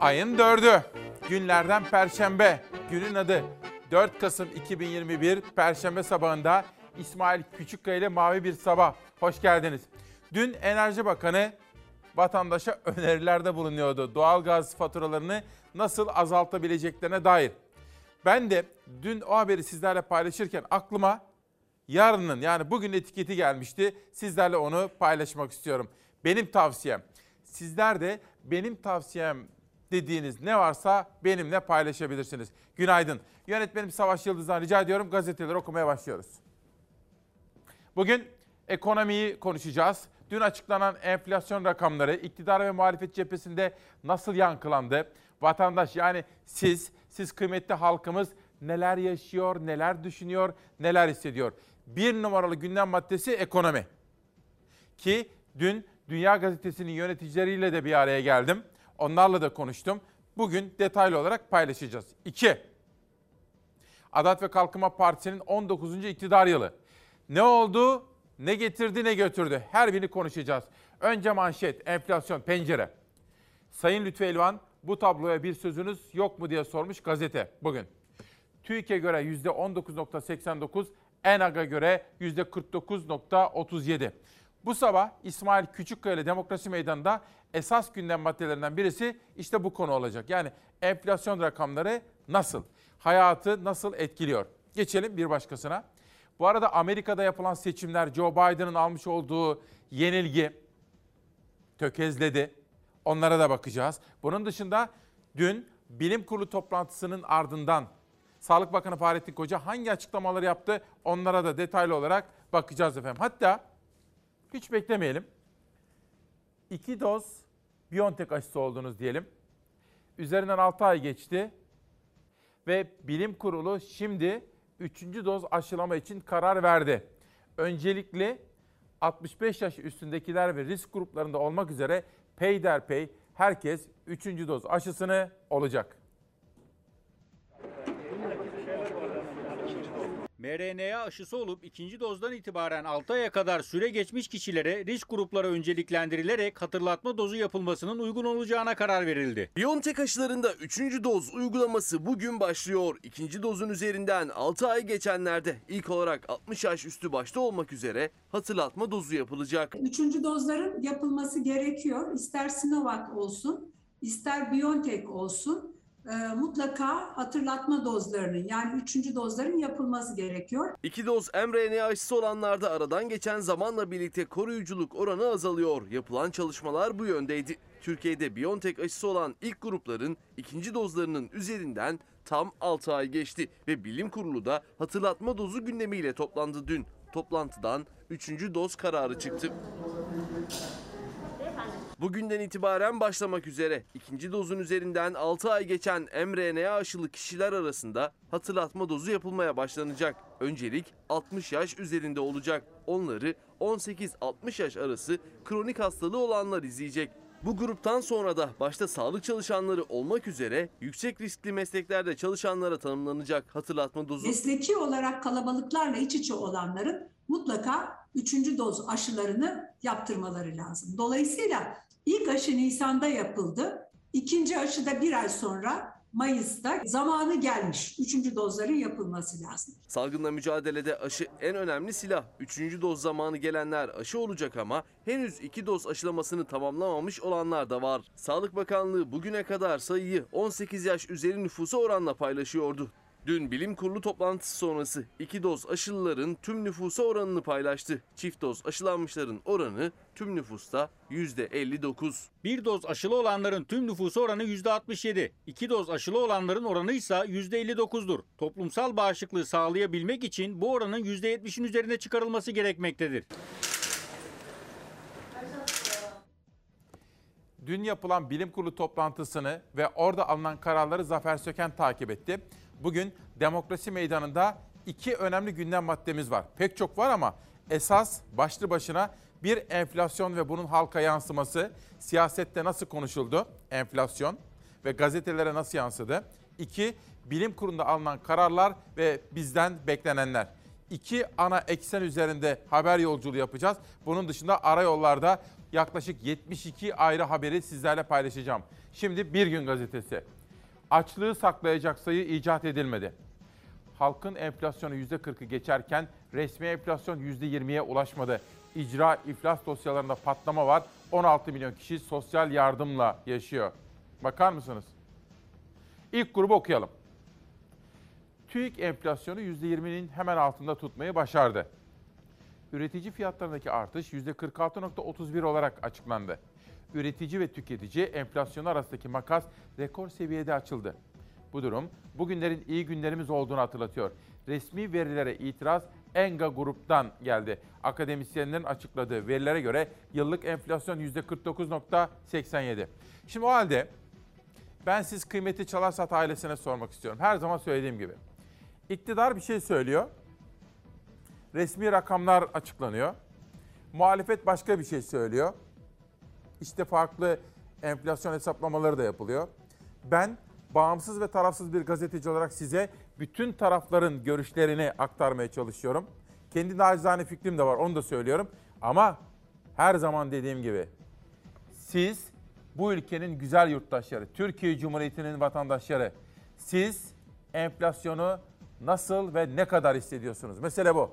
Ayın 4'ü. Günlerden Perşembe. Günün adı 4 Kasım 2021 Perşembe sabahında İsmail Küçükkaya ile Mavi Bir Sabah. Hoş geldiniz. Dün Enerji Bakanı vatandaşa önerilerde bulunuyordu. Doğalgaz faturalarını nasıl azaltabileceklerine dair. Ben de dün o haberi sizlerle paylaşırken aklıma yarının yani bugün etiketi gelmişti. Sizlerle onu paylaşmak istiyorum. Benim tavsiyem. Sizler de benim tavsiyem dediğiniz ne varsa benimle paylaşabilirsiniz. Günaydın. Yönetmenim Savaş Yıldız'dan rica ediyorum gazeteleri okumaya başlıyoruz. Bugün ekonomiyi konuşacağız. Dün açıklanan enflasyon rakamları iktidar ve muhalefet cephesinde nasıl yankılandı? Vatandaş yani siz, siz kıymetli halkımız neler yaşıyor, neler düşünüyor, neler hissediyor? Bir numaralı gündem maddesi ekonomi. Ki dün Dünya Gazetesi'nin yöneticileriyle de bir araya geldim. Onlarla da konuştum. Bugün detaylı olarak paylaşacağız. 2. Adalet ve Kalkınma Partisi'nin 19. iktidar yılı. Ne oldu, ne getirdi, ne götürdü? Her birini konuşacağız. Önce manşet, enflasyon, pencere. Sayın Lütfü Elvan, bu tabloya bir sözünüz yok mu diye sormuş gazete bugün. TÜİK'e göre %19.89, ENAG'a göre %49.37. Bu sabah İsmail Küçükkaya ile Demokrasi Meydanı'nda esas gündem maddelerinden birisi işte bu konu olacak. Yani enflasyon rakamları nasıl? Hayatı nasıl etkiliyor? Geçelim bir başkasına. Bu arada Amerika'da yapılan seçimler Joe Biden'ın almış olduğu yenilgi tökezledi. Onlara da bakacağız. Bunun dışında dün bilim kurulu toplantısının ardından Sağlık Bakanı Fahrettin Koca hangi açıklamaları yaptı onlara da detaylı olarak bakacağız efendim. Hatta hiç beklemeyelim. İki doz Biontech aşısı oldunuz diyelim. Üzerinden 6 ay geçti ve bilim kurulu şimdi 3. doz aşılama için karar verdi. Öncelikle 65 yaş üstündekiler ve risk gruplarında olmak üzere peyderpey herkes 3. doz aşısını olacak. mRNA aşısı olup ikinci dozdan itibaren 6 aya kadar süre geçmiş kişilere risk grupları önceliklendirilerek hatırlatma dozu yapılmasının uygun olacağına karar verildi. BioNTech aşılarında 3. doz uygulaması bugün başlıyor. İkinci dozun üzerinden 6 ay geçenlerde ilk olarak 60 yaş üstü başta olmak üzere hatırlatma dozu yapılacak. Üçüncü dozların yapılması gerekiyor. İster Sinovac olsun, ister BioNTech olsun e, mutlaka hatırlatma dozlarının yani üçüncü dozların yapılması gerekiyor. İki doz mRNA aşısı olanlarda aradan geçen zamanla birlikte koruyuculuk oranı azalıyor. Yapılan çalışmalar bu yöndeydi. Türkiye'de BioNTech aşısı olan ilk grupların ikinci dozlarının üzerinden tam 6 ay geçti ve bilim kurulu da hatırlatma dozu gündemiyle toplandı dün. Toplantıdan 3. doz kararı çıktı. Bugünden itibaren başlamak üzere ikinci dozun üzerinden 6 ay geçen mRNA aşılı kişiler arasında hatırlatma dozu yapılmaya başlanacak. Öncelik 60 yaş üzerinde olacak. Onları 18-60 yaş arası kronik hastalığı olanlar izleyecek. Bu gruptan sonra da başta sağlık çalışanları olmak üzere yüksek riskli mesleklerde çalışanlara tanımlanacak hatırlatma dozu. Mesleki olarak kalabalıklarla iç içe olanların mutlaka üçüncü doz aşılarını yaptırmaları lazım. Dolayısıyla ilk aşı Nisan'da yapıldı. İkinci aşı da bir ay sonra Mayıs'ta zamanı gelmiş. Üçüncü dozların yapılması lazım. Salgınla mücadelede aşı en önemli silah. Üçüncü doz zamanı gelenler aşı olacak ama henüz iki doz aşılamasını tamamlamamış olanlar da var. Sağlık Bakanlığı bugüne kadar sayıyı 18 yaş üzeri nüfusa oranla paylaşıyordu. Dün bilim kurulu toplantısı sonrası iki doz aşılıların tüm nüfusa oranını paylaştı. Çift doz aşılanmışların oranı tüm nüfusta %59. Bir doz aşılı olanların tüm nüfusu oranı %67. İki doz aşılı olanların oranı ise %59'dur. Toplumsal bağışıklığı sağlayabilmek için bu oranın %70'in üzerine çıkarılması gerekmektedir. Dün yapılan bilim kurulu toplantısını ve orada alınan kararları Zafer Söken takip etti. Bugün demokrasi meydanında iki önemli gündem maddemiz var. Pek çok var ama esas başlı başına bir enflasyon ve bunun halka yansıması. Siyasette nasıl konuşuldu enflasyon ve gazetelere nasıl yansıdı? İki, bilim kurulunda alınan kararlar ve bizden beklenenler. İki ana eksen üzerinde haber yolculuğu yapacağız. Bunun dışında ara yollarda yaklaşık 72 ayrı haberi sizlerle paylaşacağım. Şimdi Bir Gün Gazetesi. Açlığı saklayacak sayı icat edilmedi. Halkın enflasyonu %40'ı geçerken resmi enflasyon %20'ye ulaşmadı. İcra iflas dosyalarında patlama var. 16 milyon kişi sosyal yardımla yaşıyor. Bakar mısınız? İlk grubu okuyalım. TÜİK enflasyonu %20'nin hemen altında tutmayı başardı. Üretici fiyatlarındaki artış %46.31 olarak açıklandı. Üretici ve tüketici enflasyonu arasındaki makas rekor seviyede açıldı. Bu durum bugünlerin iyi günlerimiz olduğunu hatırlatıyor. Resmi verilere itiraz Enga gruptan geldi. Akademisyenlerin açıkladığı verilere göre yıllık enflasyon %49.87. Şimdi o halde ben siz kıymetli Çalarsat ailesine sormak istiyorum. Her zaman söylediğim gibi. İktidar bir şey söylüyor. Resmi rakamlar açıklanıyor. Muhalefet başka bir şey söylüyor. İşte farklı enflasyon hesaplamaları da yapılıyor. Ben bağımsız ve tarafsız bir gazeteci olarak size bütün tarafların görüşlerini aktarmaya çalışıyorum. Kendi nacizane fikrim de var onu da söylüyorum. Ama her zaman dediğim gibi siz bu ülkenin güzel yurttaşları, Türkiye Cumhuriyeti'nin vatandaşları. Siz enflasyonu nasıl ve ne kadar hissediyorsunuz? Mesele bu.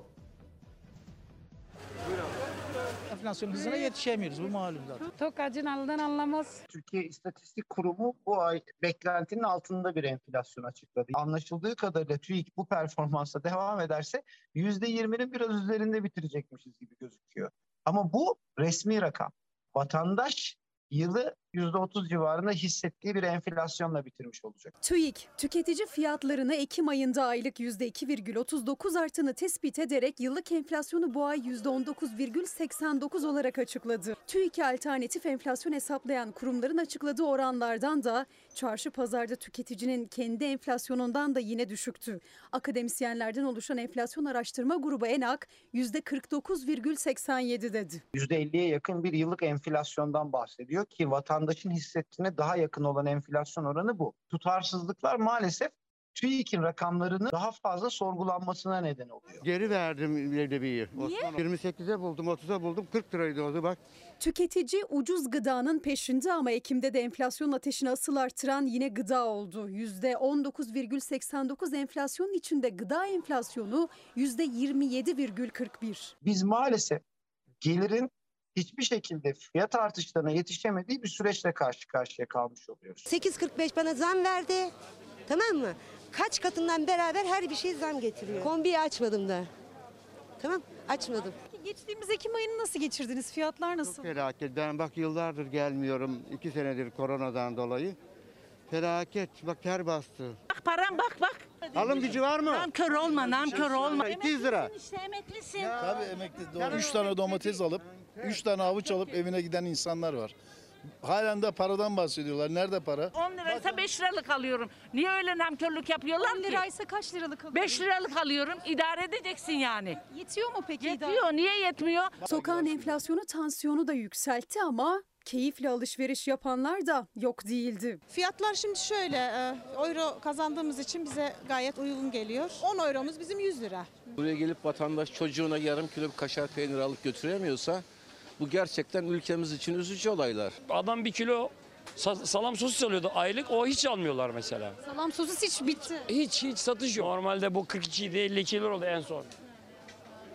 Enflasyon hızına yetişemiyoruz. Bu malum zaten. Tok acınalından anlamaz. Türkiye İstatistik Kurumu bu ay beklentinin altında bir enflasyon açıkladı. Anlaşıldığı kadarıyla TÜİK bu performansa devam ederse %20'nin biraz üzerinde bitirecekmişiz gibi gözüküyor. Ama bu resmi rakam. Vatandaş yılı %30 civarında hissettiği bir enflasyonla bitirmiş olacak. TÜİK, tüketici fiyatlarını Ekim ayında aylık %2,39 artını tespit ederek yıllık enflasyonu bu ay %19,89 olarak açıkladı. TÜİK alternatif enflasyon hesaplayan kurumların açıkladığı oranlardan da çarşı pazarda tüketicinin kendi enflasyonundan da yine düşüktü. Akademisyenlerden oluşan enflasyon araştırma grubu ENAK %49,87 dedi. %50'ye yakın bir yıllık enflasyondan bahsediyor ki vatandaşın hissettiğine daha yakın olan enflasyon oranı bu. Tutarsızlıklar maalesef TÜİK'in rakamlarını daha fazla sorgulanmasına neden oluyor. Geri verdim leblebiyi. Osman 28'e buldum, 30'a buldum. 40 liraydı o da bak. Tüketici ucuz gıdanın peşinde ama Ekim'de de enflasyon ateşini asıl artıran yine gıda oldu. %19,89 enflasyonun içinde gıda enflasyonu %27,41. Biz maalesef gelirin hiçbir şekilde fiyat artışlarına yetişemediği bir süreçle karşı karşıya kalmış oluyoruz. 8.45 bana zam verdi. Tamam mı? Kaç katından beraber her bir şey zam getiriyor. Kombiyi açmadım da. Tamam açmadım. Geçtiğimiz Ekim ayını nasıl geçirdiniz? Fiyatlar nasıl? Felaket. Ben bak yıllardır gelmiyorum. 2 senedir koronadan dolayı. Felaket. Bak ter bastı. Bak param bak bak. Alım gücü var mı? Namkör olma namkör olma. 200 lira. İşte emeklisin. Tabii emekli doğru. 3 tane domates alıp, 3 tane havuç alıp evine giden insanlar var. Halen de paradan bahsediyorlar. Nerede para? 10 liraysa 5 liralık alıyorum. Niye öyle namkörlük yapıyorlar 10 ki? liraysa kaç liralık alıyor? 5 liralık alıyorum. İdare edeceksin yani. Yetiyor mu peki? idare? Yetiyor. Niye yetmiyor? Sokağın enflasyonu tansiyonu da yükseltti ama keyifle alışveriş yapanlar da yok değildi. Fiyatlar şimdi şöyle, e, euro kazandığımız için bize gayet uygun geliyor. 10 euromuz bizim 100 lira. Buraya gelip vatandaş çocuğuna yarım kilo kaşar peynir alıp götüremiyorsa bu gerçekten ülkemiz için üzücü olaylar. Adam bir kilo sa- salam sosis alıyordu aylık o hiç almıyorlar mesela. Salam sosis hiç bitti. Hiç hiç satış yok. Normalde bu 42 idi 52 lira oldu en son.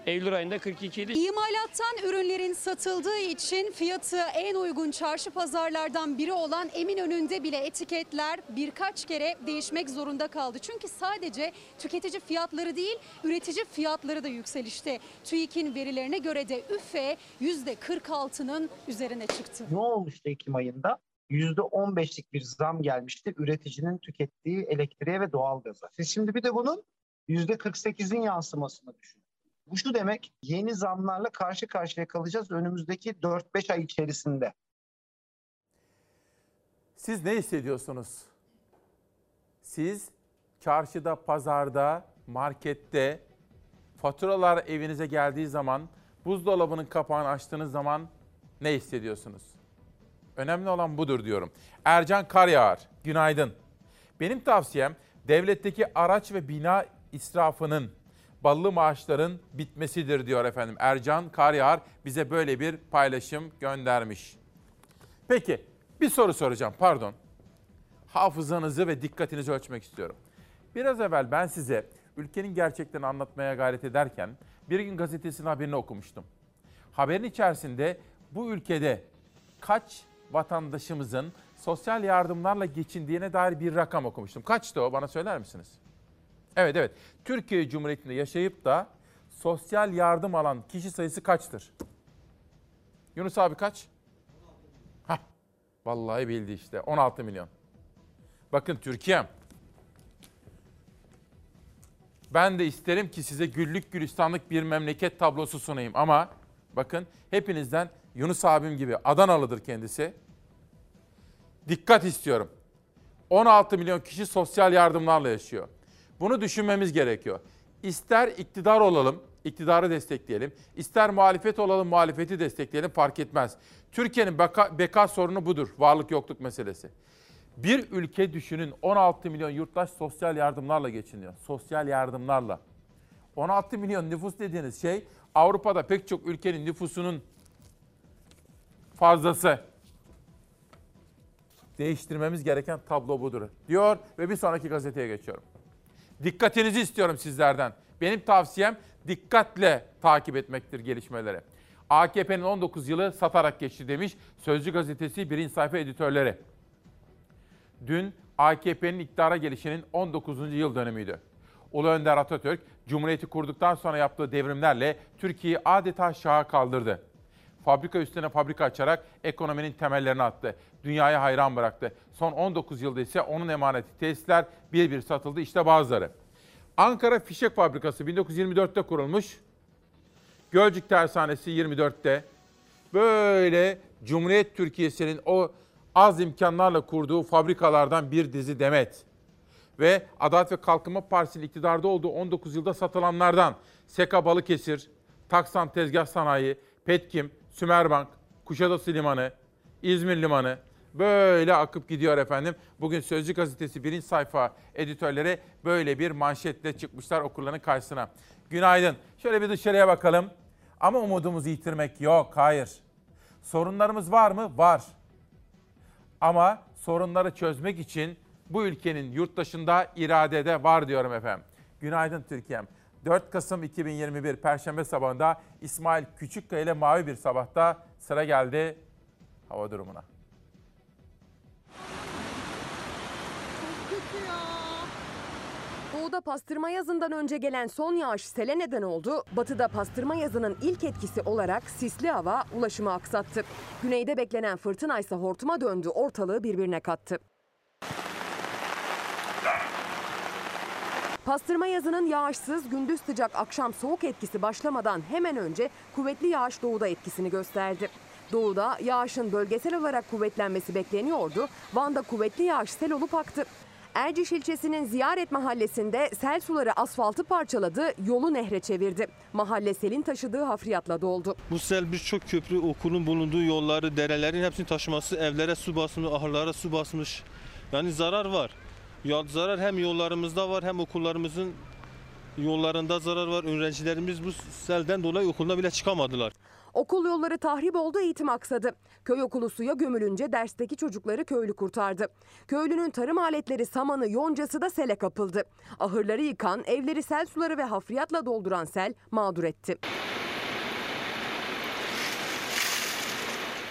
Eylül ayında 42 idi. İmalattan ürünlerin satıldığı için fiyatı en uygun çarşı pazarlardan biri olan Eminönü'nde bile etiketler birkaç kere değişmek zorunda kaldı. Çünkü sadece tüketici fiyatları değil, üretici fiyatları da yükselişte. TÜİK'in verilerine göre de üfe %46'nın üzerine çıktı. Ne olmuştu Ekim ayında? %15'lik bir zam gelmişti üreticinin tükettiği elektriğe ve doğalgaza. Siz şimdi bir de bunun %48'in yansımasını düşünün. Bu şu demek yeni zamlarla karşı karşıya kalacağız önümüzdeki 4-5 ay içerisinde. Siz ne hissediyorsunuz? Siz çarşıda, pazarda, markette faturalar evinize geldiği zaman, buzdolabının kapağını açtığınız zaman ne hissediyorsunuz? Önemli olan budur diyorum. Ercan Karyağar, günaydın. Benim tavsiyem devletteki araç ve bina israfının ballı maaşların bitmesidir diyor efendim. Ercan Karyar bize böyle bir paylaşım göndermiş. Peki bir soru soracağım pardon. Hafızanızı ve dikkatinizi ölçmek istiyorum. Biraz evvel ben size ülkenin gerçeklerini anlatmaya gayret ederken bir gün gazetesinin haberini okumuştum. Haberin içerisinde bu ülkede kaç vatandaşımızın sosyal yardımlarla geçindiğine dair bir rakam okumuştum. Kaçtı o bana söyler misiniz? Evet evet. Türkiye Cumhuriyeti'nde yaşayıp da sosyal yardım alan kişi sayısı kaçtır? Yunus abi kaç? Hah. Vallahi bildi işte. 16 milyon. Bakın Türkiye'm. Ben de isterim ki size güllük gülistanlık bir memleket tablosu sunayım ama bakın hepinizden Yunus abim gibi Adanalıdır kendisi. Dikkat istiyorum. 16 milyon kişi sosyal yardımlarla yaşıyor. Bunu düşünmemiz gerekiyor. İster iktidar olalım, iktidarı destekleyelim. İster muhalefet olalım, muhalefeti destekleyelim fark etmez. Türkiye'nin beka, beka sorunu budur. Varlık yokluk meselesi. Bir ülke düşünün 16 milyon yurttaş sosyal yardımlarla geçiniyor. Sosyal yardımlarla. 16 milyon nüfus dediğiniz şey Avrupa'da pek çok ülkenin nüfusunun fazlası. Değiştirmemiz gereken tablo budur diyor ve bir sonraki gazeteye geçiyorum. Dikkatinizi istiyorum sizlerden. Benim tavsiyem dikkatle takip etmektir gelişmeleri. AKP'nin 19 yılı satarak geçti demiş Sözcü gazetesi birinci sayfa editörleri. Dün AKP'nin iktidara gelişinin 19. yıl dönümüydü. Ulu Önder Atatürk, Cumhuriyeti kurduktan sonra yaptığı devrimlerle Türkiye'yi adeta şaha kaldırdı. Fabrika üstüne fabrika açarak ekonominin temellerini attı. Dünyaya hayran bıraktı. Son 19 yılda ise onun emaneti tesisler bir bir satıldı. İşte bazıları. Ankara Fişek Fabrikası 1924'te kurulmuş. Gölcük Tersanesi 24'te. Böyle Cumhuriyet Türkiye'sinin o az imkanlarla kurduğu fabrikalardan bir dizi demet. Ve Adalet ve Kalkınma Partisi'nin iktidarda olduğu 19 yılda satılanlardan Seka Balıkesir, Taksan Tezgah Sanayi, Petkim, Sümerbank, Kuşadası Limanı, İzmir Limanı böyle akıp gidiyor efendim. Bugün Sözcü Gazetesi birinci sayfa editörleri böyle bir manşetle çıkmışlar okurların karşısına. Günaydın. Şöyle bir dışarıya bakalım. Ama umudumuzu yitirmek yok. Hayır. Sorunlarımız var mı? Var. Ama sorunları çözmek için bu ülkenin yurttaşında iradede var diyorum efendim. Günaydın Türkiye'm. 4 Kasım 2021 Perşembe sabahında İsmail Küçükkaya ile Mavi Bir Sabah'ta sıra geldi hava durumuna. Doğuda pastırma yazından önce gelen son yağış sele neden oldu. Batıda pastırma yazının ilk etkisi olarak sisli hava ulaşımı aksattı. Güneyde beklenen fırtına ise hortuma döndü, ortalığı birbirine kattı. Pastırma yazının yağışsız, gündüz sıcak, akşam soğuk etkisi başlamadan hemen önce kuvvetli yağış doğuda etkisini gösterdi. Doğuda yağışın bölgesel olarak kuvvetlenmesi bekleniyordu. Van'da kuvvetli yağış sel olup aktı. Erciş ilçesinin Ziyaret mahallesinde sel suları asfaltı parçaladı, yolu nehre çevirdi. Mahalle selin taşıdığı hafriyatla doldu. Bu sel birçok köprü, okulun bulunduğu yolları, derelerin hepsini taşıması, evlere su basmış, ahırlara su basmış. Yani zarar var. Ya zarar hem yollarımızda var hem okullarımızın yollarında zarar var. Öğrencilerimiz bu selden dolayı okuluna bile çıkamadılar. Okul yolları tahrip oldu, eğitim aksadı. Köy okulu suya gömülünce dersteki çocukları köylü kurtardı. Köylünün tarım aletleri, samanı, yoncası da sele kapıldı. Ahırları yıkan, evleri sel suları ve hafriyatla dolduran sel mağdur etti.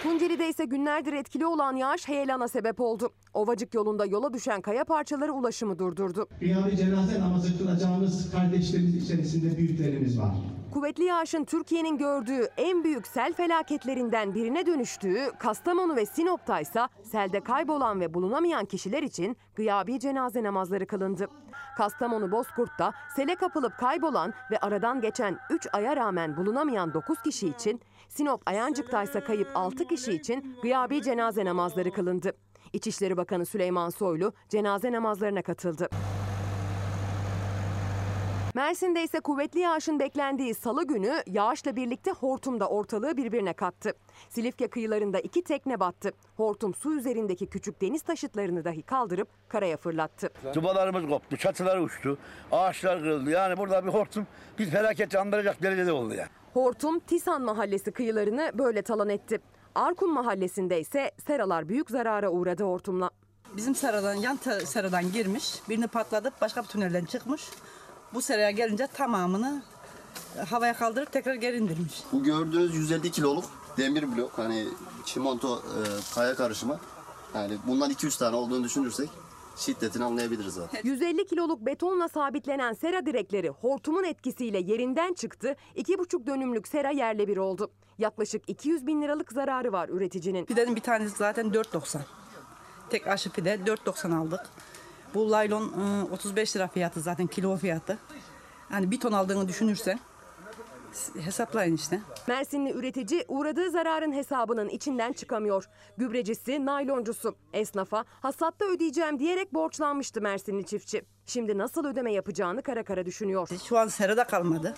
Tunceli'de ise günlerdir etkili olan yağış heyelana sebep oldu. Ovacık yolunda yola düşen kaya parçaları ulaşımı durdurdu. Kıyami cenaze namazı kılacağımız kardeşlerimiz içerisinde büyüklerimiz var. Kuvvetli yağışın Türkiye'nin gördüğü en büyük sel felaketlerinden birine dönüştüğü Kastamonu ve Sinop'ta ise selde kaybolan ve bulunamayan kişiler için gıyabi cenaze namazları kılındı. Kastamonu Bozkurt'ta sele kapılıp kaybolan ve aradan geçen 3 aya rağmen bulunamayan 9 kişi için, Sinop Ayancık'ta ise kayıp 6 kişi için gıyabi cenaze namazları kılındı. İçişleri Bakanı Süleyman Soylu cenaze namazlarına katıldı. Mersin'de ise kuvvetli yağışın beklendiği salı günü yağışla birlikte hortum da ortalığı birbirine kattı. Silifke kıyılarında iki tekne battı. Hortum su üzerindeki küçük deniz taşıtlarını dahi kaldırıp karaya fırlattı. Dubalarımız koptu, çatılar uçtu, ağaçlar kırıldı. Yani burada bir hortum bir felaket andıracak derecede oldu yani. Hortum Tisan Mahallesi kıyılarını böyle talan etti. Arkun Mahallesi'nde ise seralar büyük zarara uğradı hortumla. Bizim seradan yan seradan girmiş, birini patlatıp başka bir tünelden çıkmış. Bu seraya gelince tamamını e, havaya kaldırıp tekrar geri indirmiş. Bu gördüğünüz 150 kiloluk demir blok hani çimento e, kaya karışımı. Yani bundan 2-3 tane olduğunu düşünürsek şiddetini anlayabiliriz zaten. 150 kiloluk betonla sabitlenen sera direkleri hortumun etkisiyle yerinden çıktı. 2,5 dönümlük sera yerle bir oldu. Yaklaşık 200 bin liralık zararı var üreticinin. Pidenin bir tanesi zaten 4.90. Tek aşı pide 4.90 aldık. Bu laylon e, 35 lira fiyatı zaten kilo fiyatı. Yani bir ton aldığını düşünürsen hesaplayın işte. Mersinli üretici uğradığı zararın hesabının içinden çıkamıyor. Gübrecisi, nayloncusu. Esnafa hasatta ödeyeceğim diyerek borçlanmıştı Mersinli çiftçi. Şimdi nasıl ödeme yapacağını kara kara düşünüyor. Şu an serada kalmadı.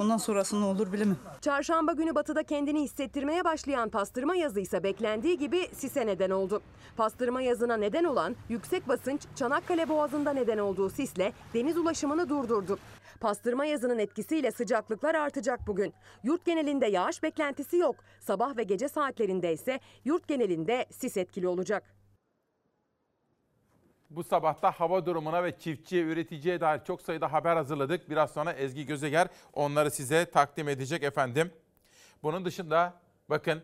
Bundan sonrası ne olur bilemem. Çarşamba günü batıda kendini hissettirmeye başlayan pastırma yazı ise beklendiği gibi sise neden oldu. Pastırma yazına neden olan yüksek basınç Çanakkale Boğazı'nda neden olduğu sisle deniz ulaşımını durdurdu. Pastırma yazının etkisiyle sıcaklıklar artacak bugün. Yurt genelinde yağış beklentisi yok. Sabah ve gece saatlerinde ise yurt genelinde sis etkili olacak. Bu sabahta hava durumuna ve çiftçiye, üreticiye dair çok sayıda haber hazırladık. Biraz sonra Ezgi Gözeger onları size takdim edecek efendim. Bunun dışında bakın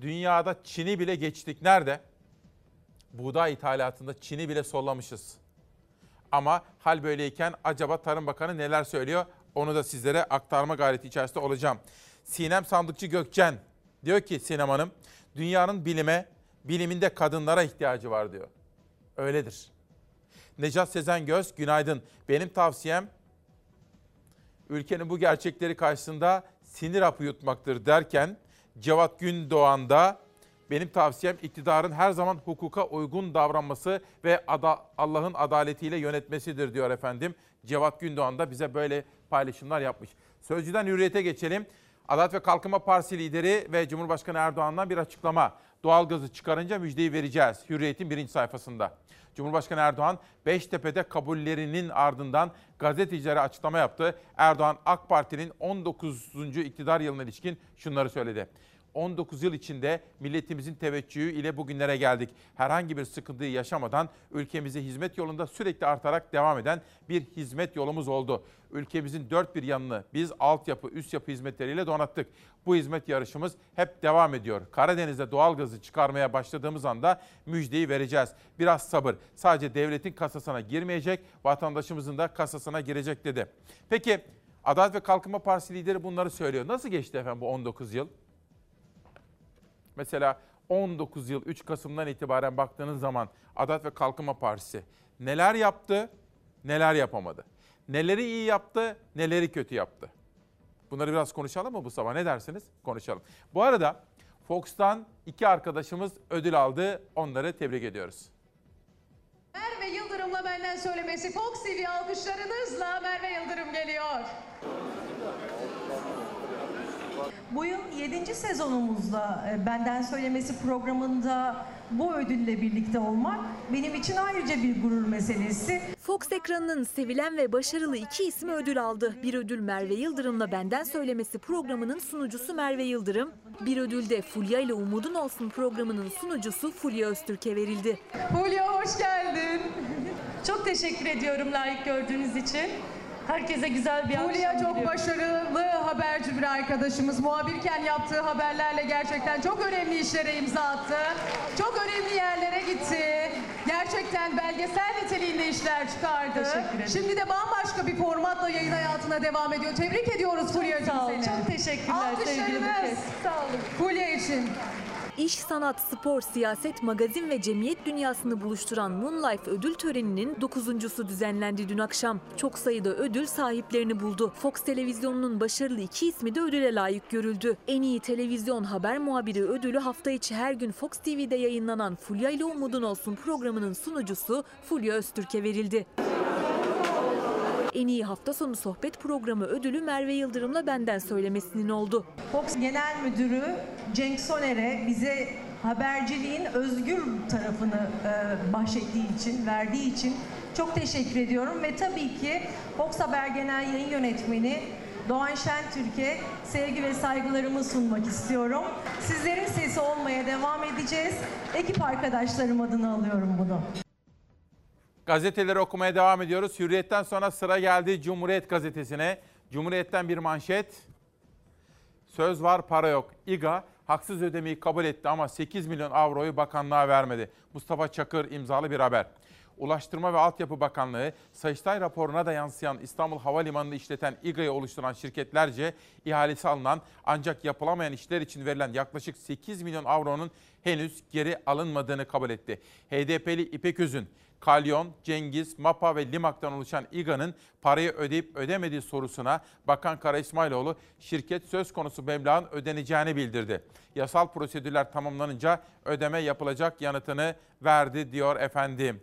dünyada Çin'i bile geçtik. Nerede? Buğday ithalatında Çin'i bile sollamışız. Ama hal böyleyken acaba Tarım Bakanı neler söylüyor? Onu da sizlere aktarma gayreti içerisinde olacağım. Sinem Sandıkçı Gökçen diyor ki Sinem Hanım, dünyanın bilime, biliminde kadınlara ihtiyacı var diyor. Öyledir. Necat Sezen Göz, günaydın. Benim tavsiyem ülkenin bu gerçekleri karşısında sinir hapı yutmaktır derken Cevat Gündoğan da benim tavsiyem iktidarın her zaman hukuka uygun davranması ve ada, Allah'ın adaletiyle yönetmesidir diyor efendim. Cevat Gündoğan da bize böyle paylaşımlar yapmış. Sözcüden hürriyete geçelim. Adalet ve Kalkınma Partisi lideri ve Cumhurbaşkanı Erdoğan'dan bir açıklama. Doğalgazı çıkarınca müjdeyi vereceğiz. Hürriyet'in birinci sayfasında. Cumhurbaşkanı Erdoğan Beştepe'de kabullerinin ardından gazetecilere açıklama yaptı. Erdoğan AK Parti'nin 19. iktidar yılına ilişkin şunları söyledi. 19 yıl içinde milletimizin teveccühü ile bugünlere geldik. Herhangi bir sıkıntıyı yaşamadan ülkemize hizmet yolunda sürekli artarak devam eden bir hizmet yolumuz oldu. Ülkemizin dört bir yanını biz altyapı, üst yapı hizmetleriyle donattık. Bu hizmet yarışımız hep devam ediyor. Karadeniz'de doğalgazı çıkarmaya başladığımız anda müjdeyi vereceğiz. Biraz sabır. Sadece devletin kasasına girmeyecek, vatandaşımızın da kasasına girecek dedi. Peki Adalet ve Kalkınma Partisi lideri bunları söylüyor. Nasıl geçti efendim bu 19 yıl? Mesela 19 yıl 3 Kasım'dan itibaren baktığınız zaman Adalet ve Kalkınma Partisi neler yaptı, neler yapamadı? Neleri iyi yaptı, neleri kötü yaptı? Bunları biraz konuşalım mı bu sabah? Ne dersiniz? Konuşalım. Bu arada Fox'tan iki arkadaşımız ödül aldı. Onları tebrik ediyoruz. Merve Yıldırım'la benden söylemesi Fox TV alkışlarınızla Merve Yıldırım geliyor. Bu yıl 7. sezonumuzda e, Benden Söylemesi programında bu ödülle birlikte olmak benim için ayrıca bir gurur meselesi. Fox ekranının sevilen ve başarılı iki ismi ödül aldı. Bir ödül Merve Yıldırım'la Benden Söylemesi programının sunucusu Merve Yıldırım. Bir ödül de Fulya ile Umudun Olsun programının sunucusu Fulya Öztürk'e verildi. Fulya hoş geldin. Çok teşekkür ediyorum layık gördüğünüz için. Herkese güzel bir Fulya çok başarılı haberci bir arkadaşımız. Muhabirken yaptığı haberlerle gerçekten çok önemli işlere imza attı. Çok önemli yerlere gitti. Gerçekten belgesel niteliğinde işler çıkardı. Şimdi de bambaşka bir formatla yayın hayatına devam ediyor. Tebrik ediyoruz Fulya'cığım seni. çok teşekkürler sevgili Alkışlarınız. Buket. Sağ olun. Fulya için. İş, sanat, spor, siyaset, magazin ve cemiyet dünyasını buluşturan Moonlife ödül töreninin dokuzuncusu düzenlendi dün akşam. Çok sayıda ödül sahiplerini buldu. Fox televizyonunun başarılı iki ismi de ödüle layık görüldü. En iyi televizyon haber muhabiri ödülü hafta içi her gün Fox TV'de yayınlanan Fulya ile Umudun Olsun programının sunucusu Fulya Öztürk'e verildi. En iyi hafta sonu sohbet programı ödülü Merve Yıldırım'la benden söylemesinin oldu. Fox Genel Müdürü Cenk Soner'e bize haberciliğin özgür tarafını e, bahşettiği için, verdiği için çok teşekkür ediyorum. Ve tabii ki Fox Haber Genel Yayın Yönetmeni Doğan Şentürk'e sevgi ve saygılarımı sunmak istiyorum. Sizlerin sesi olmaya devam edeceğiz. Ekip arkadaşlarım adına alıyorum bunu. Gazeteleri okumaya devam ediyoruz. Hürriyet'ten sonra sıra geldi Cumhuriyet Gazetesi'ne. Cumhuriyet'ten bir manşet. Söz var para yok. İGA haksız ödemeyi kabul etti ama 8 milyon avroyu bakanlığa vermedi. Mustafa Çakır imzalı bir haber. Ulaştırma ve Altyapı Bakanlığı, Sayıştay raporuna da yansıyan İstanbul Havalimanı'nı işleten İGA'yı oluşturan şirketlerce ihalesi alınan ancak yapılamayan işler için verilen yaklaşık 8 milyon avronun henüz geri alınmadığını kabul etti. HDP'li İpek Özün, Kalyon, Cengiz, MAPA ve Limak'tan oluşan İGA'nın parayı ödeyip ödemediği sorusuna Bakan Kara İsmailoğlu şirket söz konusu meblağın ödeneceğini bildirdi. Yasal prosedürler tamamlanınca ödeme yapılacak yanıtını verdi diyor efendim.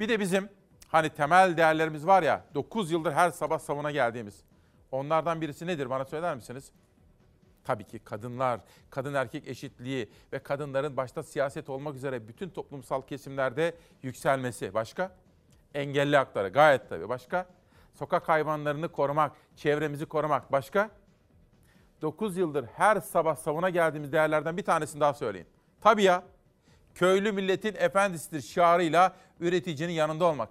Bir de bizim hani temel değerlerimiz var ya 9 yıldır her sabah savuna geldiğimiz. Onlardan birisi nedir bana söyler misiniz? Tabii ki kadınlar, kadın erkek eşitliği ve kadınların başta siyaset olmak üzere bütün toplumsal kesimlerde yükselmesi. Başka? Engelli hakları gayet tabii. Başka? Sokak hayvanlarını korumak, çevremizi korumak. Başka? 9 yıldır her sabah savuna geldiğimiz değerlerden bir tanesini daha söyleyin. Tabii ya. Köylü milletin efendisidir şiarıyla üreticinin yanında olmak.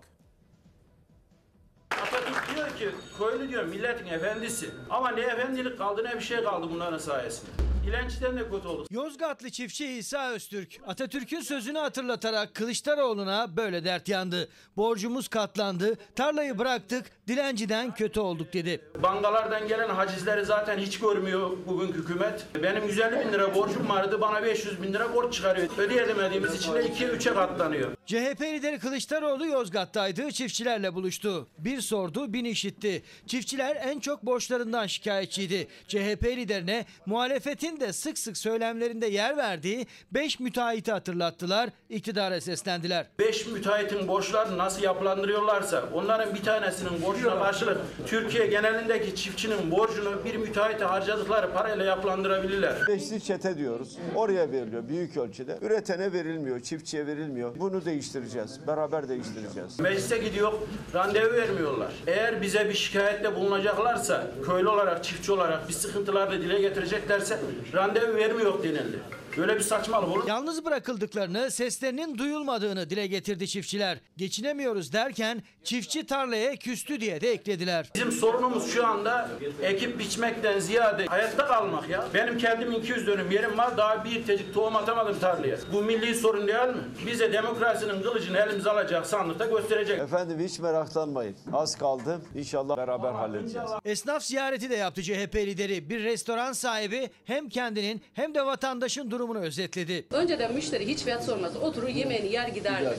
Köylü diyor milletin efendisi. Ama ne efendilik kaldı ne bir şey kaldı bunların sayesinde. İlençten de kötü oldu. Yozgatlı çiftçi İsa Öztürk Atatürk'ün sözünü hatırlatarak Kılıçdaroğlu'na böyle dert yandı. Borcumuz katlandı, tarlayı bıraktık, dilenciden kötü olduk dedi. Bankalardan gelen hacizleri zaten hiç görmüyor bugünkü hükümet. Benim 150 bin lira borcum vardı bana 500 bin lira borç çıkarıyor. Ödeyemediğimiz için de 2'ye 3'e katlanıyor. CHP lideri Kılıçdaroğlu Yozgat'taydı, çiftçilerle buluştu. Bir sordu, bin işitti. Çiftçiler en çok borçlarından şikayetçiydi. CHP liderine muhalefetin de sık sık söylemlerinde yer verdiği 5 müteahhiti hatırlattılar, iktidara seslendiler. 5 müteahhitin borçlarını nasıl yapılandırıyorlarsa onların bir tanesinin borcuna karşılık Türkiye genelindeki çiftçinin borcunu bir müteahhite harcadıkları parayla yapılandırabilirler. Beşli çete diyoruz. Oraya veriliyor büyük ölçüde. Üretene verilmiyor, çiftçiye verilmiyor. Bunu değiştireceğiz. Beraber değiştireceğiz. Meclise gidiyor, randevu vermiyorlar. Eğer bize bir şikayette bulunacaklarsa, köylü olarak, çiftçi olarak bir sıkıntılar da dile getireceklerse randevu vermiyor denildi. Böyle bir saçmalık olur. Yalnız bırakıldıklarını, seslerinin duyulmadığını dile getirdi çiftçiler. Geçinemiyoruz derken çiftçi tarlaya küstü diye de eklediler. Bizim sorunumuz şu anda ekip biçmekten ziyade hayatta kalmak ya. Benim kendim 200 dönüm yerim var daha bir tecik tohum atamadım tarlaya. Bu milli sorun değil mi? Bize demokrasinin kılıcını elimize alacak sandıkta gösterecek. Efendim hiç meraklanmayın. Az kaldı. İnşallah beraber halledeceğiz. Esnaf ziyareti de yaptı CHP lideri. Bir restoran sahibi hem kendinin hem de vatandaşın durumunu özetledi. Önceden müşteri hiç fiyat sormaz. Oturur yemeğini yer giderdi.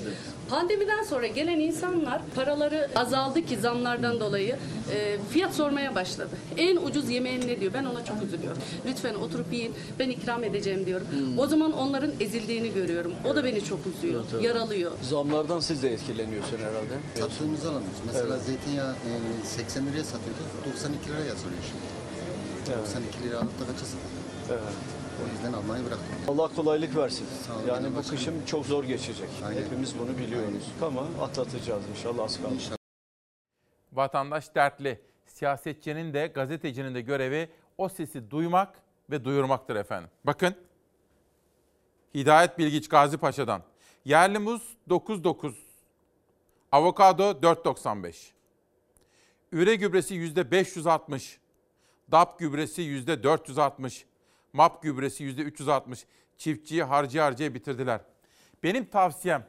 Pandemiden sonra gelen insanlar paraları azaldı ki zamlardan dolayı e, fiyat sormaya başladı. En ucuz yemeğin ne diyor? Ben ona çok üzülüyorum. Lütfen oturup yiyin. Ben ikram edeceğim diyorum. O zaman onların ezildiğini görüyorum. O da beni çok üzüyor. Yaralıyor. Zamlardan siz de etkileniyorsun herhalde. Sattığımızı alamıyoruz. Mesela zeytinyağı e, 80 liraya satıyorduk. 92 liraya yazılıyor şimdi. 92 lira alıp da kaça? Evet. O yüzden almayı bıraktım. Allah kolaylık versin. Sağ olun, yani bu başkanım. kışım çok zor geçecek. Aynen. Hepimiz bunu biliyoruz. Ama atlatacağız inşallah az kaldı. Vatandaş dertli. Siyasetçinin de gazetecinin de görevi o sesi duymak ve duyurmaktır efendim. Bakın Hidayet Bilgiç Gazi Paşa'dan. Yerli muz 9.9. Avokado 4.95. Üre gübresi %560. DAP gübresi %460. MAP gübresi %360. Çiftçiyi harcı harcaya bitirdiler. Benim tavsiyem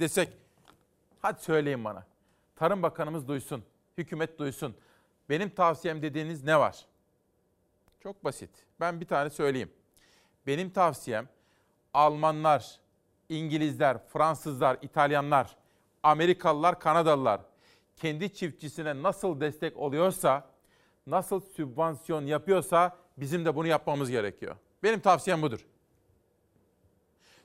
desek hadi söyleyin bana. Tarım Bakanımız duysun, hükümet duysun. Benim tavsiyem dediğiniz ne var? Çok basit. Ben bir tane söyleyeyim. Benim tavsiyem Almanlar, İngilizler, Fransızlar, İtalyanlar, Amerikalılar, Kanadalılar kendi çiftçisine nasıl destek oluyorsa, nasıl sübvansiyon yapıyorsa bizim de bunu yapmamız gerekiyor. Benim tavsiyem budur.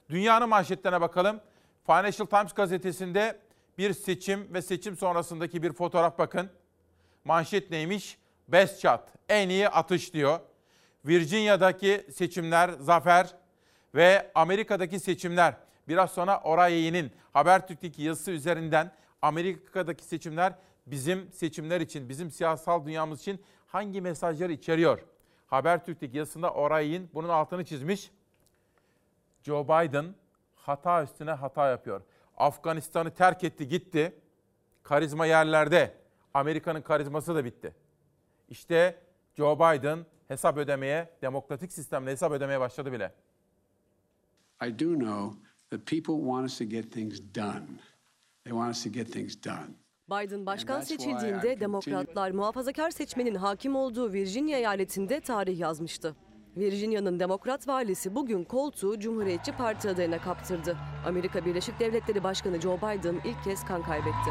Dünyanın manşetlerine bakalım. Financial Times gazetesinde bir seçim ve seçim sonrasındaki bir fotoğraf bakın. Manşet neymiş? Best shot, en iyi atış diyor. Virginia'daki seçimler zafer ve Amerika'daki seçimler. Biraz sonra Oraye'nin Habertürk'teki yazısı üzerinden Amerika'daki seçimler bizim seçimler için, bizim siyasal dünyamız için hangi mesajları içeriyor? Habertürk'teki yazısında Oraye'nin bunun altını çizmiş. Joe Biden hata üstüne hata yapıyor. Afganistan'ı terk etti gitti. Karizma yerlerde. Amerika'nın karizması da bitti. İşte Joe Biden hesap ödemeye, demokratik sistemle hesap ödemeye başladı bile. I do know that people want us to get things done. They want us to get things done. Biden başkan seçildiğinde demokratlar muhafazakar seçmenin hakim olduğu Virginia eyaletinde tarih yazmıştı. Virginia'nın demokrat valisi bugün koltuğu Cumhuriyetçi Parti adayına kaptırdı. Amerika Birleşik Devletleri Başkanı Joe Biden ilk kez kan kaybetti.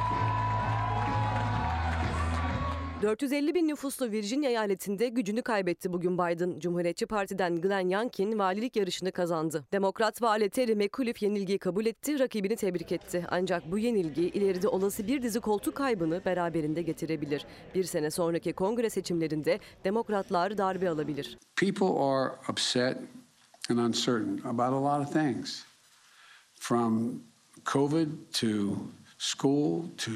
450 bin nüfuslu Virginia eyaletinde gücünü kaybetti bugün Biden. Cumhuriyetçi Parti'den Glenn Youngkin valilik yarışını kazandı. Demokrat vali Terry McAuliffe yenilgiyi kabul etti, rakibini tebrik etti. Ancak bu yenilgi ileride olası bir dizi koltuk kaybını beraberinde getirebilir. Bir sene sonraki kongre seçimlerinde demokratlar darbe alabilir. People are upset and uncertain about a lot of things. From COVID to school to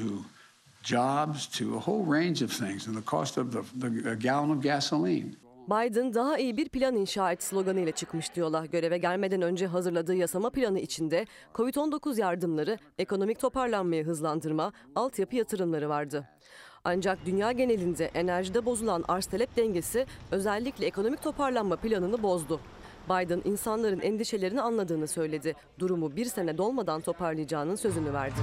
jobs to a whole range of things and the cost of the, the gallon of gasoline. Biden daha iyi bir plan inşa et sloganıyla çıkmıştı yola. Göreve gelmeden önce hazırladığı yasama planı içinde COVID-19 yardımları, ekonomik toparlanmayı hızlandırma, altyapı yatırımları vardı. Ancak dünya genelinde enerjide bozulan arz talep dengesi özellikle ekonomik toparlanma planını bozdu. Biden insanların endişelerini anladığını söyledi. Durumu bir sene dolmadan toparlayacağının sözünü verdi.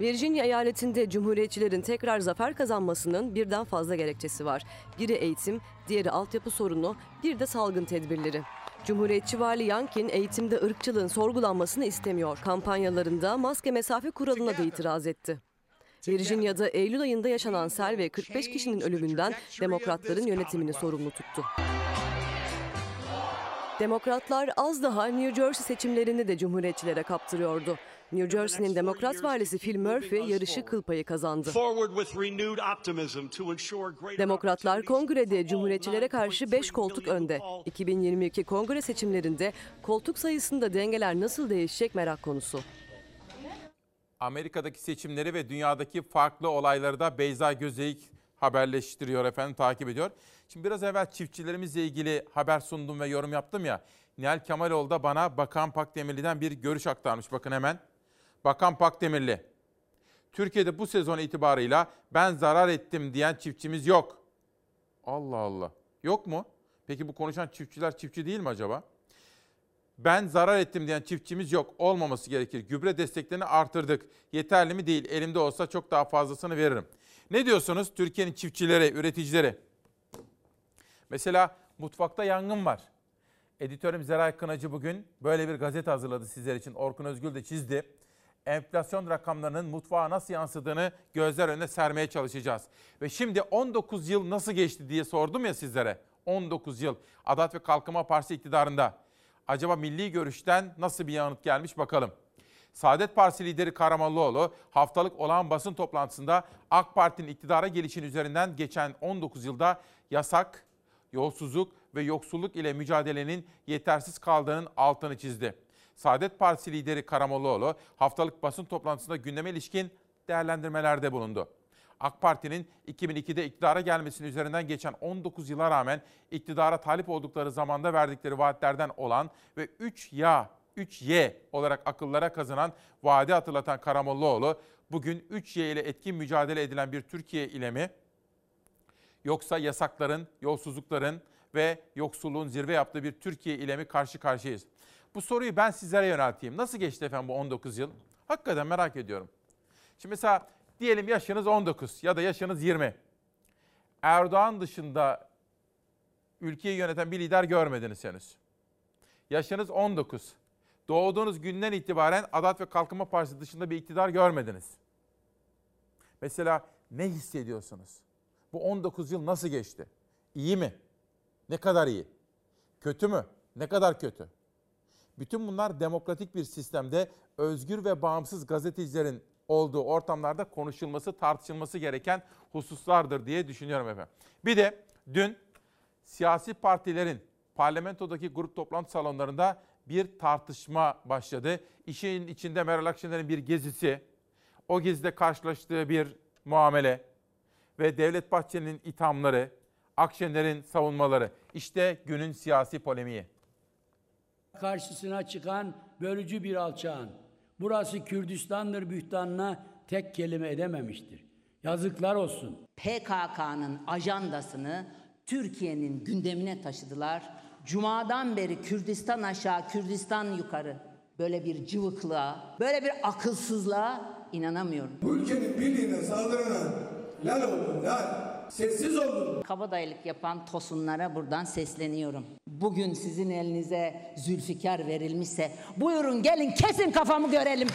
Virginia eyaletinde Cumhuriyetçilerin tekrar zafer kazanmasının birden fazla gerekçesi var. Biri eğitim, diğeri altyapı sorunu, bir de salgın tedbirleri. Cumhuriyetçi Vali Yankin eğitimde ırkçılığın sorgulanmasını istemiyor. Kampanyalarında maske mesafe kuralına da itiraz etti. Virginia'da Eylül ayında yaşanan sel ve 45 kişinin ölümünden demokratların yönetimini sorumlu tuttu. Demokratlar az daha New Jersey seçimlerini de cumhuriyetçilere kaptırıyordu. New Jersey'nin demokrat valisi Phil Murphy yarışı kıl payı kazandı. Demokratlar kongrede cumhuriyetçilere karşı 5 koltuk önde. 2022 kongre seçimlerinde koltuk sayısında dengeler nasıl değişecek merak konusu. Amerika'daki seçimleri ve dünyadaki farklı olayları da Beyza Gözeyik haberleştiriyor efendim, takip ediyor. Şimdi biraz evvel çiftçilerimizle ilgili haber sundum ve yorum yaptım ya. Nihal Kemaloğlu da bana Bakan Pakdemirli'den bir görüş aktarmış. Bakın hemen. Bakan Pakdemirli. Türkiye'de bu sezon itibarıyla ben zarar ettim diyen çiftçimiz yok. Allah Allah. Yok mu? Peki bu konuşan çiftçiler çiftçi değil mi acaba? Ben zarar ettim diyen çiftçimiz yok. Olmaması gerekir. Gübre desteklerini artırdık. Yeterli mi değil. Elimde olsa çok daha fazlasını veririm. Ne diyorsunuz Türkiye'nin çiftçileri, üreticileri? Mesela mutfakta yangın var. Editörüm Zeray Kınacı bugün böyle bir gazete hazırladı sizler için. Orkun Özgül de çizdi. Enflasyon rakamlarının mutfağa nasıl yansıdığını gözler önüne sermeye çalışacağız. Ve şimdi 19 yıl nasıl geçti diye sordum ya sizlere. 19 yıl Adalet ve Kalkınma Partisi iktidarında. Acaba milli görüşten nasıl bir yanıt gelmiş bakalım. Saadet Partisi lideri Karamollaoğlu haftalık olağan basın toplantısında AK Parti'nin iktidara gelişin üzerinden geçen 19 yılda yasak, yolsuzluk ve yoksulluk ile mücadelenin yetersiz kaldığının altını çizdi. Saadet Partisi lideri Karamollaoğlu haftalık basın toplantısında gündeme ilişkin değerlendirmelerde bulundu. AK Parti'nin 2002'de iktidara gelmesinin üzerinden geçen 19 yıla rağmen iktidara talip oldukları zamanda verdikleri vaatlerden olan ve 3 ya 3Y olarak akıllara kazınan vaadi hatırlatan Karamollaoğlu bugün 3Y ile etkin mücadele edilen bir Türkiye ile mi yoksa yasakların, yolsuzlukların ve yoksulluğun zirve yaptığı bir Türkiye ile mi karşı karşıyayız? Bu soruyu ben sizlere yönelteyim. Nasıl geçti efendim bu 19 yıl? Hakikaten merak ediyorum. Şimdi mesela diyelim yaşınız 19 ya da yaşınız 20. Erdoğan dışında ülkeyi yöneten bir lider görmediniz henüz. Yaşınız 19. Doğduğunuz günden itibaren Adalet ve Kalkınma Partisi dışında bir iktidar görmediniz. Mesela ne hissediyorsunuz? Bu 19 yıl nasıl geçti? İyi mi? Ne kadar iyi? Kötü mü? Ne kadar kötü? Bütün bunlar demokratik bir sistemde özgür ve bağımsız gazetecilerin olduğu ortamlarda konuşulması, tartışılması gereken hususlardır diye düşünüyorum efendim. Bir de dün siyasi partilerin parlamentodaki grup toplantı salonlarında bir tartışma başladı. İşin içinde Meral Akşener'in bir gezisi, o gezide karşılaştığı bir muamele ve Devlet Bahçeli'nin ithamları, Akşener'in savunmaları. İşte günün siyasi polemiği. Karşısına çıkan bölücü bir alçağın burası Kürdistan'dır bühtanına tek kelime edememiştir. Yazıklar olsun. PKK'nın ajandasını Türkiye'nin gündemine taşıdılar. Cuma'dan beri Kürdistan aşağı, Kürdistan yukarı. Böyle bir cıvıklığa, böyle bir akılsızlığa inanamıyorum. Bu ülkenin birliğine saldırana lal olun lal. Sessiz olun. Kabadayılık yapan tosunlara buradan sesleniyorum. Bugün sizin elinize Zülfikar verilmişse buyurun gelin kesin kafamı görelim.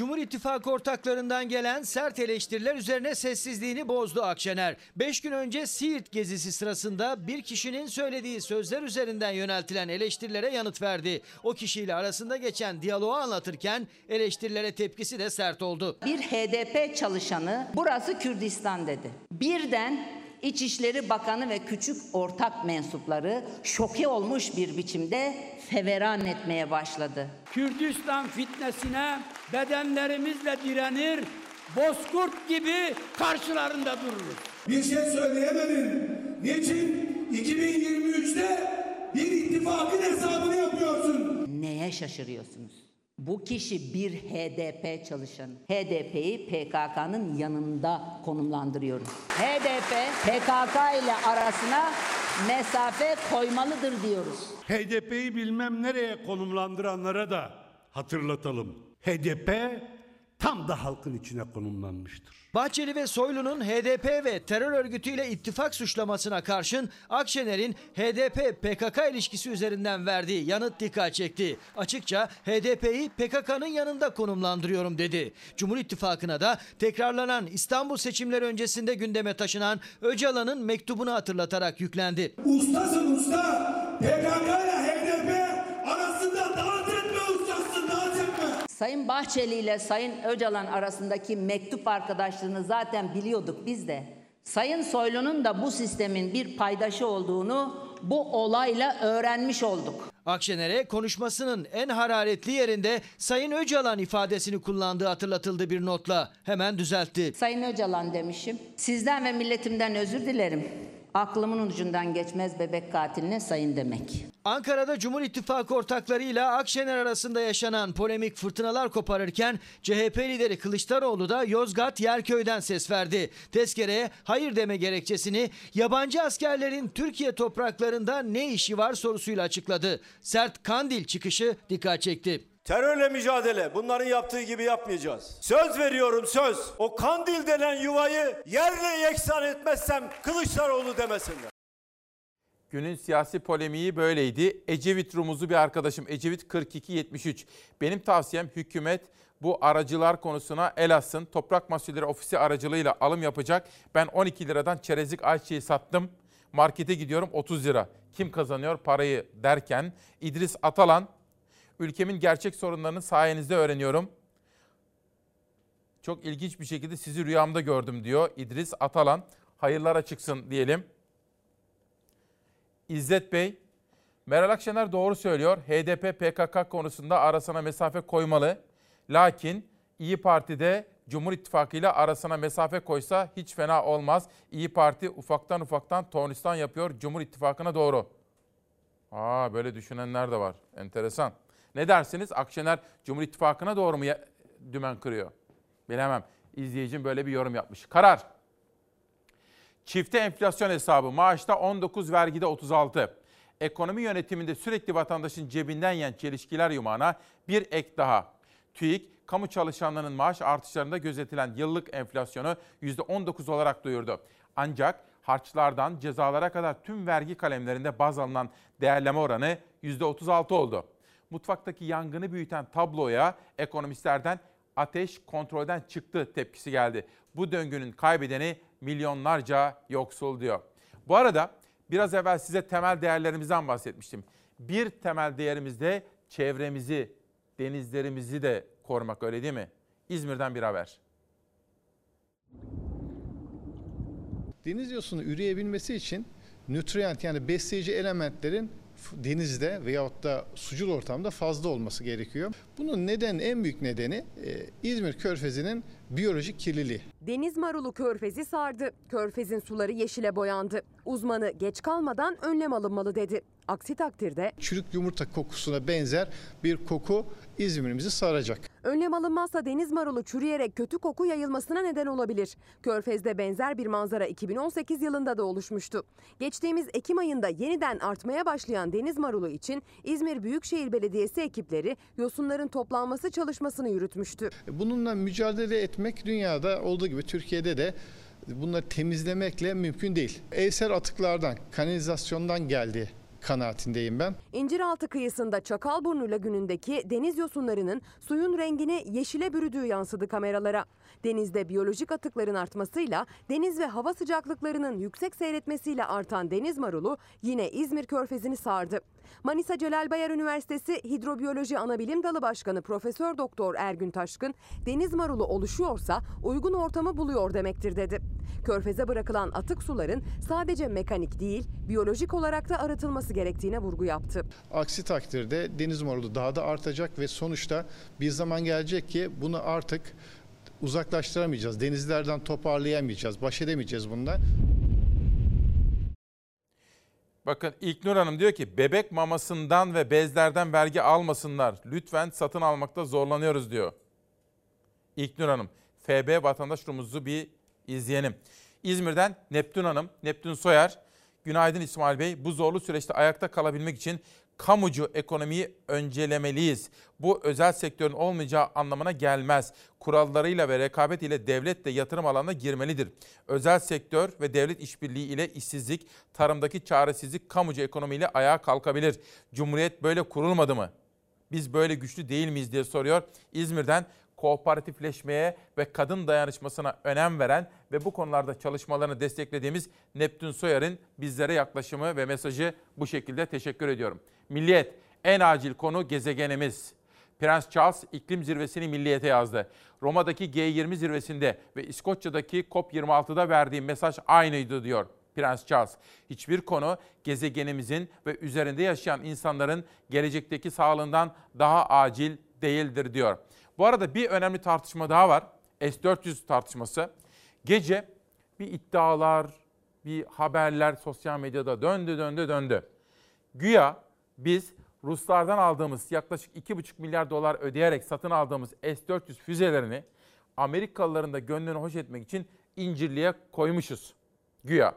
Cumhur İttifakı ortaklarından gelen sert eleştiriler üzerine sessizliğini bozdu Akşener. Beş gün önce Siirt gezisi sırasında bir kişinin söylediği sözler üzerinden yöneltilen eleştirilere yanıt verdi. O kişiyle arasında geçen diyaloğu anlatırken eleştirilere tepkisi de sert oldu. Bir HDP çalışanı burası Kürdistan dedi. Birden İçişleri Bakanı ve küçük ortak mensupları şoke olmuş bir biçimde feveran etmeye başladı. Kürdistan fitnesine bedenlerimizle direnir, bozkurt gibi karşılarında dururuz. Bir şey söyleyemedin. Niçin 2023'te bir ittifakın hesabını yapıyorsun? Neye şaşırıyorsunuz? Bu kişi bir HDP çalışanı. HDP'yi PKK'nın yanında konumlandırıyorum. HDP PKK ile arasına mesafe koymalıdır diyoruz. HDP'yi bilmem nereye konumlandıranlara da hatırlatalım. HDP tam da halkın içine konumlanmıştır. Bahçeli ve Soylu'nun HDP ve terör örgütüyle ittifak suçlamasına karşın Akşener'in HDP-PKK ilişkisi üzerinden verdiği yanıt dikkat çekti. Açıkça HDP'yi PKK'nın yanında konumlandırıyorum dedi. Cumhur İttifakı'na da tekrarlanan İstanbul seçimleri öncesinde gündeme taşınan Öcalan'ın mektubunu hatırlatarak yüklendi. Ustasın usta. PKK ile HDP arasında Sayın Bahçeli ile Sayın Öcalan arasındaki mektup arkadaşlığını zaten biliyorduk biz de. Sayın Soylu'nun da bu sistemin bir paydaşı olduğunu bu olayla öğrenmiş olduk. Akşener'e konuşmasının en hararetli yerinde Sayın Öcalan ifadesini kullandığı hatırlatıldı bir notla. Hemen düzeltti. Sayın Öcalan demişim. Sizden ve milletimden özür dilerim. Aklımın ucundan geçmez bebek katiline sayın demek. Ankara'da Cumhur İttifakı ortaklarıyla Akşener arasında yaşanan polemik fırtınalar koparırken CHP lideri Kılıçdaroğlu da Yozgat Yerköy'den ses verdi. Tezkereye hayır deme gerekçesini yabancı askerlerin Türkiye topraklarında ne işi var sorusuyla açıkladı. Sert Kandil çıkışı dikkat çekti. Terörle mücadele. Bunların yaptığı gibi yapmayacağız. Söz veriyorum söz. O kandil denen yuvayı yerle yeksan etmezsem Kılıçdaroğlu demesinler. Günün siyasi polemiği böyleydi. Ecevit Rumuzlu bir arkadaşım Ecevit 4273. Benim tavsiyem hükümet bu aracılar konusuna el atsın. Toprak Mahsulleri Ofisi aracılığıyla alım yapacak. Ben 12 liradan çerezlik ayçiçeği sattım. Markete gidiyorum 30 lira. Kim kazanıyor parayı derken İdris Atalan ülkemin gerçek sorunlarını sayenizde öğreniyorum. Çok ilginç bir şekilde sizi rüyamda gördüm diyor İdris Atalan. Hayırlara çıksın diyelim. İzzet Bey, Meral Akşener doğru söylüyor. HDP PKK konusunda arasına mesafe koymalı. Lakin İyi Parti'de Cumhur İttifakı ile arasına mesafe koysa hiç fena olmaz. İyi Parti ufaktan ufaktan tornistan yapıyor Cumhur İttifakı'na doğru. Aa böyle düşünenler de var. Enteresan. Ne dersiniz? Akşener Cumhur İttifakı'na doğru mu dümen kırıyor? Bilemem. İzleyicim böyle bir yorum yapmış. Karar. Çifte enflasyon hesabı maaşta 19, vergide 36. Ekonomi yönetiminde sürekli vatandaşın cebinden yiyen çelişkiler yumağına bir ek daha. TÜİK, kamu çalışanlarının maaş artışlarında gözetilen yıllık enflasyonu %19 olarak duyurdu. Ancak harçlardan cezalara kadar tüm vergi kalemlerinde baz alınan değerleme oranı %36 oldu. Mutfaktaki yangını büyüten tabloya ekonomistlerden ateş kontrolden çıktı tepkisi geldi. Bu döngünün kaybedeni milyonlarca yoksul diyor. Bu arada biraz evvel size temel değerlerimizden bahsetmiştim. Bir temel değerimiz de çevremizi, denizlerimizi de korumak öyle değil mi? İzmir'den bir haber. Deniz yosunu üreyebilmesi için nutrient yani besleyici elementlerin denizde veyahut da sucul ortamda fazla olması gerekiyor. Bunun neden en büyük nedeni e, İzmir Körfezi'nin biyolojik kirliliği. Deniz marulu körfezi sardı. Körfezin suları yeşile boyandı. Uzmanı geç kalmadan önlem alınmalı dedi. Aksi takdirde Çürük yumurta kokusuna benzer bir koku İzmir'imizi saracak. önlem alınmazsa deniz marulu çürüyerek kötü koku yayılmasına neden olabilir. Körfez'de benzer bir manzara 2018 yılında da oluşmuştu. Geçtiğimiz Ekim ayında yeniden artmaya başlayan deniz marulu için İzmir Büyükşehir Belediyesi ekipleri yosunların toplanması çalışmasını yürütmüştü. Bununla mücadele etmek dünyada olduğu gibi Türkiye'de de bunları temizlemekle mümkün değil. Evsel atıklardan, kanalizasyondan geldi kanaatindeyim ben. İnciraltı kıyısında Çakalburnu Lagünü'ndeki deniz yosunlarının suyun rengini yeşile bürüdüğü yansıdı kameralara. Denizde biyolojik atıkların artmasıyla deniz ve hava sıcaklıklarının yüksek seyretmesiyle artan deniz marulu yine İzmir Körfezi'ni sardı. Manisa Celal Bayar Üniversitesi Hidrobiyoloji Anabilim Dalı Başkanı Profesör Doktor Ergün Taşkın, deniz marulu oluşuyorsa uygun ortamı buluyor demektir dedi. Körfeze bırakılan atık suların sadece mekanik değil, biyolojik olarak da arıtılması gerektiğine vurgu yaptı. Aksi takdirde deniz marulu daha da artacak ve sonuçta bir zaman gelecek ki bunu artık uzaklaştıramayacağız. Denizlerden toparlayamayacağız, baş edemeyeceğiz bununla. Bakın İlknur Hanım diyor ki bebek mamasından ve bezlerden vergi almasınlar. Lütfen satın almakta zorlanıyoruz diyor. İlknur Hanım. FB vatandaş bir izleyelim. İzmir'den Neptün Hanım, Neptün Soyer. Günaydın İsmail Bey. Bu zorlu süreçte ayakta kalabilmek için kamucu ekonomiyi öncelemeliyiz. Bu özel sektörün olmayacağı anlamına gelmez. Kurallarıyla ve rekabet ile devlet de yatırım alanına girmelidir. Özel sektör ve devlet işbirliği ile işsizlik, tarımdaki çaresizlik kamucu ekonomiyle ayağa kalkabilir. Cumhuriyet böyle kurulmadı mı? Biz böyle güçlü değil miyiz diye soruyor. İzmir'den kooperatifleşmeye ve kadın dayanışmasına önem veren ve bu konularda çalışmalarını desteklediğimiz Neptün Soyer'in bizlere yaklaşımı ve mesajı bu şekilde teşekkür ediyorum. Milliyet, en acil konu gezegenimiz. Prens Charles iklim zirvesini milliyete yazdı. Roma'daki G20 zirvesinde ve İskoçya'daki COP26'da verdiği mesaj aynıydı diyor Prens Charles. Hiçbir konu gezegenimizin ve üzerinde yaşayan insanların gelecekteki sağlığından daha acil değildir diyor. Bu arada bir önemli tartışma daha var. S-400 tartışması. Gece bir iddialar, bir haberler sosyal medyada döndü döndü döndü. Güya biz Ruslardan aldığımız yaklaşık 2,5 milyar dolar ödeyerek satın aldığımız S-400 füzelerini Amerikalıların da gönlünü hoş etmek için İncirli'ye koymuşuz. Güya.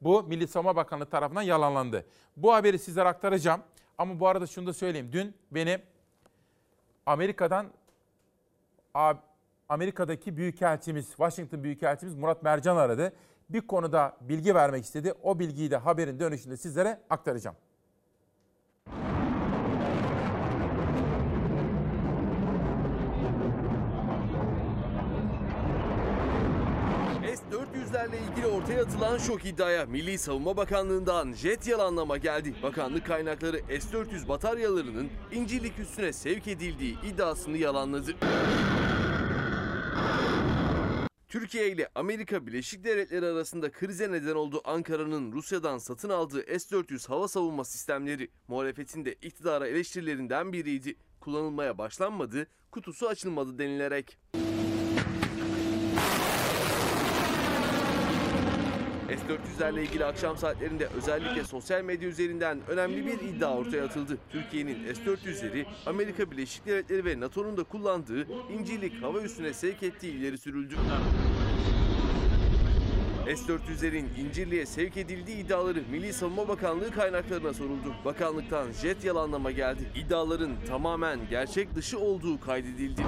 Bu Milli Savunma Bakanlığı tarafından yalanlandı. Bu haberi sizlere aktaracağım. Ama bu arada şunu da söyleyeyim. Dün beni Amerika'dan Amerika'daki Büyükelçimiz, Washington Büyükelçimiz Murat Mercan aradı. Bir konuda bilgi vermek istedi. O bilgiyi de haberin dönüşünde sizlere aktaracağım. S-400'lerle ilgili ortaya atılan şok iddiaya Milli Savunma Bakanlığı'ndan jet yalanlama geldi. Bakanlık kaynakları S-400 bataryalarının İncirlik üstüne sevk edildiği iddiasını yalanladı. Türkiye ile Amerika Birleşik Devletleri arasında krize neden olduğu Ankara'nın Rusya'dan satın aldığı S-400 hava savunma sistemleri muhalefetin de iktidara eleştirilerinden biriydi. Kullanılmaya başlanmadı, kutusu açılmadı denilerek. S-400'lerle ilgili akşam saatlerinde özellikle sosyal medya üzerinden önemli bir iddia ortaya atıldı. Türkiye'nin S-400'leri Amerika Birleşik Devletleri ve NATO'nun da kullandığı İncirlik hava üssüne sevk ettiği ileri sürüldü. S-400'lerin İncirli'ye sevk edildiği iddiaları Milli Savunma Bakanlığı kaynaklarına soruldu. Bakanlıktan jet yalanlama geldi. İddiaların tamamen gerçek dışı olduğu kaydedildi.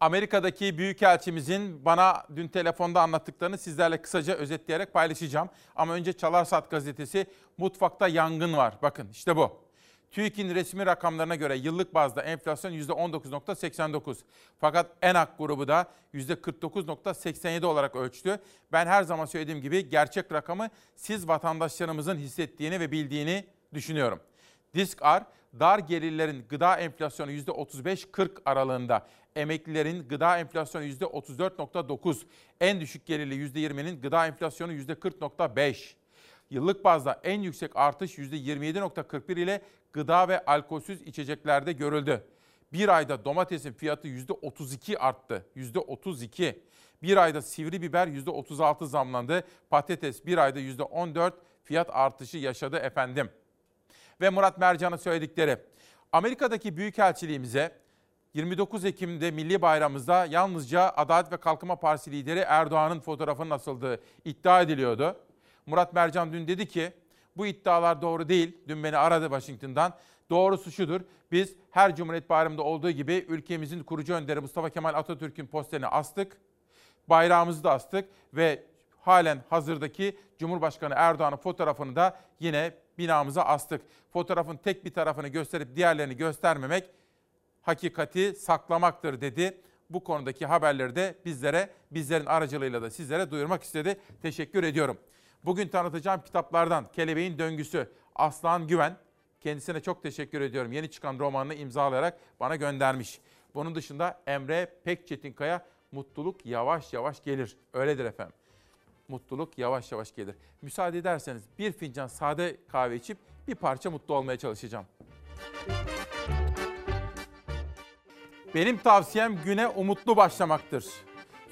Amerika'daki büyükelçimizin bana dün telefonda anlattıklarını sizlerle kısaca özetleyerek paylaşacağım. Ama önce Çalar Saat gazetesi mutfakta yangın var. Bakın işte bu. TÜİK'in resmi rakamlarına göre yıllık bazda enflasyon %19.89. Fakat ENAK grubu da %49.87 olarak ölçtü. Ben her zaman söylediğim gibi gerçek rakamı siz vatandaşlarımızın hissettiğini ve bildiğini düşünüyorum. Diskar, dar gelirlerin gıda enflasyonu %35-40 aralığında, emeklilerin gıda enflasyonu %34.9, en düşük gelirli %20'nin gıda enflasyonu %40.5. Yıllık bazda en yüksek artış %27.41 ile gıda ve alkolsüz içeceklerde görüldü. Bir ayda domatesin fiyatı %32 arttı. %32. Bir ayda sivri biber %36 zamlandı. Patates bir ayda %14 fiyat artışı yaşadı efendim. Ve Murat Mercan'ın söyledikleri. Amerika'daki büyükelçiliğimize 29 Ekim'de Milli Bayramımızda yalnızca Adalet ve Kalkınma Partisi lideri Erdoğan'ın fotoğrafının asıldığı iddia ediliyordu. Murat Mercan dün dedi ki bu iddialar doğru değil. Dün beni aradı Washington'dan. Doğrusu şudur. Biz her Cumhuriyet Bayramı'nda olduğu gibi ülkemizin kurucu önderi Mustafa Kemal Atatürk'ün posterini astık. Bayrağımızı da astık ve halen hazırdaki Cumhurbaşkanı Erdoğan'ın fotoğrafını da yine binamıza astık. Fotoğrafın tek bir tarafını gösterip diğerlerini göstermemek hakikati saklamaktır dedi. Bu konudaki haberleri de bizlere, bizlerin aracılığıyla da sizlere duyurmak istedi. Teşekkür ediyorum. Bugün tanıtacağım kitaplardan Kelebeğin Döngüsü, Aslan Güven. Kendisine çok teşekkür ediyorum. Yeni çıkan romanını imzalayarak bana göndermiş. Bunun dışında Emre Pekçetinkaya, Mutluluk Yavaş Yavaş Gelir. Öyledir efendim. Mutluluk yavaş yavaş gelir. Müsaade ederseniz bir fincan sade kahve içip bir parça mutlu olmaya çalışacağım. Benim tavsiyem güne umutlu başlamaktır.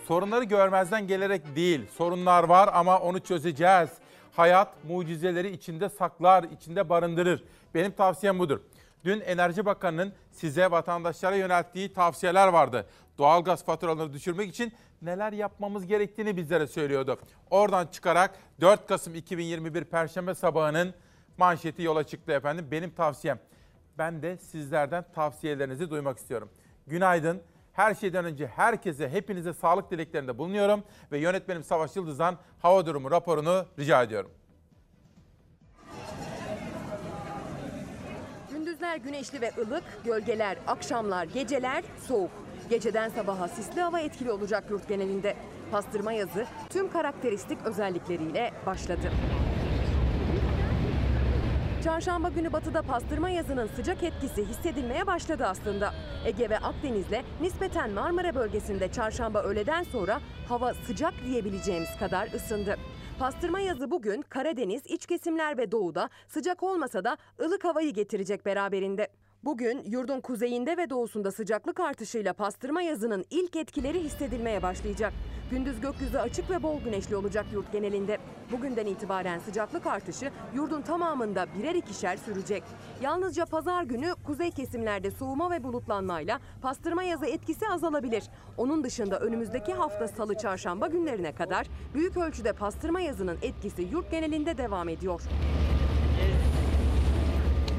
Sorunları görmezden gelerek değil, sorunlar var ama onu çözeceğiz. Hayat mucizeleri içinde saklar, içinde barındırır. Benim tavsiyem budur. Dün Enerji Bakanı'nın size vatandaşlara yönelttiği tavsiyeler vardı. Doğalgaz faturalarını düşürmek için neler yapmamız gerektiğini bizlere söylüyordu. Oradan çıkarak 4 Kasım 2021 Perşembe sabahının manşeti yola çıktı efendim. Benim tavsiyem. Ben de sizlerden tavsiyelerinizi duymak istiyorum. Günaydın. Her şeyden önce herkese, hepinize sağlık dileklerinde bulunuyorum ve yönetmenim Savaş Yıldız'dan hava durumu raporunu rica ediyorum. Gündüzler güneşli ve ılık, gölgeler, akşamlar, geceler soğuk. Geceden sabaha sisli hava etkili olacak yurt genelinde. Pastırma yazı tüm karakteristik özellikleriyle başladı. Çarşamba günü batıda pastırma yazının sıcak etkisi hissedilmeye başladı aslında. Ege ve Akdeniz'le nispeten Marmara bölgesinde çarşamba öğleden sonra hava sıcak diyebileceğimiz kadar ısındı. Pastırma yazı bugün Karadeniz, iç kesimler ve doğuda sıcak olmasa da ılık havayı getirecek beraberinde. Bugün yurdun kuzeyinde ve doğusunda sıcaklık artışıyla pastırma yazının ilk etkileri hissedilmeye başlayacak. Gündüz gökyüzü açık ve bol güneşli olacak yurt genelinde. Bugünden itibaren sıcaklık artışı yurdun tamamında birer ikişer sürecek. Yalnızca pazar günü kuzey kesimlerde soğuma ve bulutlanmayla pastırma yazı etkisi azalabilir. Onun dışında önümüzdeki hafta salı çarşamba günlerine kadar büyük ölçüde pastırma yazının etkisi yurt genelinde devam ediyor.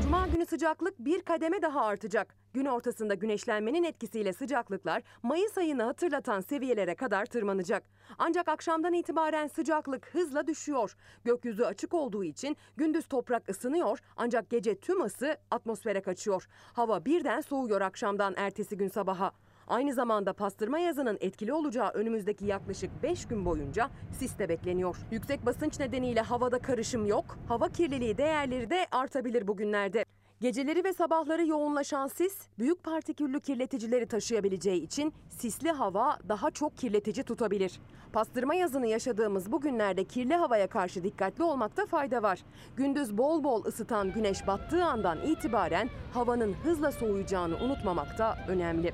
Cuma günü sıcaklık bir kademe daha artacak. Gün ortasında güneşlenmenin etkisiyle sıcaklıklar Mayıs ayını hatırlatan seviyelere kadar tırmanacak. Ancak akşamdan itibaren sıcaklık hızla düşüyor. Gökyüzü açık olduğu için gündüz toprak ısınıyor ancak gece tüm ısı atmosfere kaçıyor. Hava birden soğuyor akşamdan ertesi gün sabaha. Aynı zamanda pastırma yazının etkili olacağı önümüzdeki yaklaşık 5 gün boyunca sis de bekleniyor. Yüksek basınç nedeniyle havada karışım yok. Hava kirliliği değerleri de artabilir bugünlerde. Geceleri ve sabahları yoğunlaşan sis, büyük partiküllü kirleticileri taşıyabileceği için sisli hava daha çok kirletici tutabilir. Pastırma yazını yaşadığımız bu günlerde kirli havaya karşı dikkatli olmakta fayda var. Gündüz bol bol ısıtan güneş battığı andan itibaren havanın hızla soğuyacağını unutmamak da önemli.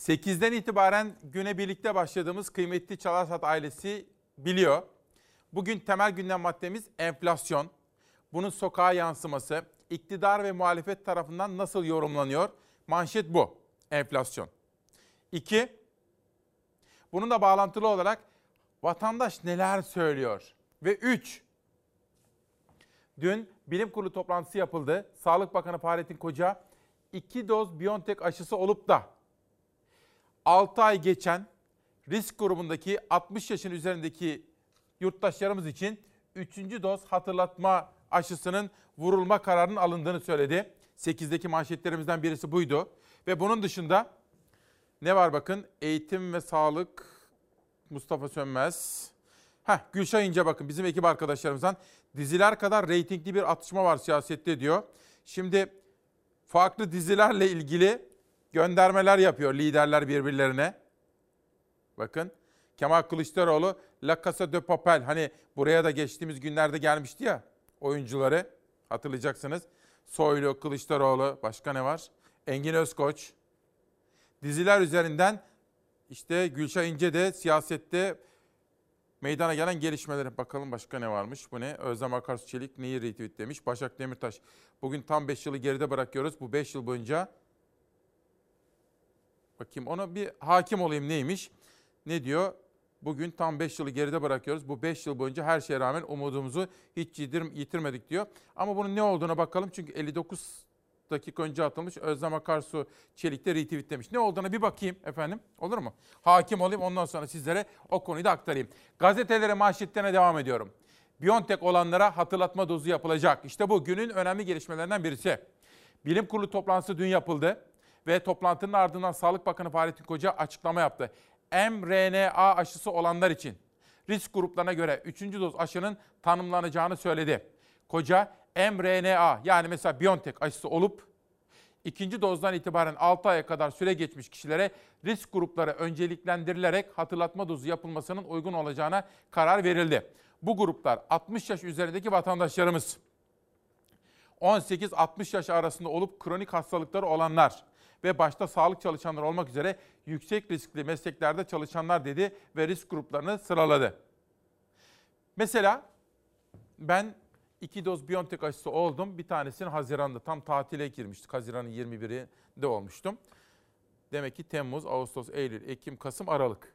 8'den itibaren güne birlikte başladığımız kıymetli Çalarsat ailesi biliyor. Bugün temel gündem maddemiz enflasyon. Bunun sokağa yansıması, iktidar ve muhalefet tarafından nasıl yorumlanıyor? Manşet bu, enflasyon. İki, bununla bağlantılı olarak vatandaş neler söylüyor? Ve üç, dün bilim kurulu toplantısı yapıldı. Sağlık Bakanı Fahrettin Koca, iki doz Biontech aşısı olup da 6 ay geçen risk grubundaki 60 yaşın üzerindeki yurttaşlarımız için 3. doz hatırlatma aşısının vurulma kararının alındığını söyledi. 8'deki manşetlerimizden birisi buydu. Ve bunun dışında ne var bakın? Eğitim ve sağlık Mustafa Sönmez. Heh, Gülşah İnce bakın bizim ekip arkadaşlarımızdan. Diziler kadar reytingli bir atışma var siyasette diyor. Şimdi farklı dizilerle ilgili göndermeler yapıyor liderler birbirlerine. Bakın Kemal Kılıçdaroğlu La Casa de Papel hani buraya da geçtiğimiz günlerde gelmişti ya oyuncuları hatırlayacaksınız. Soylu, Kılıçdaroğlu, başka ne var? Engin Özkoç. Diziler üzerinden işte Gülşah İnce de siyasette meydana gelen gelişmelere bakalım başka ne varmış. Bu ne? Özlem Akarsu Çelik neyi retweet demiş? Başak Demirtaş. Bugün tam 5 yılı geride bırakıyoruz. Bu 5 yıl boyunca bakayım ona bir hakim olayım neymiş? Ne diyor? Bugün tam 5 yılı geride bırakıyoruz. Bu 5 yıl boyunca her şeye rağmen umudumuzu hiç yitirmedik diyor. Ama bunun ne olduğuna bakalım. Çünkü 59 dakika önce atılmış Özlem Akarsu Çelik'te retweet demiş. Ne olduğuna bir bakayım efendim. Olur mu? Hakim olayım ondan sonra sizlere o konuyu da aktarayım. Gazetelere manşetlerine devam ediyorum. Biontech olanlara hatırlatma dozu yapılacak. İşte bu günün önemli gelişmelerinden birisi. Bilim kurulu toplantısı dün yapıldı ve toplantının ardından Sağlık Bakanı Fahrettin Koca açıklama yaptı mRNA aşısı olanlar için risk gruplarına göre 3. doz aşının tanımlanacağını söyledi. Koca mRNA yani mesela BioNTech aşısı olup ikinci dozdan itibaren 6 aya kadar süre geçmiş kişilere risk grupları önceliklendirilerek hatırlatma dozu yapılmasının uygun olacağına karar verildi. Bu gruplar 60 yaş üzerindeki vatandaşlarımız, 18-60 yaş arasında olup kronik hastalıkları olanlar, ve başta sağlık çalışanları olmak üzere yüksek riskli mesleklerde çalışanlar dedi ve risk gruplarını sıraladı. Mesela ben iki doz Biontech aşısı oldum. Bir tanesini Haziran'da tam tatile girmiştik. Haziran'ın 21'inde olmuştum. Demek ki Temmuz, Ağustos, Eylül, Ekim, Kasım, Aralık.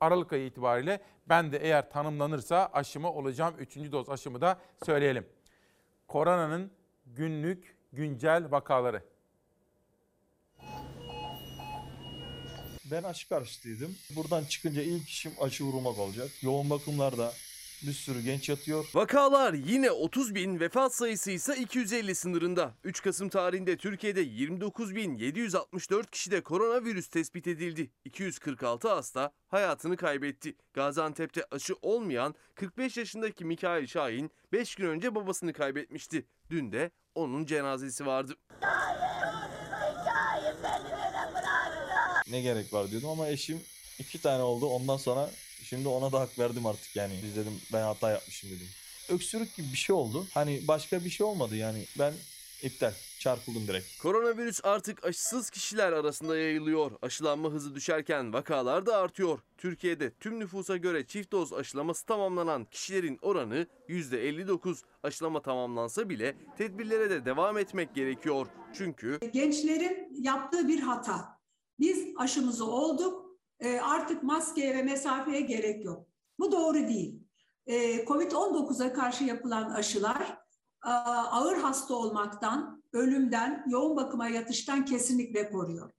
Aralık ayı itibariyle ben de eğer tanımlanırsa aşımı olacağım. Üçüncü doz aşımı da söyleyelim. Koronanın günlük güncel vakaları. Ben aşı karşıtıydım. Buradan çıkınca ilk işim aşı vurmak olacak. Yoğun bakımlarda bir sürü genç yatıyor. Vakalar yine 30 bin, vefat sayısı ise 250 sınırında. 3 Kasım tarihinde Türkiye'de 29.764 kişide koronavirüs tespit edildi. 246 hasta hayatını kaybetti. Gaziantep'te aşı olmayan 45 yaşındaki Mikail Şahin 5 gün önce babasını kaybetmişti. Dün de onun cenazesi vardı. Ne gerek var diyordum ama eşim iki tane oldu. Ondan sonra şimdi ona da hak verdim artık yani. Biz dedim ben hata yapmışım dedim. Öksürük gibi bir şey oldu. Hani başka bir şey olmadı yani. Ben iptal. Çarpıldım direkt. Koronavirüs artık aşısız kişiler arasında yayılıyor. Aşılanma hızı düşerken vakalar da artıyor. Türkiye'de tüm nüfusa göre çift doz aşılaması tamamlanan kişilerin oranı %59. Aşılama tamamlansa bile tedbirlere de devam etmek gerekiyor. Çünkü gençlerin yaptığı bir hata. Biz aşımızı olduk. E, artık maskeye ve mesafeye gerek yok. Bu doğru değil. E, Covid-19'a karşı yapılan aşılar a, ağır hasta olmaktan, ölümden, yoğun bakıma yatıştan kesinlikle koruyor.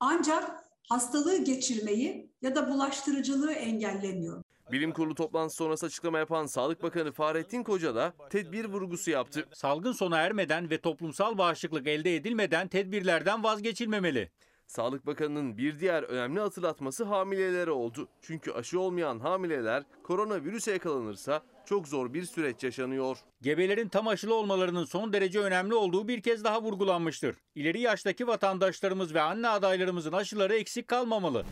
Ancak hastalığı geçirmeyi ya da bulaştırıcılığı engellemiyor. Bilim kurulu toplantısı sonrası açıklama yapan Sağlık Bakanı Fahrettin Koca da tedbir vurgusu yaptı. Salgın sona ermeden ve toplumsal bağışıklık elde edilmeden tedbirlerden vazgeçilmemeli. Sağlık Bakanı'nın bir diğer önemli hatırlatması hamilelere oldu. Çünkü aşı olmayan hamileler koronavirüse yakalanırsa çok zor bir süreç yaşanıyor. Gebelerin tam aşılı olmalarının son derece önemli olduğu bir kez daha vurgulanmıştır. İleri yaştaki vatandaşlarımız ve anne adaylarımızın aşıları eksik kalmamalı.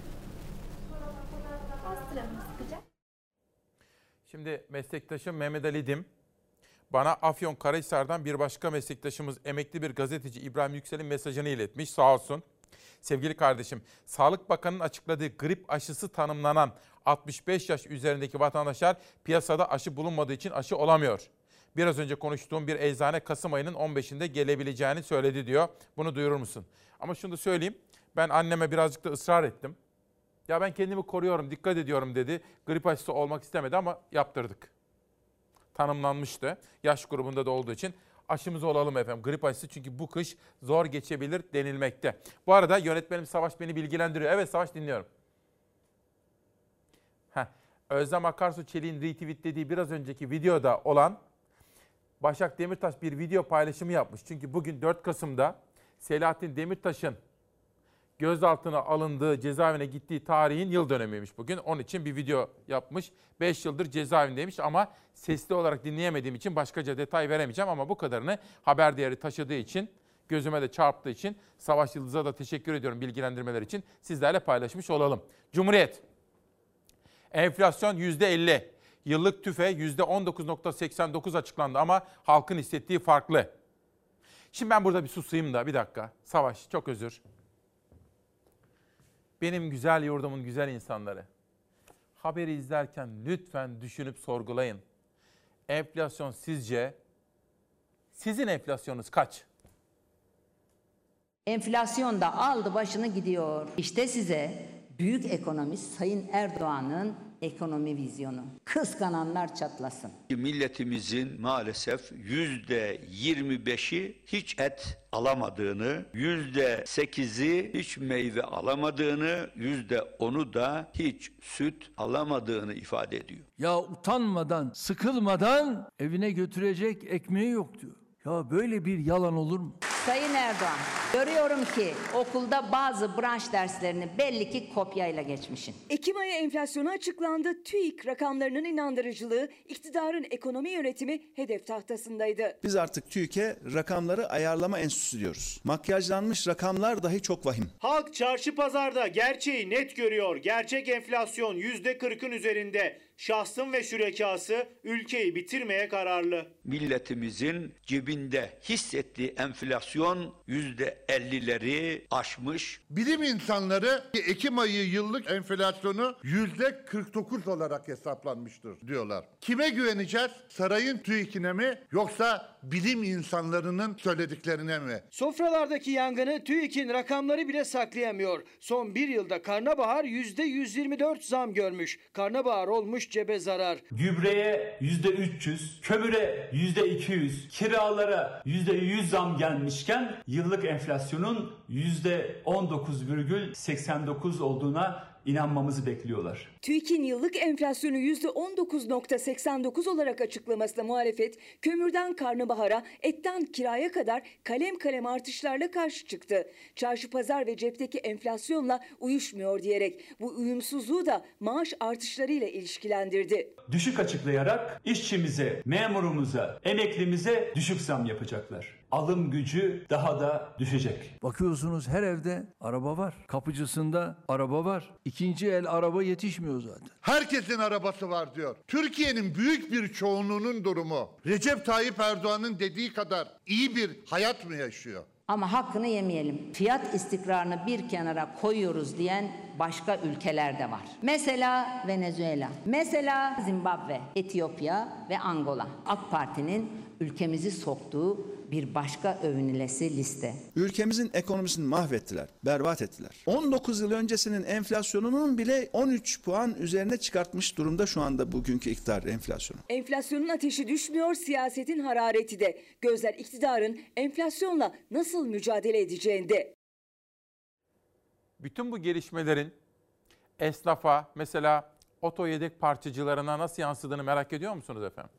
Şimdi meslektaşım Mehmet Ali Dim bana Afyon Karahisar'dan bir başka meslektaşımız emekli bir gazeteci İbrahim Yüksel'in mesajını iletmiş sağ olsun. Sevgili kardeşim, Sağlık Bakanı'nın açıkladığı grip aşısı tanımlanan 65 yaş üzerindeki vatandaşlar piyasada aşı bulunmadığı için aşı olamıyor. Biraz önce konuştuğum bir eczane Kasım ayının 15'inde gelebileceğini söyledi diyor. Bunu duyurur musun? Ama şunu da söyleyeyim. Ben anneme birazcık da ısrar ettim. Ya ben kendimi koruyorum, dikkat ediyorum dedi. Grip aşısı olmak istemedi ama yaptırdık. Tanımlanmıştı. Yaş grubunda da olduğu için aşımız olalım efendim. Grip aşısı çünkü bu kış zor geçebilir denilmekte. Bu arada yönetmenim Savaş beni bilgilendiriyor. Evet Savaş dinliyorum. Heh. Özlem Akarsu Çelik'in retweetlediği biraz önceki videoda olan Başak Demirtaş bir video paylaşımı yapmış. Çünkü bugün 4 Kasım'da Selahattin Demirtaş'ın gözaltına alındığı, cezaevine gittiği tarihin yıl dönümüymüş bugün. Onun için bir video yapmış. 5 yıldır cezaevindeymiş ama sesli olarak dinleyemediğim için başkaca detay veremeyeceğim ama bu kadarını haber değeri taşıdığı için, gözüme de çarptığı için Savaş Yıldız'a da teşekkür ediyorum bilgilendirmeler için. Sizlerle paylaşmış olalım. Cumhuriyet. Enflasyon %50. Yıllık tüfe %19.89 açıklandı ama halkın hissettiği farklı. Şimdi ben burada bir susayım da bir dakika. Savaş çok özür. Benim güzel yurdumun güzel insanları. Haberi izlerken lütfen düşünüp sorgulayın. Enflasyon sizce sizin enflasyonunuz kaç? Enflasyon da aldı başını gidiyor. İşte size büyük ekonomist Sayın Erdoğan'ın ekonomi vizyonu. Kıskananlar çatlasın. Milletimizin maalesef yüzde 25'i hiç et alamadığını, yüzde 8'i hiç meyve alamadığını, yüzde 10'u da hiç süt alamadığını ifade ediyor. Ya utanmadan, sıkılmadan evine götürecek ekmeği yok diyor. Ya böyle bir yalan olur mu? Sayın Erdoğan, görüyorum ki okulda bazı branş derslerini belli ki kopyayla geçmişin. Ekim ayı enflasyonu açıklandı. TÜİK rakamlarının inandırıcılığı, iktidarın ekonomi yönetimi hedef tahtasındaydı. Biz artık TÜİK'e rakamları ayarlama enstitüsü diyoruz. Makyajlanmış rakamlar dahi çok vahim. Halk çarşı pazarda gerçeği net görüyor. Gerçek enflasyon %40'ın üzerinde. Şahsın ve şürekası ülkeyi bitirmeye kararlı. Milletimizin cebinde hissettiği enflasyon yüzde 50'leri aşmış. Bilim insanları Ekim ayı yıllık enflasyonu yüzde 49 olarak hesaplanmıştır diyorlar. Kime güveneceğiz? Sarayın TÜİK'ine mi yoksa bilim insanlarının söylediklerine mi? Sofralardaki yangını TÜİK'in rakamları bile saklayamıyor. Son bir yılda karnabahar %124 zam görmüş. Karnabahar olmuş cebe zarar. Gübreye yüzde 300, kömüre yüzde 200, kiralara yüzde 100 zam gelmişken yıllık enflasyonun yüzde 19,89 olduğuna inanmamızı bekliyorlar. TÜİK'in yıllık enflasyonu %19.89 olarak açıklamasına muhalefet, kömürden karnabahara, etten kiraya kadar kalem kalem artışlarla karşı çıktı. Çarşı pazar ve cepteki enflasyonla uyuşmuyor diyerek bu uyumsuzluğu da maaş artışlarıyla ilişkilendirdi. Düşük açıklayarak işçimize, memurumuza, emeklimize düşük zam yapacaklar. Alım gücü daha da düşecek. Bakıyorsunuz her evde araba var. Kapıcısında araba var. İkinci el araba yetişmiyor zaten. Herkesin arabası var diyor. Türkiye'nin büyük bir çoğunluğunun durumu Recep Tayyip Erdoğan'ın dediği kadar iyi bir hayat mı yaşıyor? Ama hakkını yemeyelim. Fiyat istikrarını bir kenara koyuyoruz diyen başka ülkeler de var. Mesela Venezuela, mesela Zimbabwe, Etiyopya ve Angola. AK Parti'nin ülkemizi soktuğu bir başka övünülesi liste. Ülkemizin ekonomisini mahvettiler, berbat ettiler. 19 yıl öncesinin enflasyonunun bile 13 puan üzerine çıkartmış durumda şu anda bugünkü iktidar enflasyonu. Enflasyonun ateşi düşmüyor, siyasetin harareti de. Gözler iktidarın enflasyonla nasıl mücadele edeceğinde. Bütün bu gelişmelerin esnafa mesela oto yedek parçacılarına nasıl yansıdığını merak ediyor musunuz efendim?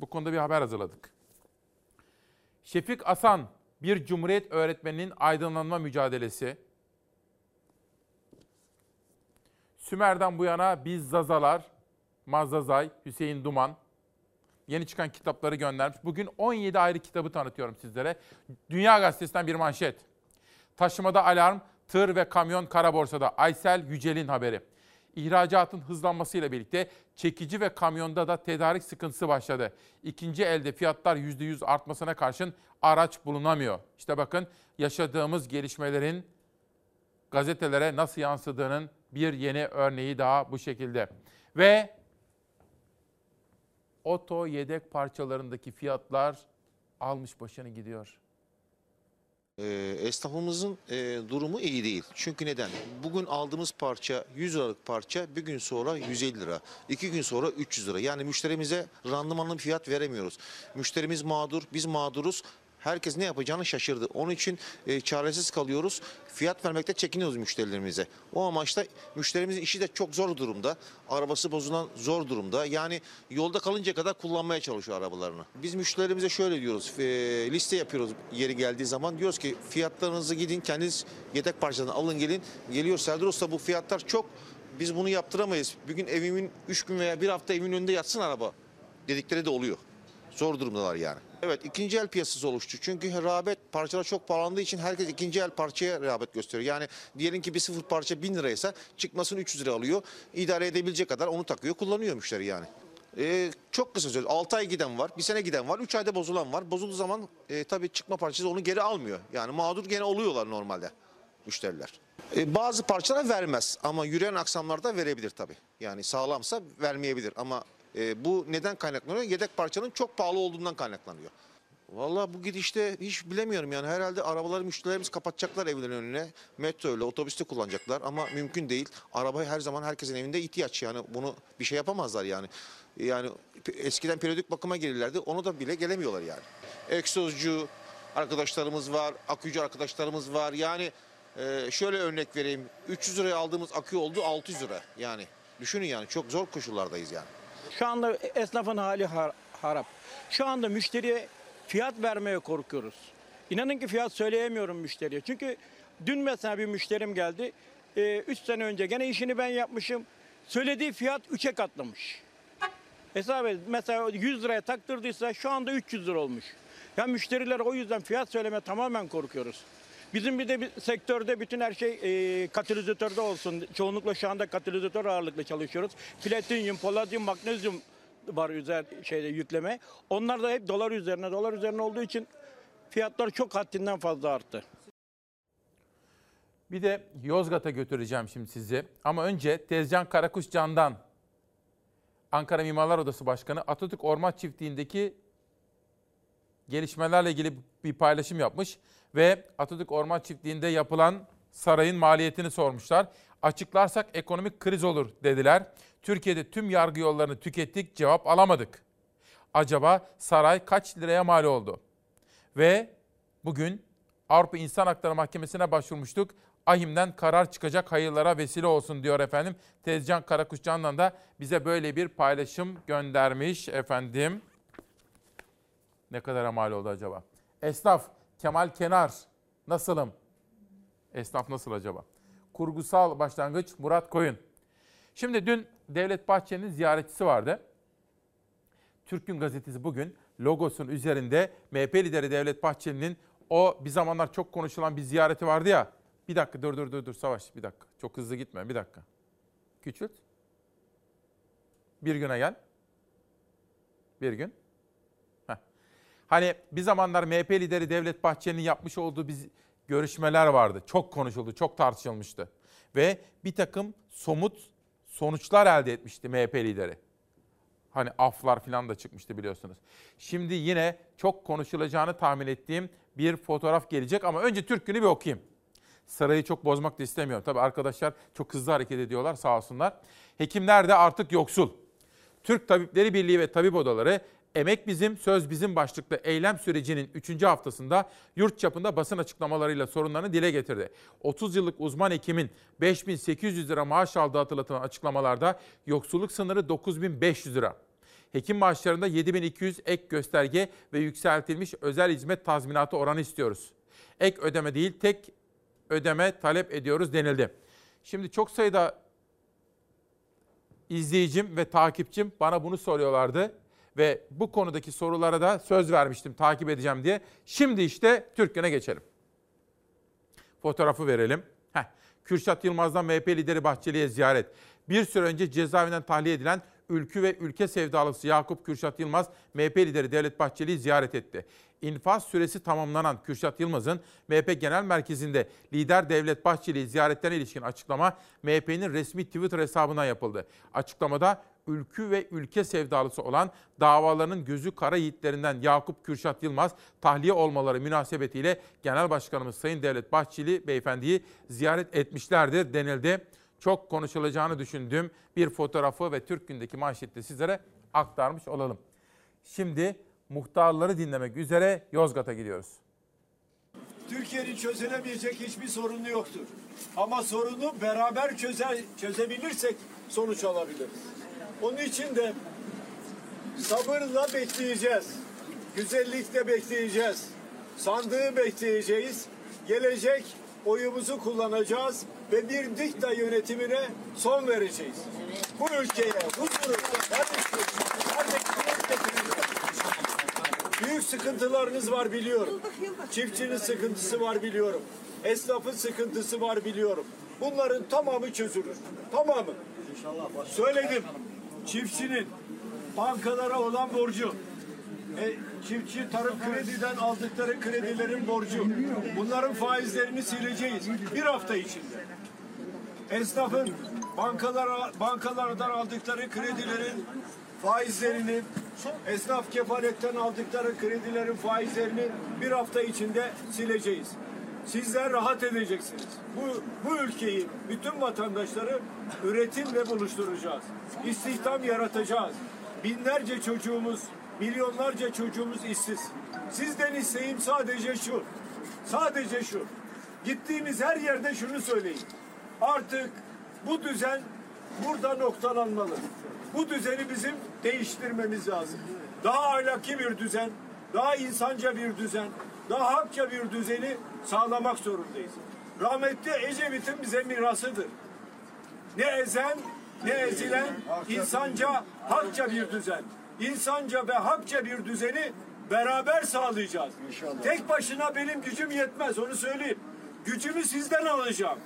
Bu konuda bir haber hazırladık. Şefik Asan, bir Cumhuriyet öğretmeninin aydınlanma mücadelesi. Sümer'den bu yana Biz Zazalar, Mazzazay, Hüseyin Duman yeni çıkan kitapları göndermiş. Bugün 17 ayrı kitabı tanıtıyorum sizlere. Dünya Gazetesi'nden bir manşet. Taşımada alarm, tır ve kamyon kara borsada. Aysel Yücel'in haberi. İhracatın hızlanmasıyla birlikte çekici ve kamyonda da tedarik sıkıntısı başladı. İkinci elde fiyatlar %100 artmasına karşın araç bulunamıyor. İşte bakın yaşadığımız gelişmelerin gazetelere nasıl yansıdığının bir yeni örneği daha bu şekilde. Ve oto yedek parçalarındaki fiyatlar almış başını gidiyor. E, esnafımızın e, durumu iyi değil. Çünkü neden? Bugün aldığımız parça 100 liralık parça bir gün sonra 150 lira. iki gün sonra 300 lira. Yani müşterimize randımanlı fiyat veremiyoruz. Müşterimiz mağdur, biz mağduruz. Herkes ne yapacağını şaşırdı. Onun için e, çaresiz kalıyoruz. Fiyat vermekte çekiniyoruz müşterilerimize. O amaçla müşterimizin işi de çok zor durumda. Arabası bozulan zor durumda. Yani yolda kalınca kadar kullanmaya çalışıyor arabalarını. Biz müşterilerimize şöyle diyoruz. e, liste yapıyoruz yeri geldiği zaman. Diyoruz ki fiyatlarınızı gidin kendiniz yedek parçadan alın gelin. Geliyor Serdar Usta bu fiyatlar çok. Biz bunu yaptıramayız. Bir gün evimin 3 gün veya bir hafta evimin önünde yatsın araba dedikleri de oluyor. Zor durumdalar yani. Evet ikinci el piyasası oluştu. Çünkü rağbet parçalar çok pahalandığı için herkes ikinci el parçaya rağbet gösteriyor. Yani diyelim ki bir sıfır parça 1000 liraysa çıkmasını 300 lira alıyor. İdare edebilecek kadar onu takıyor kullanıyor müşteri yani. Ee, çok kısa söz 6 ay giden var, bir sene giden var, 3 ayda bozulan var. Bozulduğu zaman e, tabii çıkma parçası onu geri almıyor. Yani mağdur gene oluyorlar normalde müşteriler. E, bazı parçalar vermez ama yürüyen aksamlarda verebilir tabii. Yani sağlamsa vermeyebilir ama e, bu neden kaynaklanıyor? Yedek parçanın çok pahalı olduğundan kaynaklanıyor. Vallahi bu gidişte hiç bilemiyorum yani herhalde arabaları müşterilerimiz kapatacaklar evlerin önüne. Metro ile otobüste kullanacaklar ama mümkün değil. Arabayı her zaman herkesin evinde ihtiyaç yani bunu bir şey yapamazlar yani. Yani eskiden periyodik bakıma gelirlerdi onu da bile gelemiyorlar yani. Egzozcu arkadaşlarımız var, akücü arkadaşlarımız var yani e, şöyle örnek vereyim 300 liraya aldığımız akü oldu 600 lira yani. Düşünün yani çok zor koşullardayız yani. Şu anda esnafın hali har- harap. Şu anda müşteriye fiyat vermeye korkuyoruz. İnanın ki fiyat söyleyemiyorum müşteriye. Çünkü dün mesela bir müşterim geldi. 3 sene önce gene işini ben yapmışım. Söylediği fiyat 3'e katlamış. Hesap edin. Mesela 100 liraya taktırdıysa şu anda 300 lira olmuş. Ya müşteriler o yüzden fiyat söyleme tamamen korkuyoruz. Bizim bir de bir sektörde bütün her şey e, katalizatörde olsun. Çoğunlukla şu anda katalizatör ağırlıklı çalışıyoruz. Platinyum, palladium, magnezyum var üzer şeyde yükleme. Onlar da hep dolar üzerine. Dolar üzerine olduğu için fiyatlar çok haddinden fazla arttı. Bir de Yozgat'a götüreceğim şimdi sizi. Ama önce Tezcan Karakuş Can'dan Ankara Mimarlar Odası Başkanı Atatürk Orman Çiftliği'ndeki gelişmelerle ilgili bir paylaşım yapmış ve Atatürk Orman Çiftliği'nde yapılan sarayın maliyetini sormuşlar. Açıklarsak ekonomik kriz olur dediler. Türkiye'de tüm yargı yollarını tükettik, cevap alamadık. Acaba saray kaç liraya mal oldu? Ve bugün Avrupa İnsan Hakları Mahkemesi'ne başvurmuştuk. Ahim'den karar çıkacak hayırlara vesile olsun diyor efendim. Tezcan Karakuşcan'dan da bize böyle bir paylaşım göndermiş efendim. Ne kadar mal oldu acaba? Esnaf Kemal Kenar nasılım? Esnaf nasıl acaba? Kurgusal başlangıç Murat Koyun. Şimdi dün Devlet Bahçeli'nin ziyaretçisi vardı. Türk Gün Gazetesi bugün logosun üzerinde MHP lideri Devlet Bahçeli'nin o bir zamanlar çok konuşulan bir ziyareti vardı ya. Bir dakika dur dur dur dur Savaş bir dakika. Çok hızlı gitme bir dakika. Küçült. Bir güne gel. Bir gün. Hani bir zamanlar MHP lideri Devlet Bahçeli'nin yapmış olduğu biz görüşmeler vardı. Çok konuşuldu, çok tartışılmıştı. Ve bir takım somut sonuçlar elde etmişti MHP lideri. Hani aflar falan da çıkmıştı biliyorsunuz. Şimdi yine çok konuşulacağını tahmin ettiğim bir fotoğraf gelecek ama önce Türk Günü bir okuyayım. Sarayı çok bozmak da istemiyorum. Tabii arkadaşlar çok hızlı hareket ediyorlar sağ olsunlar. Hekimler de artık yoksul. Türk Tabipleri Birliği ve Tabip Odaları Emek Bizim, Söz Bizim başlıklı eylem sürecinin 3. haftasında yurt çapında basın açıklamalarıyla sorunlarını dile getirdi. 30 yıllık uzman hekimin 5800 lira maaş aldığı hatırlatılan açıklamalarda yoksulluk sınırı 9500 lira. Hekim maaşlarında 7200 ek gösterge ve yükseltilmiş özel hizmet tazminatı oranı istiyoruz. Ek ödeme değil tek ödeme talep ediyoruz denildi. Şimdi çok sayıda izleyicim ve takipçim bana bunu soruyorlardı ve bu konudaki sorulara da söz vermiştim takip edeceğim diye. Şimdi işte Türkiye'ne geçelim. Fotoğrafı verelim. Heh. Kürşat Yılmaz'dan MHP lideri Bahçeli'ye ziyaret. Bir süre önce cezaevinden tahliye edilen ülkü ve ülke sevdalısı Yakup Kürşat Yılmaz, MHP lideri Devlet Bahçeli'yi ziyaret etti. İnfaz süresi tamamlanan Kürşat Yılmaz'ın MHP Genel Merkezi'nde lider Devlet Bahçeli'yi ziyaretlerine ilişkin açıklama MHP'nin resmi Twitter hesabından yapıldı. Açıklamada ülkü ve ülke sevdalısı olan davalarının gözü kara yiğitlerinden Yakup Kürşat Yılmaz tahliye olmaları münasebetiyle Genel Başkanımız Sayın Devlet Bahçeli beyefendiyi ziyaret etmişlerdir denildi. Çok konuşulacağını düşündüğüm bir fotoğrafı ve Türk Günü'ndeki manşette sizlere aktarmış olalım. Şimdi muhtarları dinlemek üzere Yozgat'a gidiyoruz. Türkiye'nin çözülemeyecek hiçbir sorunu yoktur. Ama sorunu beraber çözer, çözebilirsek sonuç alabiliriz. Onun için de sabırla bekleyeceğiz. Güzellikle bekleyeceğiz. Sandığı bekleyeceğiz. Gelecek oyumuzu kullanacağız ve bir dikta yönetimine son vereceğiz. Bu ülkeye huzuru, kardeşlik. Büyük sıkıntılarınız var biliyorum. Çiftçinin sıkıntısı var biliyorum. Esnafın sıkıntısı var biliyorum. Bunların tamamı çözülür. Tamamı. Söyledim. Çiftçinin bankalara olan borcu, e, çiftçi tarım krediden aldıkları kredilerin borcu. Bunların faizlerini sileceğiz bir hafta içinde. Esnafın bankalara bankalardan aldıkları kredilerin faizlerini, esnaf kefaletten aldıkları kredilerin faizlerini bir hafta içinde sileceğiz. Sizler rahat edeceksiniz. Bu, bu ülkeyi, bütün vatandaşları üretimle buluşturacağız. İstihdam yaratacağız. Binlerce çocuğumuz, milyonlarca çocuğumuz işsiz. Sizden isteğim sadece şu. Sadece şu. Gittiğimiz her yerde şunu söyleyin. Artık bu düzen burada noktalanmalı. Bu düzeni bizim değiştirmemiz lazım. Daha ahlaki bir düzen, daha insanca bir düzen, daha hakça bir düzeni sağlamak zorundayız. Rahmetli Ecevit'in bize mirasıdır. Ne ezen ne ezilen insanca hakça bir düzen. İnsanca ve hakça bir düzeni beraber sağlayacağız. Tek başına benim gücüm yetmez onu söyleyeyim. Gücümü sizden alacağım.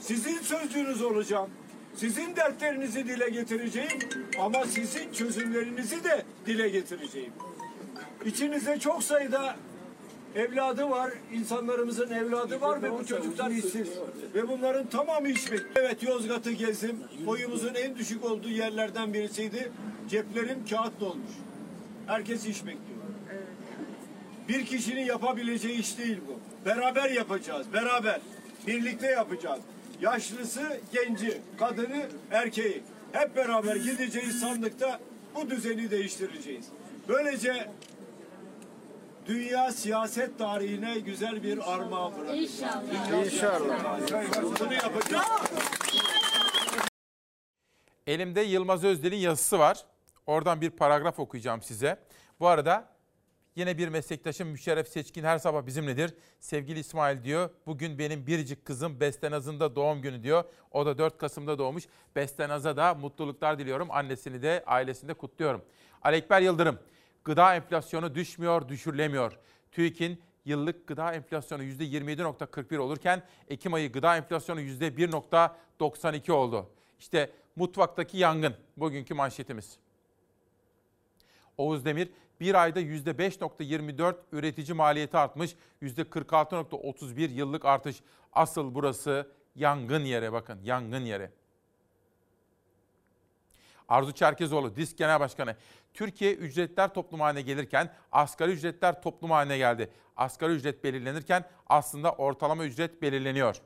Sizin sözcüğünüz olacağım. Sizin dertlerinizi dile getireceğim ama sizin çözümlerinizi de dile getireceğim. İçinizde çok sayıda evladı var, insanlarımızın evladı var ve bu çocuklar işsiz. Ve bunların tamamı iş bekliyor. Evet Yozgat'ı gezdim. Boyumuzun en düşük olduğu yerlerden birisiydi. Ceplerim kağıt dolmuş. Herkes iş bekliyor. Bir kişinin yapabileceği iş değil bu. Beraber yapacağız, beraber. Birlikte yapacağız. Yaşlısı, genci, kadını, erkeği. Hep beraber gideceğiz sandıkta bu düzeni değiştireceğiz. Böylece dünya siyaset tarihine güzel bir armağan bırakacağız. İnşallah. İnşallah. Bunu yapacağız. Elimde Yılmaz Özdil'in yazısı var. Oradan bir paragraf okuyacağım size. Bu arada yine bir meslektaşım Müşerref Seçkin her sabah bizimledir. Sevgili İsmail diyor, bugün benim biricik kızım Bestenaz'ın da doğum günü diyor. O da 4 Kasım'da doğmuş. Bestenaz'a da mutluluklar diliyorum. Annesini de ailesini de kutluyorum. Alekber Yıldırım, gıda enflasyonu düşmüyor, düşürülemiyor. TÜİK'in yıllık gıda enflasyonu %27.41 olurken Ekim ayı gıda enflasyonu %1.92 oldu. İşte mutfaktaki yangın bugünkü manşetimiz. Oğuz Demir bir ayda %5.24 üretici maliyeti artmış, %46.31 yıllık artış. Asıl burası yangın yere bakın, yangın yeri. Arzu Çerkezoğlu, DİSK Genel Başkanı. Türkiye ücretler toplum haline gelirken asgari ücretler toplum haline geldi. Asgari ücret belirlenirken aslında ortalama ücret belirleniyor.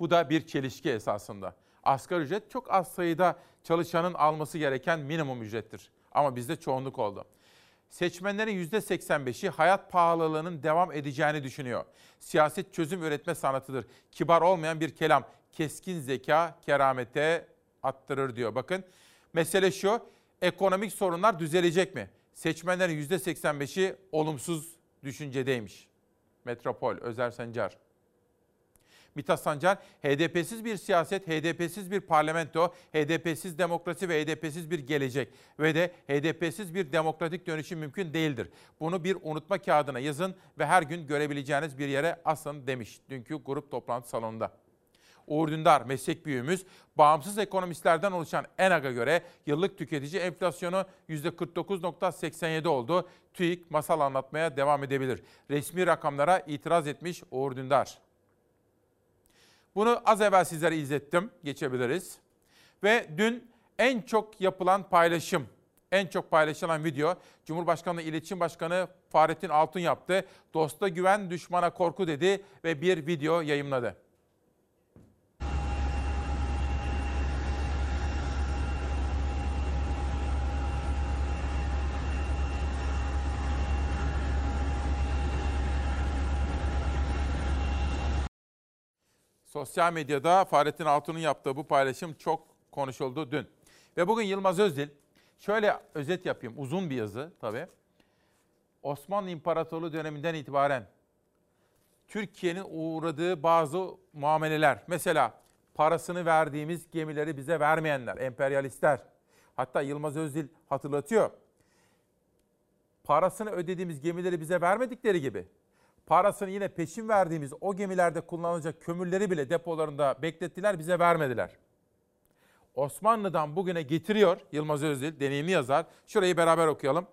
Bu da bir çelişki esasında. Asgari ücret çok az sayıda çalışanın alması gereken minimum ücrettir. Ama bizde çoğunluk oldu. Seçmenlerin %85'i hayat pahalılığının devam edeceğini düşünüyor. Siyaset çözüm üretme sanatıdır. Kibar olmayan bir kelam. Keskin zeka keramete attırır diyor. Bakın mesele şu. Ekonomik sorunlar düzelecek mi? Seçmenlerin %85'i olumsuz düşüncedeymiş. Metropol, Özer Sencar. Mithat Sancar, HDP'siz bir siyaset, HDP'siz bir parlamento, HDP'siz demokrasi ve HDP'siz bir gelecek ve de HDP'siz bir demokratik dönüşüm mümkün değildir. Bunu bir unutma kağıdına yazın ve her gün görebileceğiniz bir yere asın demiş dünkü grup toplantı salonunda. Uğur Dündar, meslek büyüğümüz, bağımsız ekonomistlerden oluşan ENAG'a göre yıllık tüketici enflasyonu %49.87 oldu. TÜİK masal anlatmaya devam edebilir. Resmi rakamlara itiraz etmiş Uğur Dündar. Bunu az evvel sizlere izlettim. Geçebiliriz. Ve dün en çok yapılan paylaşım, en çok paylaşılan video Cumhurbaşkanlığı İletişim Başkanı Fahrettin Altun yaptı. Dosta güven, düşmana korku dedi ve bir video yayımladı. Sosyal medyada Fahrettin Altun'un yaptığı bu paylaşım çok konuşuldu dün. Ve bugün Yılmaz Özdil, şöyle özet yapayım, uzun bir yazı tabii. Osmanlı İmparatorluğu döneminden itibaren Türkiye'nin uğradığı bazı muameleler, mesela parasını verdiğimiz gemileri bize vermeyenler, emperyalistler. Hatta Yılmaz Özdil hatırlatıyor. Parasını ödediğimiz gemileri bize vermedikleri gibi parasını yine peşin verdiğimiz o gemilerde kullanılacak kömürleri bile depolarında beklettiler, bize vermediler. Osmanlı'dan bugüne getiriyor Yılmaz Özdil, deneyimli yazar. Şurayı beraber okuyalım.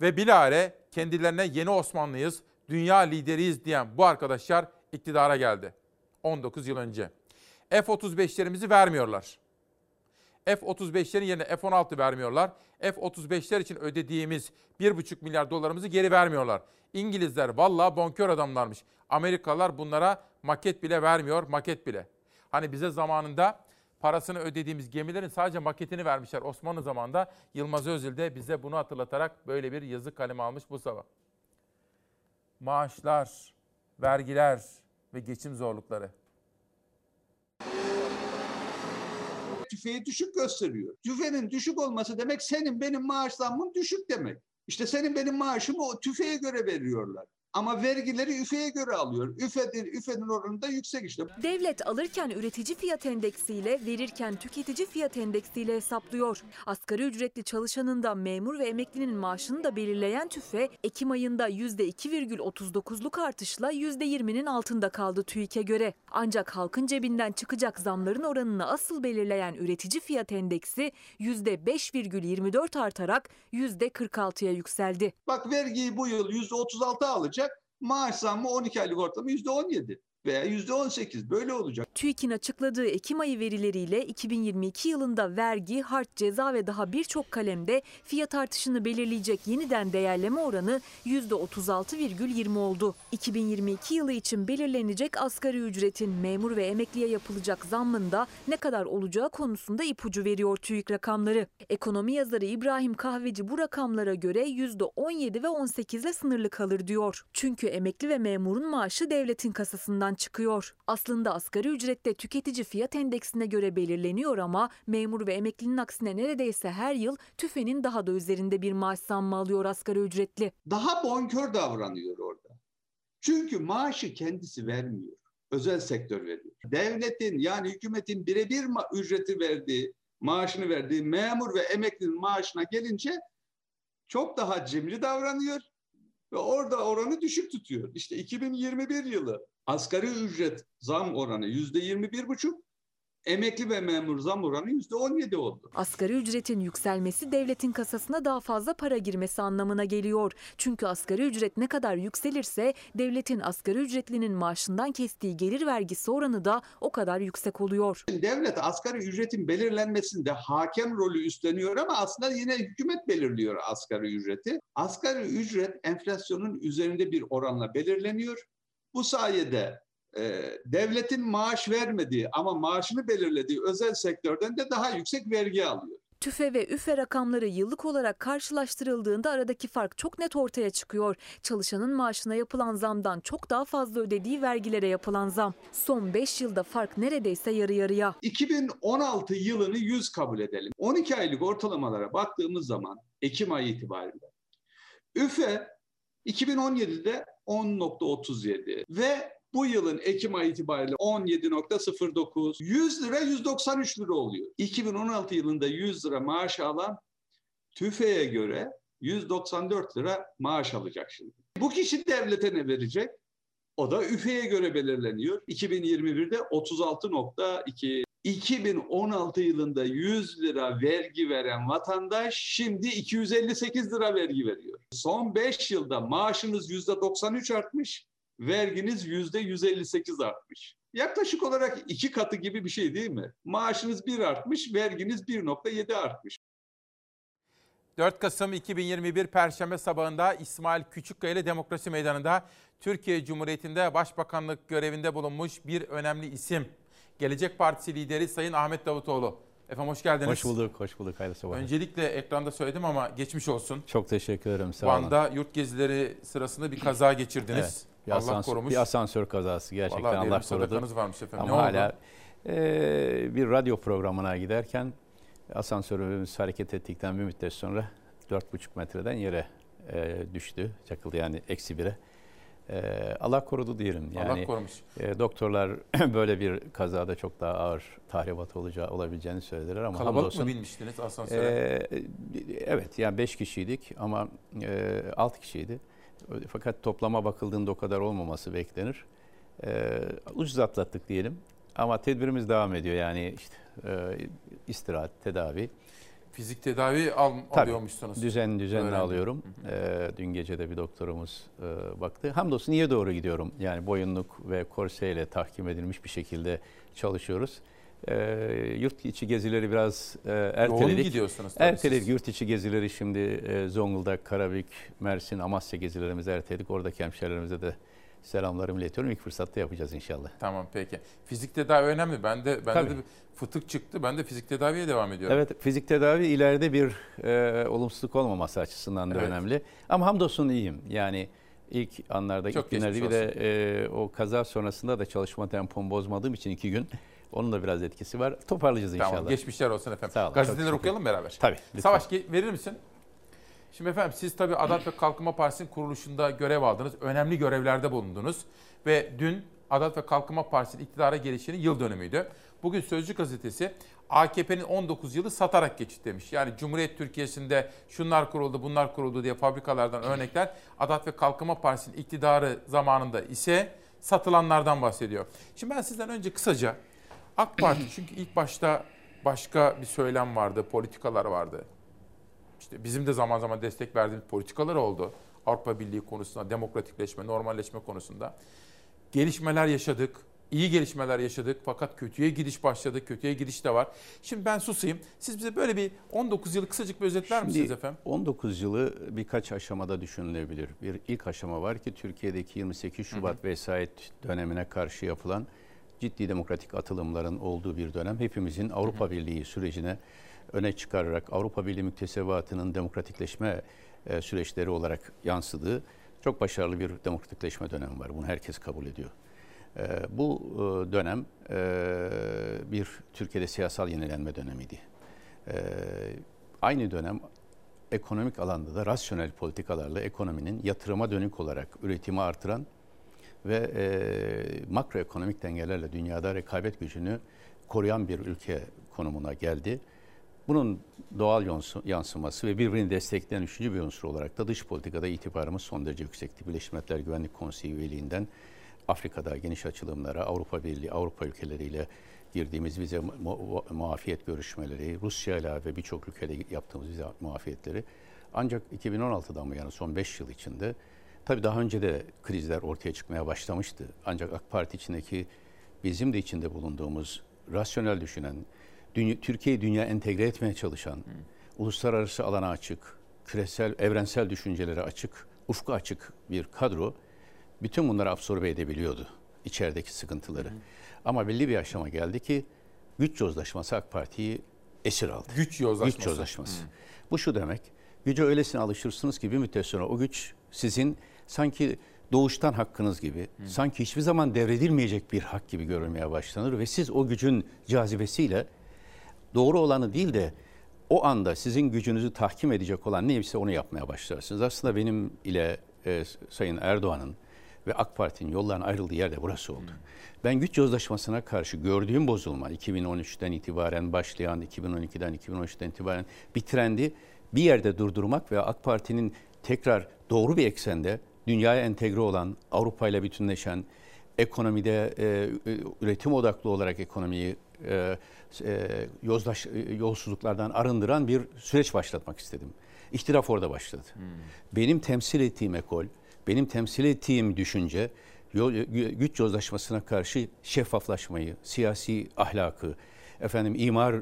Ve bilare kendilerine yeni Osmanlıyız, dünya lideriyiz diyen bu arkadaşlar iktidara geldi. 19 yıl önce. F-35'lerimizi vermiyorlar. F-35'lerin yerine F-16 vermiyorlar. F-35'ler için ödediğimiz 1,5 milyar dolarımızı geri vermiyorlar. İngilizler vallahi bonkör adamlarmış. Amerikalılar bunlara maket bile vermiyor, maket bile. Hani bize zamanında parasını ödediğimiz gemilerin sadece maketini vermişler Osmanlı zamanında. Yılmaz Özil de bize bunu hatırlatarak böyle bir yazı kalemi almış bu sabah. Maaşlar, vergiler ve geçim zorlukları. Tüfeği düşük gösteriyor. Tüfeğin düşük olması demek senin benim maaş zammım düşük demek. İşte senin benim maaşımı o tüfeğe göre veriyorlar. Ama vergileri üfeye göre alıyor. Üfedir, üfenin oranı da yüksek işte. Devlet alırken üretici fiyat endeksiyle, verirken tüketici fiyat endeksiyle hesaplıyor. Asgari ücretli çalışanın da memur ve emeklinin maaşını da belirleyen tüfe, Ekim ayında %2,39'luk artışla %20'nin altında kaldı TÜİK'e göre. Ancak halkın cebinden çıkacak zamların oranını asıl belirleyen üretici fiyat endeksi %5,24 artarak %46'ya yükseldi. Bak vergiyi bu yıl %36 alacak. Maaş zammı 12 aylık ortamı %17 veya %18 böyle olacak. TÜİK'in açıkladığı Ekim ayı verileriyle 2022 yılında vergi, harç, ceza ve daha birçok kalemde fiyat artışını belirleyecek yeniden değerleme oranı %36,20 oldu. 2022 yılı için belirlenecek asgari ücretin memur ve emekliye yapılacak zammında ne kadar olacağı konusunda ipucu veriyor TÜİK rakamları. Ekonomi yazarı İbrahim Kahveci bu rakamlara göre %17 ve 18 ile sınırlı kalır diyor. Çünkü emekli ve memurun maaşı devletin kasasından çıkıyor. Aslında asgari ücrette tüketici fiyat endeksine göre belirleniyor ama memur ve emeklinin aksine neredeyse her yıl tüfenin daha da üzerinde bir maaş zammı alıyor asgari ücretli. Daha bonkör davranıyor orada. Çünkü maaşı kendisi vermiyor. Özel sektör veriyor. Devletin yani hükümetin birebir ücreti verdiği, maaşını verdiği memur ve emeklinin maaşına gelince çok daha cimri davranıyor ve orada oranı düşük tutuyor. İşte 2021 yılı asgari ücret zam oranı yüzde 21 buçuk, emekli ve memur zam oranı yüzde 17 oldu. Asgari ücretin yükselmesi devletin kasasına daha fazla para girmesi anlamına geliyor. Çünkü asgari ücret ne kadar yükselirse devletin asgari ücretlinin maaşından kestiği gelir vergisi oranı da o kadar yüksek oluyor. Devlet asgari ücretin belirlenmesinde hakem rolü üstleniyor ama aslında yine hükümet belirliyor asgari ücreti. Asgari ücret enflasyonun üzerinde bir oranla belirleniyor. Bu sayede e, devletin maaş vermediği ama maaşını belirlediği özel sektörden de daha yüksek vergi alıyor. TÜFE ve ÜFE rakamları yıllık olarak karşılaştırıldığında aradaki fark çok net ortaya çıkıyor. Çalışanın maaşına yapılan zamdan çok daha fazla ödediği vergilere yapılan zam. Son 5 yılda fark neredeyse yarı yarıya. 2016 yılını 100 kabul edelim. 12 aylık ortalamalara baktığımız zaman Ekim ayı itibariyle ÜFE 2017'de 10.37 ve bu yılın Ekim ayı itibariyle 17.09, 100 lira 193 lira oluyor. 2016 yılında 100 lira maaş alan TÜFE'ye göre 194 lira maaş alacak şimdi. Bu kişi devlete ne verecek? O da üfeye göre belirleniyor. 2021'de 36.2. 2016 yılında 100 lira vergi veren vatandaş şimdi 258 lira vergi veriyor. Son 5 yılda maaşınız %93 artmış, verginiz %158 artmış. Yaklaşık olarak iki katı gibi bir şey değil mi? Maaşınız 1 artmış, verginiz 1.7 artmış. 4 Kasım 2021 Perşembe sabahında İsmail Küçükkaya Demokrasi Meydanı'nda Türkiye Cumhuriyeti'nde başbakanlık görevinde bulunmuş bir önemli isim. Gelecek Partisi lideri Sayın Ahmet Davutoğlu. Efendim hoş geldiniz. Hoş bulduk, hoş bulduk. Hayırlı sabahlar. Öncelikle ekranda söyledim ama geçmiş olsun. Çok teşekkür ederim. Sağ olun. Van'da yurt gezileri sırasında bir kaza geçirdiniz. Evet. Bir Allah asansör, korumuş. Bir asansör kazası gerçekten Vallahi Allah korudu. sadakanız varmış efendim. Ama Ne oldu? hala e, bir radyo programına giderken asansörümüz hareket ettikten bir müddet sonra 4,5 metreden yere e, düştü. Çakıldı yani eksi bire. E, Allah korudu diyelim. Allah Yani korumuş. e, doktorlar böyle bir kazada çok daha ağır tahribat olacağı olabileceğini söylediler ama Kalabalık hamdolsun- mı binmiştiniz asansöre? E, evet yani 5 kişiydik ama e, 6 kişiydi. Fakat toplama bakıldığında o kadar olmaması beklenir. E, ucuz atlattık diyelim. Ama tedbirimiz devam ediyor yani işte e, istirahat, tedavi. Fizik tedavi al, Tabii, alıyormuşsunuz. Düzen düzenli Öğrendim. alıyorum. Ee, dün gece de bir doktorumuz e, baktı. Hamdolsun niye doğru gidiyorum? Yani boyunluk ve korseyle tahkim edilmiş bir şekilde çalışıyoruz. Ee, yurt içi gezileri biraz e, erteledik. gidiyorsunuz tabii Erteledik. siz. Yurt içi gezileri şimdi e, Zonguldak, Karabük, Mersin, Amasya gezilerimizi erteledik. Oradaki hemşehrilerimize de selamlarımı iletiyorum. İlk fırsatta yapacağız inşallah. Tamam peki. Fizik tedavi önemli. Ben de bende Tabii. de fıtık çıktı. Ben de fizik tedaviye devam ediyorum. Evet fizik tedavi ileride bir e, olumsuzluk olmaması açısından da Evet. önemli. Ama hamdolsun iyiyim. Yani ilk anlarda, Çok ilk günlerde bir de e, o kaza sonrasında da çalışma tempomu bozmadığım için iki gün onun da biraz etkisi var. Toparlayacağız Tamam, inşallah. geçmişler olsun efendim. Sağ olun. Gazeteleri okuyalım beraber. Tabii. lütfen. Savaş verir misin? Şimdi efendim siz tabii Adalet ve Kalkınma Partisi'nin kuruluşunda görev aldınız. Önemli görevlerde bulundunuz. Ve dün Adalet ve Kalkınma Partisi'nin iktidara gelişinin yıl dönümüydü. Bugün Sözcü gazetesi AKP'nin 19 yılı satarak geçti demiş. Yani Cumhuriyet Türkiye'sinde şunlar kuruldu, bunlar kuruldu diye fabrikalardan örnekler. Adalet ve Kalkınma Partisi'nin iktidarı zamanında ise satılanlardan bahsediyor. Şimdi ben sizden önce kısaca AK Parti çünkü ilk başta başka bir söylem vardı, politikalar vardı. İşte bizim de zaman zaman destek verdiğimiz politikalar oldu. Avrupa Birliği konusunda, demokratikleşme, normalleşme konusunda. Gelişmeler yaşadık, iyi gelişmeler yaşadık fakat kötüye gidiş başladı, kötüye gidiş de var. Şimdi ben susayım. Siz bize böyle bir 19 yılı kısacık bir özetler misiniz Şimdi efendim? 19 yılı birkaç aşamada düşünülebilir. Bir ilk aşama var ki Türkiye'deki 28 Şubat vesayet dönemine karşı yapılan ciddi demokratik atılımların olduğu bir dönem. Hepimizin Avrupa Birliği sürecine öne çıkararak Avrupa Birliği müktesebatının demokratikleşme e, süreçleri olarak yansıdığı çok başarılı bir demokratikleşme dönemi var. Bunu herkes kabul ediyor. E, bu e, dönem bir Türkiye'de siyasal yenilenme dönemiydi. Aynı dönem ekonomik alanda da rasyonel politikalarla ekonominin yatırıma dönük olarak üretimi artıran ve e, makroekonomik dengelerle dünyada rekabet gücünü koruyan bir ülke konumuna geldi. Bunun doğal yansıması ve birbirini destekleyen üçüncü bir unsur olarak da dış politikada itibarımız son derece yüksekti. Birleşmiş Milletler Güvenlik Konseyi üyeliğinden Afrika'da geniş açılımlara, Avrupa Birliği, Avrupa ülkeleriyle girdiğimiz vize mu- muafiyet görüşmeleri, Rusya ile ve birçok ülkeyle yaptığımız vize muafiyetleri ancak 2016'dan bu yana son 5 yıl içinde tabii daha önce de krizler ortaya çıkmaya başlamıştı. Ancak AK Parti içindeki bizim de içinde bulunduğumuz rasyonel düşünen, dünya, Türkiye'yi dünya entegre etmeye çalışan, uluslararası alana açık, küresel, evrensel düşüncelere açık, ufku açık bir kadro bütün bunları absorbe edebiliyordu içerideki sıkıntıları. Ama belli bir aşama geldi ki güç yozlaşması AK Parti'yi esir aldı. Güç yozlaşması. Güç yozlaşması. Bu şu demek, güce öylesine alışırsınız ki bir müddet sonra o güç sizin sanki doğuştan hakkınız gibi, sanki hiçbir zaman devredilmeyecek bir hak gibi görülmeye başlanır ve siz o gücün cazibesiyle doğru olanı değil de o anda sizin gücünüzü tahkim edecek olan neyse onu yapmaya başlarsınız. Aslında benim ile e, Sayın Erdoğan'ın ve AK Parti'nin yollarına ayrıldığı yer de burası oldu. Ben güç yozlaşmasına karşı gördüğüm bozulma 2013'ten itibaren başlayan, 2012'den 2013'ten itibaren bir trendi bir yerde durdurmak ve AK Parti'nin tekrar doğru bir eksende dünyaya entegre olan, Avrupa ile bütünleşen, ekonomide e, üretim odaklı olarak ekonomiyi e, e, yozlaş, e, yolsuzluklardan arındıran bir süreç başlatmak istedim. İhtilaf orada başladı. Benim temsil ettiğim ekol, benim temsil ettiğim düşünce yol, güç yozlaşmasına karşı şeffaflaşmayı, siyasi ahlakı, efendim imar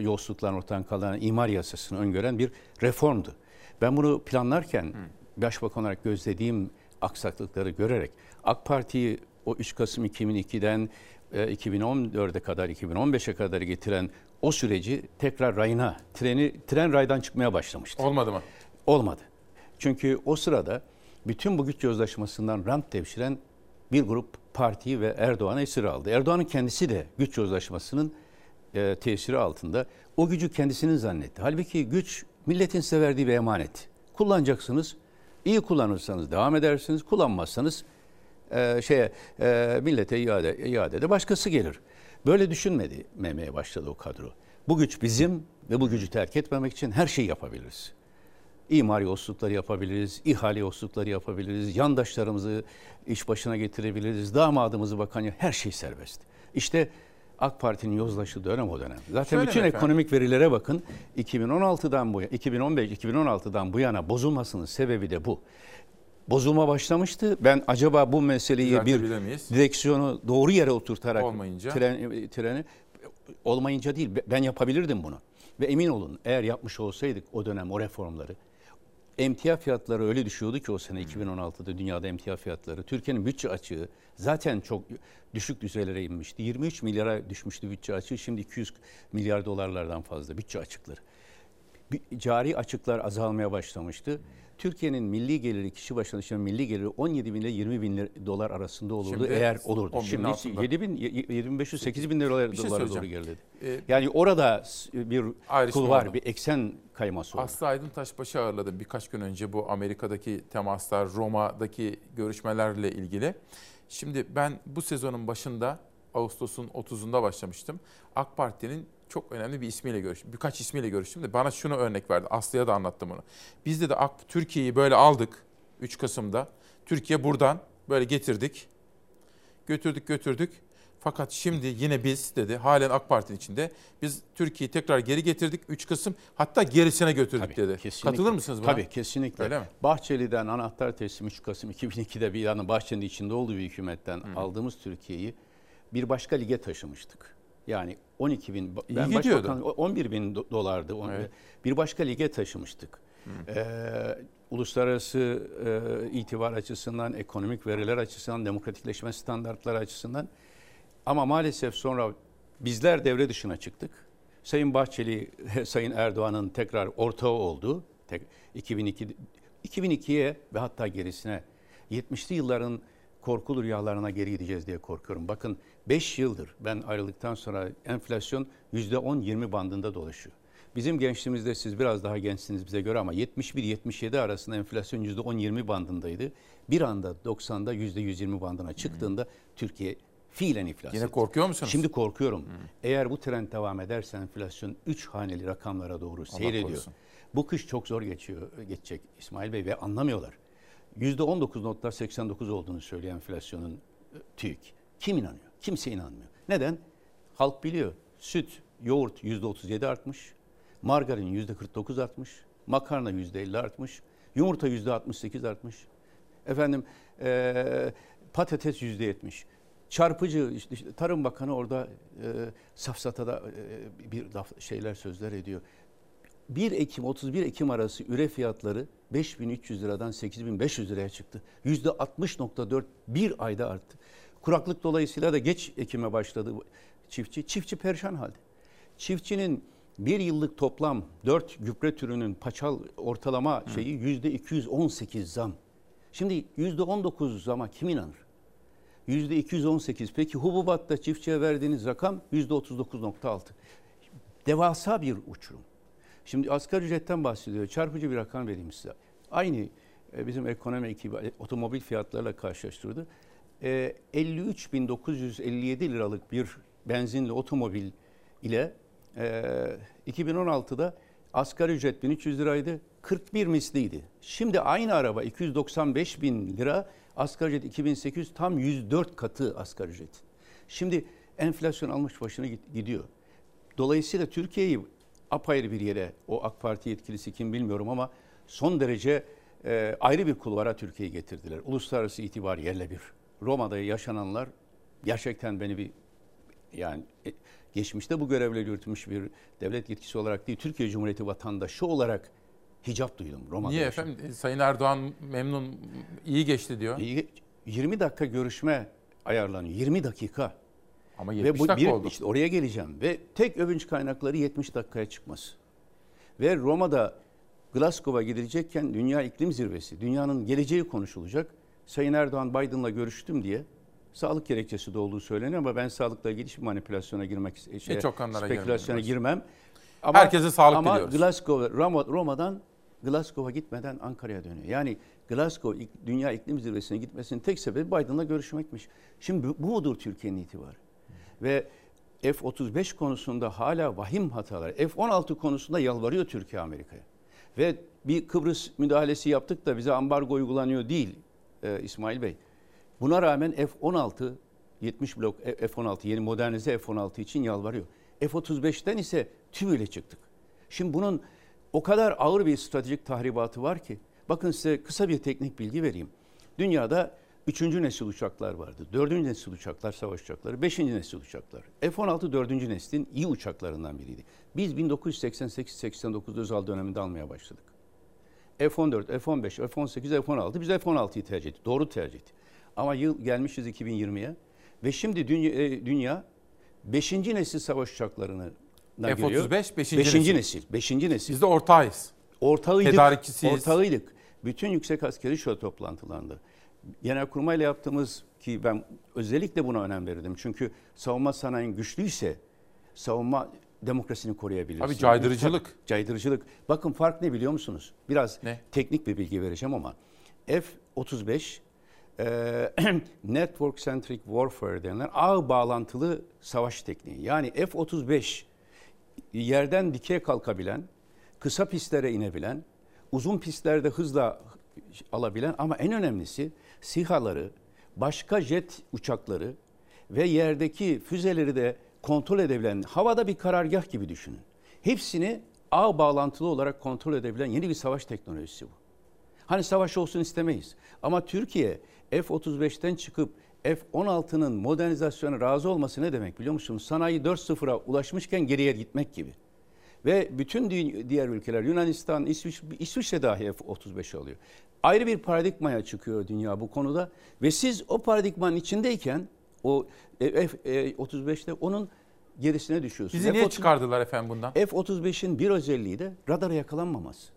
yolsuzluklarının ortadan kaldıran imar yasasını öngören bir reformdu. Ben bunu planlarken başbakan olarak gözlediğim aksaklıkları görerek AK Parti'yi o 3 Kasım 2002'den 2014'e kadar 2015'e kadar getiren o süreci tekrar rayına, treni tren raydan çıkmaya başlamıştı. Olmadı mı? Olmadı. Çünkü o sırada bütün bu güç yozlaşmasından rant devşiren bir grup partiyi ve Erdoğan'ı esir aldı. Erdoğan'ın kendisi de güç yozlaşmasının e, tesiri altında o gücü kendisinin zannetti. Halbuki güç milletin size verdiği bir emanet. Kullanacaksınız. İyi kullanırsanız devam edersiniz. Kullanmazsanız e, şeye e, millete iade iadede başkası gelir. Böyle düşünmedi memeye başladı o kadro. Bu güç bizim ve bu gücü terk etmemek için her şeyi yapabiliriz. İmar yolsuzlukları yapabiliriz, ihale yolsuzlukları yapabiliriz, yandaşlarımızı iş başına getirebiliriz, damadımızı bakan her şey serbest. İşte AK Parti'nin yozlaştığı dönem o dönem. Zaten Şöyle bütün efendim? ekonomik verilere bakın. 2016'dan bu 2015 2016'dan bu yana bozulmasının sebebi de bu. Bozulma başlamıştı. Ben acaba bu meseleyi bir direksiyonu doğru yere oturtarak Olmayınca? tren, treni olmayınca değil ben yapabilirdim bunu. Ve emin olun eğer yapmış olsaydık o dönem o reformları emtia fiyatları öyle düşüyordu ki o sene 2016'da dünyada emtia fiyatları. Türkiye'nin bütçe açığı zaten çok düşük düzeylere inmişti. 23 milyara düşmüştü bütçe açığı. Şimdi 200 milyar dolarlardan fazla bütçe açıkları. Cari açıklar azalmaya başlamıştı. Türkiye'nin milli geliri kişi başına düşen milli geliri 17 bin ile 20 bin dolar arasında olurdu Şimdi eğer olurdu. 10 binin Şimdi altında. 7 bin, 2500, 8 bin liralara şey dolara doğru geriledi. Ee, yani orada bir Ayrışma kul var, oldu. bir eksen kayması oldu. Aslı Aydın Taşbaşı ağırladım birkaç gün önce bu Amerika'daki temaslar, Roma'daki görüşmelerle ilgili. Şimdi ben bu sezonun başında Ağustos'un 30'unda başlamıştım. AK Parti'nin çok önemli bir ismiyle görüştüm. Birkaç ismiyle görüştüm de bana şunu örnek verdi. Aslı'ya da anlattım bunu. Biz de de AK Türkiye'yi böyle aldık 3 Kasım'da. Türkiye buradan böyle getirdik. Götürdük götürdük. Fakat şimdi yine biz dedi halen AK Parti'nin içinde biz Türkiye'yi tekrar geri getirdik 3 Kasım hatta gerisine götürdük dedi. Kesinlikle. Katılır mısınız buna? Tabii kesinlikle. Öyle mi? Bahçeli'den anahtar teslim 3 Kasım 2002'de bir yani Bahçeli'nin içinde olduğu bir hükümetten aldığımız Türkiye'yi bir başka lige taşımıştık. Yani 12 bin, İyi ben gidiyordu. başbakan 11 bin do- dolardı. Evet. Bir başka lige taşımıştık. Ee, uluslararası e, itibar açısından, ekonomik veriler açısından, demokratikleşme standartları açısından. Ama maalesef sonra bizler devre dışına çıktık. Sayın Bahçeli, Sayın Erdoğan'ın tekrar ortağı oldu. Tek, 2002 2002'ye ve hatta gerisine 70'li yılların korkulu rüyalarına geri gideceğiz diye korkuyorum. Bakın 5 yıldır ben ayrıldıktan sonra enflasyon %10-20 bandında dolaşıyor. Bizim gençliğimizde siz biraz daha gençsiniz bize göre ama 71-77 arasında enflasyon %10-20 bandındaydı. Bir anda 90'da %120 bandına çıktığında Türkiye fiilen iflas Yine etti. korkuyor musunuz? Şimdi korkuyorum. Eğer bu trend devam ederse enflasyon 3 haneli rakamlara doğru seyrediyor. korusun. Bu kış çok zor geçiyor, geçecek İsmail Bey ve anlamıyorlar. %19.89 olduğunu söyleyen enflasyonun e, TÜİK. Kim inanıyor? Kimse inanmıyor. Neden? Halk biliyor. Süt, yoğurt %37 artmış. Margarin %49 artmış. Makarna %50 artmış. Yumurta %68 artmış. Efendim eee, patates %70. Çarpıcı işte, işte Tarım Bakanı orada e, safsatada e, bir laf, şeyler sözler ediyor. 1 Ekim 31 Ekim arası üre fiyatları 5300 liradan 8500 liraya çıktı. %60.4 bir ayda arttı. Kuraklık dolayısıyla da geç Ekim'e başladı çiftçi. Çiftçi perişan halde. Çiftçinin bir yıllık toplam 4 gübre türünün paçal ortalama şeyi %218 zam. Şimdi %19 zama kim inanır? %218. Peki hububatta çiftçiye verdiğiniz rakam %39.6. Devasa bir uçurum. Şimdi asgari ücretten bahsediyor. Çarpıcı bir rakam vereyim size. Aynı e, bizim ekonomi ekibi e, otomobil fiyatlarıyla karşılaştırdı. E, 53.957 liralık bir benzinli otomobil ile e, 2016'da asgari ücret 1300 liraydı. 41 misliydi. Şimdi aynı araba 295 bin lira, asgari ücret 2800 tam 104 katı asgari ücret. Şimdi enflasyon almış başını git- gidiyor. Dolayısıyla Türkiye'yi apayrı bir yere, o AK Parti yetkilisi kim bilmiyorum ama son derece e, ayrı bir kulvara Türkiye'yi getirdiler. Uluslararası itibar yerle bir. Roma'da yaşananlar gerçekten beni bir yani e, geçmişte bu görevleri yürütmüş bir devlet yetkisi olarak değil, Türkiye Cumhuriyeti vatandaşı olarak hicap duydum Roma'da. Niye yaşadım. efendim? Sayın Erdoğan memnun, iyi geçti diyor. İyi- 20 dakika görüşme ayarlanıyor. 20 dakika. Ama Ve 70 bu dakika bir, oldu. işte oraya geleceğim. Ve tek övünç kaynakları 70 dakikaya çıkması. Ve Roma'da Glasgow'a gidilecekken Dünya İklim Zirvesi, dünyanın geleceği konuşulacak. Sayın Erdoğan Biden'la görüştüm diye sağlık gerekçesi de olduğu söyleniyor ama ben sağlıkla ilgili hiçbir manipülasyona girmek şey, Hiç konulara spekülasyona girmem. Herkese sağlık ama diliyoruz. Glasgow, Roma, Roma'dan Glasgow'a gitmeden Ankara'ya dönüyor. Yani Glasgow Dünya İklim Zirvesi'ne gitmesinin tek sebebi Biden'la görüşmekmiş. Şimdi bu, bu mudur Türkiye'nin itibarı? Ve F-35 konusunda hala vahim hatalar. F-16 konusunda yalvarıyor Türkiye Amerika'ya. Ve bir Kıbrıs müdahalesi yaptık da bize ambargo uygulanıyor değil e, İsmail Bey. Buna rağmen F-16, 70 blok e, F-16, yeni modernize F-16 için yalvarıyor. F-35'ten ise tümüyle çıktık. Şimdi bunun o kadar ağır bir stratejik tahribatı var ki. Bakın size kısa bir teknik bilgi vereyim. Dünyada üçüncü nesil uçaklar vardı. Dördüncü nesil uçaklar, savaş uçakları, beşinci nesil uçaklar. F-16 dördüncü neslin iyi uçaklarından biriydi. Biz 1988-89 özel döneminde almaya başladık. F-14, F-15, F-18, F-16 biz F-16'yı tercih ettik. Doğru tercih ettik. Ama yıl gelmişiz 2020'ye ve şimdi dünya, e, dünya 5. nesil savaş uçaklarını F-35 beşinci Beşinci nesil. nesil. 5. nesil. Biz de ortağıyız. Ortağıydık. Tedarikçisiyiz. Ortağıydık. Bütün yüksek askeri şura toplantılarında. Genelkurmayla yaptığımız ki ben özellikle buna önem verirdim. Çünkü savunma sanayinin güçlüyse savunma demokrasini koruyabilirsin. Abi caydırıcılık. Caydırıcılık. Bakın fark ne biliyor musunuz? Biraz Ne? teknik bir bilgi vereceğim ama F-35 e, Network Centric Warfare denilen ağ bağlantılı savaş tekniği. Yani F-35 yerden dikey kalkabilen, kısa pistlere inebilen, uzun pistlerde hızla alabilen ama en önemlisi SİHA'ları, başka jet uçakları ve yerdeki füzeleri de kontrol edebilen, havada bir karargah gibi düşünün. Hepsini ağ bağlantılı olarak kontrol edebilen yeni bir savaş teknolojisi bu. Hani savaş olsun istemeyiz. Ama Türkiye F-35'ten çıkıp F-16'nın modernizasyona razı olması ne demek biliyor musunuz? Sanayi 4.0'a ulaşmışken geriye gitmek gibi. Ve bütün di- diğer ülkeler Yunanistan, İsviç, İsviçre dahi F-35 alıyor. Ayrı bir paradigmaya çıkıyor dünya bu konuda ve siz o paradigmanın içindeyken o F-35'te onun gerisine düşüyorsunuz. Bizi niye F-30 çıkardılar efendim bundan? F-35'in bir özelliği de radara yakalanmaması.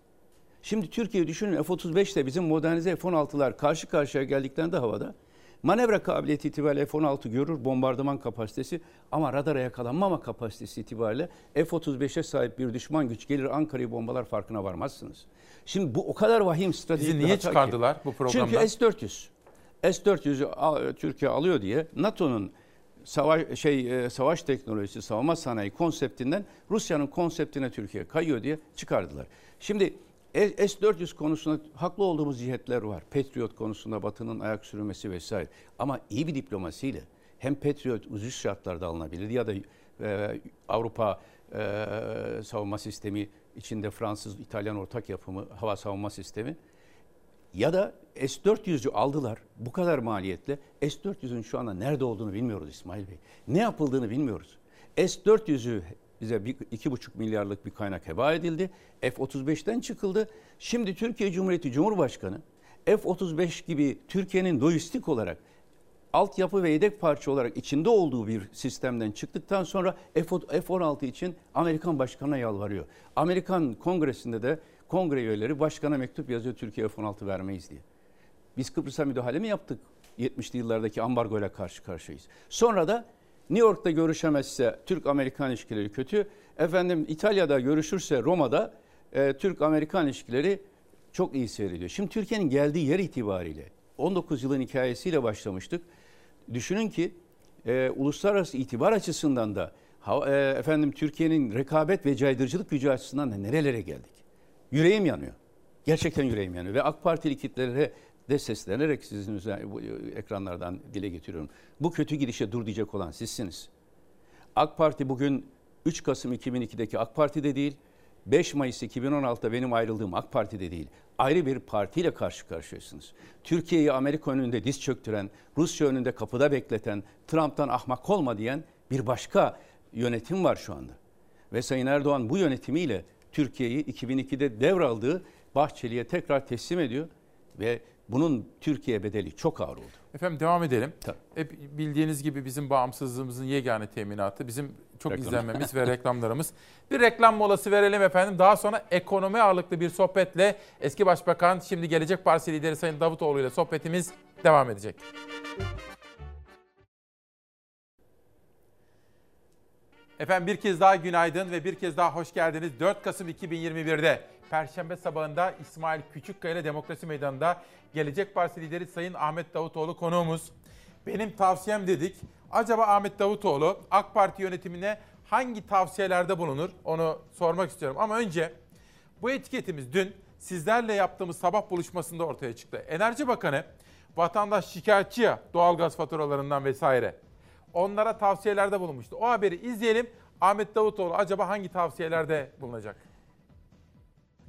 Şimdi Türkiye düşünün F-35 ile bizim modernize F-16'lar karşı karşıya geldiklerinde havada manevra kabiliyeti itibariyle F-16 görür bombardıman kapasitesi ama radara yakalanmama kapasitesi itibariyle F-35'e sahip bir düşman güç gelir Ankara'yı bombalar farkına varmazsınız. Şimdi bu o kadar vahim stratejik Bizi niye hata ki. çıkardılar bu programdan? Çünkü S-400. S-400'ü al- Türkiye alıyor diye NATO'nun savaş şey e, savaş teknolojisi, savunma sanayi konseptinden Rusya'nın konseptine Türkiye kayıyor diye çıkardılar. Şimdi S-400 konusunda haklı olduğumuz cihetler var. Patriot konusunda Batı'nın ayak sürmesi vesaire. Ama iyi bir diplomasiyle hem Patriot ucuz şartlarda alınabilir ya da e, Avrupa e, savunma sistemi içinde Fransız, İtalyan ortak yapımı hava savunma sistemi ya da S-400'ü aldılar bu kadar maliyetle. S-400'ün şu anda nerede olduğunu bilmiyoruz İsmail Bey. Ne yapıldığını bilmiyoruz. S-400'ü bize bir, iki buçuk milyarlık bir kaynak heba edildi. F-35'ten çıkıldı. Şimdi Türkiye Cumhuriyeti Cumhurbaşkanı F-35 gibi Türkiye'nin lojistik olarak altyapı ve yedek parça olarak içinde olduğu bir sistemden çıktıktan sonra F-16 için Amerikan başkanına yalvarıyor. Amerikan kongresinde de kongre üyeleri başkana mektup yazıyor Türkiye F-16 vermeyiz diye. Biz Kıbrıs'a müdahale mi yaptık? 70'li yıllardaki ambargoyla karşı karşıyayız. Sonra da New York'ta görüşemezse Türk-Amerikan ilişkileri kötü. Efendim İtalya'da görüşürse Roma'da e, Türk-Amerikan ilişkileri çok iyi seyrediyor. Şimdi Türkiye'nin geldiği yer itibariyle 19 yılın hikayesiyle başlamıştık. Düşünün ki e, uluslararası itibar açısından da ha, e, efendim Türkiye'nin rekabet ve caydırıcılık gücü açısından da nerelere geldik? Yüreğim yanıyor. Gerçekten yüreğim yanıyor ve AK Partili kitlelere de seslenerek sizin üzerine, bu, e, ekranlardan dile getiriyorum. Bu kötü gidişe dur diyecek olan sizsiniz. AK Parti bugün 3 Kasım 2002'deki AK Parti'de değil, 5 Mayıs 2016'da benim ayrıldığım AK Parti'de değil, ayrı bir partiyle karşı karşıyasınız. Türkiye'yi Amerika önünde diz çöktüren, Rusya önünde kapıda bekleten, Trump'tan ahmak olma diyen bir başka yönetim var şu anda. Ve Sayın Erdoğan bu yönetimiyle Türkiye'yi 2002'de devraldığı Bahçeli'ye tekrar teslim ediyor ve bunun Türkiye bedeli çok ağır oldu. Efendim devam edelim. Hep bildiğiniz gibi bizim bağımsızlığımızın yegane teminatı bizim çok Reklam. izlenmemiz ve reklamlarımız. Bir reklam molası verelim efendim. Daha sonra ekonomi ağırlıklı bir sohbetle eski başbakan şimdi Gelecek Partisi lideri Sayın Davutoğlu ile sohbetimiz devam edecek. Efendim bir kez daha günaydın ve bir kez daha hoş geldiniz. 4 Kasım 2021'de Perşembe sabahında İsmail Küçükkaya ile Demokrasi Meydanı'nda Gelecek Partisi lideri Sayın Ahmet Davutoğlu konuğumuz. Benim tavsiyem dedik. Acaba Ahmet Davutoğlu AK Parti yönetimine hangi tavsiyelerde bulunur? Onu sormak istiyorum. Ama önce bu etiketimiz dün sizlerle yaptığımız sabah buluşmasında ortaya çıktı. Enerji Bakanı vatandaş şikayetçi ya doğalgaz faturalarından vesaire. Onlara tavsiyelerde bulunmuştu. O haberi izleyelim. Ahmet Davutoğlu acaba hangi tavsiyelerde bulunacak?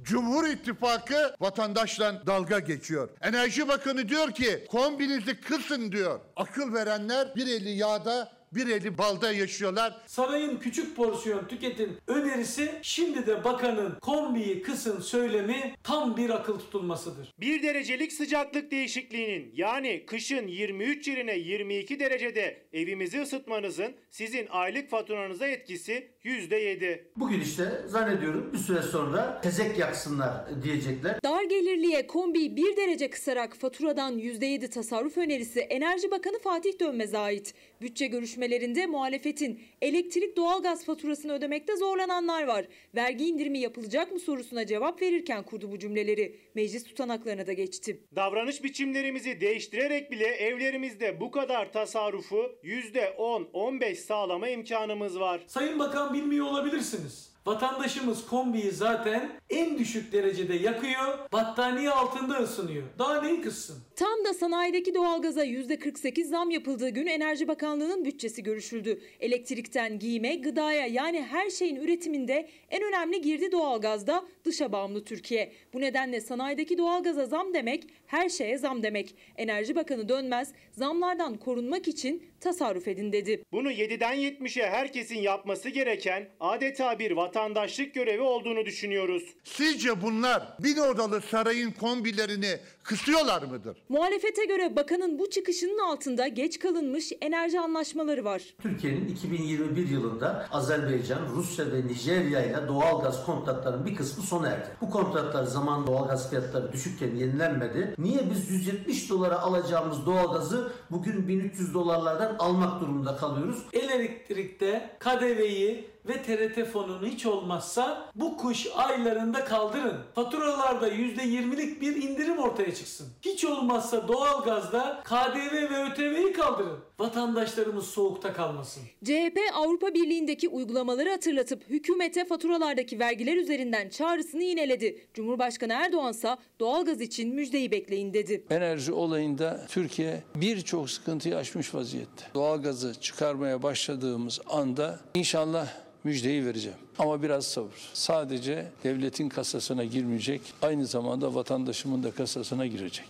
Cumhur İttifakı vatandaşla dalga geçiyor. Enerji Bakanı diyor ki kombinizi kısın diyor. Akıl verenler bir eli yağda bir eli balda yaşıyorlar. Sarayın küçük porsiyon tüketin önerisi şimdi de bakanın kombiyi kısın söylemi tam bir akıl tutulmasıdır. 1 derecelik sıcaklık değişikliğinin yani kışın 23 yerine 22 derecede evimizi ısıtmanızın sizin aylık faturanıza etkisi %7. Bugün işte zannediyorum bir süre sonra tezek yaksınlar diyecekler. Dar gelirliye kombi 1 derece kısarak faturadan %7 tasarruf önerisi Enerji Bakanı Fatih Dönmez'e ait. Bütçe görüşmelerinde muhalefetin elektrik doğalgaz faturasını ödemekte zorlananlar var. Vergi indirimi yapılacak mı sorusuna cevap verirken kurdu bu cümleleri. Meclis tutanaklarına da geçti. Davranış biçimlerimizi değiştirerek bile evlerimizde bu kadar tasarrufu %10-15 sağlama imkanımız var. Sayın Bakan bilmiyor olabilirsiniz. Vatandaşımız kombiyi zaten en düşük derecede yakıyor, battaniye altında ısınıyor. Daha neyi kızsın? Tam da sanayideki doğalgaza %48 zam yapıldığı gün Enerji Bakanlığı'nın bütçesi görüşüldü. Elektrikten giyime, gıdaya yani her şeyin üretiminde en önemli girdi doğalgazda dışa bağımlı Türkiye. Bu nedenle sanayideki doğalgaza zam demek her şeye zam demek. Enerji Bakanı Dönmez zamlardan korunmak için tasarruf edin dedi. Bunu 7'den 70'e herkesin yapması gereken adeta bir vatandaşlık görevi olduğunu düşünüyoruz. Sizce bunlar bin odalı sarayın kombilerini kısıyorlar mıdır? Muhalefete göre bakanın bu çıkışının altında geç kalınmış enerji anlaşmaları var. Türkiye'nin 2021 yılında Azerbaycan, Rusya ve Nijerya ile doğalgaz kontratlarının bir kısmı sona erdi. Bu kontratlar zaman doğalgaz fiyatları düşükken yenilenmedi. Niye biz 170 dolara alacağımız doğalgazı bugün 1300 dolarlardan almak durumunda kalıyoruz? El elektrikte KDV'yi ve TRT fonunu hiç olmazsa bu kış aylarında kaldırın. Faturalarda %20'lik bir indirim ortaya çıksın. Hiç olmazsa doğalgazda KDV ve ÖTV'yi kaldırın. Vatandaşlarımız soğukta kalmasın. CHP Avrupa Birliği'ndeki uygulamaları hatırlatıp hükümete faturalardaki vergiler üzerinden çağrısını yineledi. Cumhurbaşkanı Erdoğan ise doğalgaz için müjdeyi bekleyin dedi. Enerji olayında Türkiye birçok sıkıntıyı aşmış vaziyette. Doğalgazı çıkarmaya başladığımız anda inşallah müjdeyi vereceğim. Ama biraz sabır. Sadece devletin kasasına girmeyecek, aynı zamanda vatandaşımın da kasasına girecek.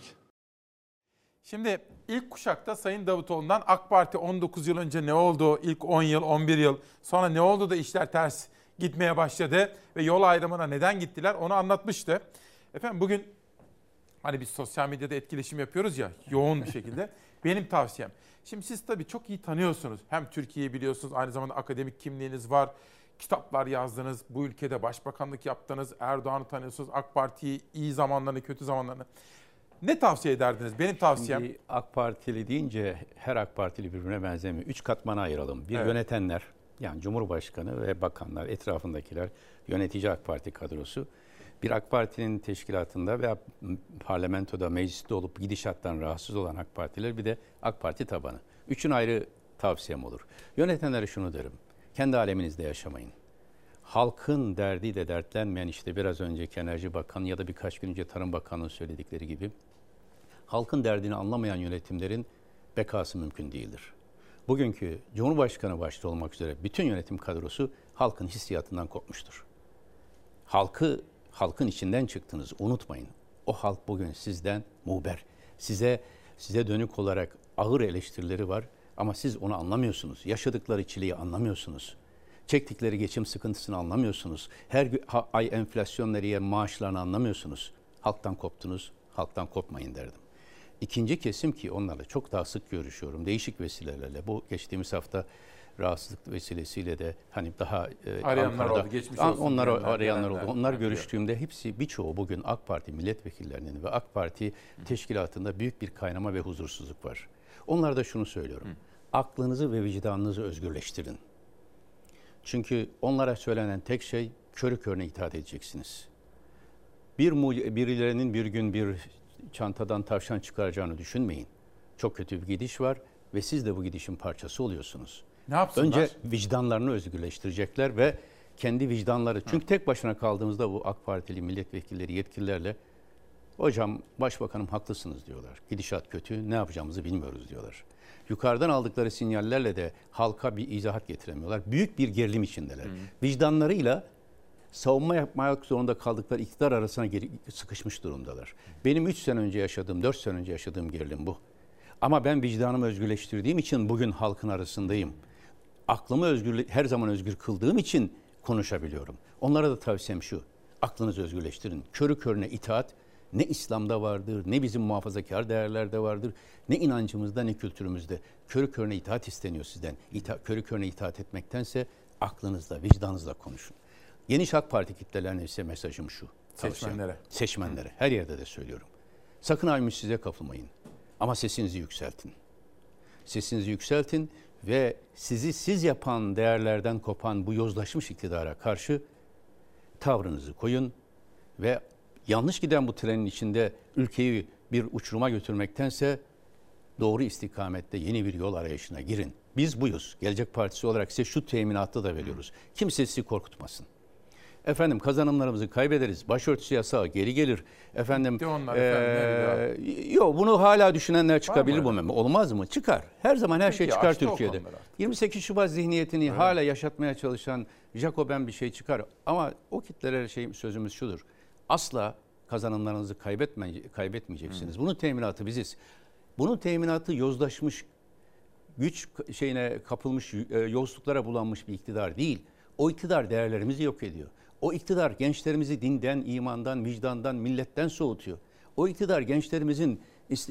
Şimdi ilk kuşakta Sayın Davutoğlu'ndan AK Parti 19 yıl önce ne oldu? İlk 10 yıl, 11 yıl sonra ne oldu da işler ters gitmeye başladı ve yol ayrımına neden gittiler onu anlatmıştı. Efendim bugün hani biz sosyal medyada etkileşim yapıyoruz ya yoğun bir şekilde. Benim tavsiyem. Şimdi siz tabii çok iyi tanıyorsunuz. Hem Türkiye'yi biliyorsunuz aynı zamanda akademik kimliğiniz var. Kitaplar yazdınız, bu ülkede başbakanlık yaptınız, Erdoğan'ı tanıyorsunuz, AK Parti'yi iyi zamanlarını, kötü zamanlarını. Ne tavsiye ederdiniz? Benim tavsiyem... Şimdi AK Partili deyince her AK Partili birbirine benzemiyor. Üç katmana ayıralım. Bir Evet. yönetenler, yani Cumhurbaşkanı ve bakanlar, etrafındakiler, yönetici AK Parti kadrosu. Bir AK Parti'nin teşkilatında veya parlamentoda, mecliste olup gidişattan rahatsız olan AK Partiler bir de AK Parti tabanı. Üçün ayrı tavsiyem olur. Yönetenlere şunu derim. Kendi aleminizde yaşamayın. Halkın derdiyle dertlenmeyen işte biraz önceki Enerji Bakanı ya da birkaç gün önce Tarım Bakanı'nın söyledikleri gibi halkın derdini anlamayan yönetimlerin bekası mümkün değildir. Bugünkü Cumhurbaşkanı başta olmak üzere bütün yönetim kadrosu halkın hissiyatından kopmuştur. Halkı, halkın içinden çıktınız unutmayın. O halk bugün sizden muber. Size size dönük olarak ağır eleştirileri var ama siz onu anlamıyorsunuz. Yaşadıkları çileyi anlamıyorsunuz. Çektikleri geçim sıkıntısını anlamıyorsunuz. Her ay enflasyon nereye maaşlarını anlamıyorsunuz. Halktan koptunuz, halktan kopmayın derdim. İkinci kesim ki onlarla çok daha sık görüşüyorum. Değişik vesilelerle. Bu geçtiğimiz hafta rahatsızlık vesilesiyle de hani daha e, Arayanlar Ankara'da oldu, geçmiş olsun onlar diyenler, arayanlar oldu. Onlar görüştüğümde hepsi birçoğu bugün AK Parti milletvekillerinin ve AK Parti teşkilatında büyük bir kaynama ve huzursuzluk var. Onlara da şunu söylüyorum. Aklınızı ve vicdanınızı özgürleştirin. Çünkü onlara söylenen tek şey körü körüne itaat edeceksiniz. Bir birilerinin bir gün bir çantadan tavşan çıkaracağını düşünmeyin. Çok kötü bir gidiş var ve siz de bu gidişin parçası oluyorsunuz. Ne yapsınlar? Önce vicdanlarını özgürleştirecekler ve kendi vicdanları. Çünkü tek başına kaldığımızda bu AK Partili milletvekilleri, yetkililerle hocam başbakanım haklısınız diyorlar. Gidişat kötü, ne yapacağımızı bilmiyoruz diyorlar. Yukarıdan aldıkları sinyallerle de halka bir izahat getiremiyorlar. Büyük bir gerilim içindeler. Vicdanlarıyla savunma yapmak zorunda kaldıkları iktidar arasına sıkışmış durumdalar. Benim 3 sene önce yaşadığım, 4 sene önce yaşadığım gerilim bu. Ama ben vicdanımı özgürleştirdiğim için bugün halkın arasındayım. Aklımı özgür, her zaman özgür kıldığım için konuşabiliyorum. Onlara da tavsiyem şu. Aklınızı özgürleştirin. Körü körüne itaat ne İslam'da vardır, ne bizim muhafazakar değerlerde vardır, ne inancımızda ne kültürümüzde. Körü körüne itaat isteniyor sizden. İta, körü körüne itaat etmektense aklınızla, vicdanınızla konuşun. Geniş AK Parti kitlelerine ise mesajım şu. Seçmenlere. Seçmenlere. Her yerde de söylüyorum. Sakın aymış size kapılmayın. Ama sesinizi yükseltin. Sesinizi yükseltin ve sizi siz yapan değerlerden kopan bu yozlaşmış iktidara karşı tavrınızı koyun ve yanlış giden bu trenin içinde ülkeyi bir uçuruma götürmektense doğru istikamette yeni bir yol arayışına girin. Biz buyuz. Gelecek Partisi olarak size şu teminatı da veriyoruz. Kimse sizi korkutmasın. Efendim kazanımlarımızı kaybederiz. Başörtüsü yasağı geri gelir. Efendim Bitti onlar efendim, eee, yok bunu hala düşünenler çıkabilir öyle? bu meme. Olmaz mı? Çıkar. Her zaman her şey Peki, çıkar açtı o Türkiye'de. konuları artık. 28 Şubat zihniyetini hala yaşatmaya çalışan Jacoben bir şey çıkar. Ama o kitlere şey sözümüz şudur. Asla kazanımlarınızı kaybetme, kaybetmeyeceksiniz. Bunun teminatı biziz. Bunun teminatı yozlaşmış güç şeyine kapılmış, e, yolsuzluklara bulanmış bir iktidar değil. O iktidar değerlerimizi yok ediyor. O iktidar gençlerimizi dinden, imandan, vicdandan, milletten soğutuyor. O iktidar gençlerimizin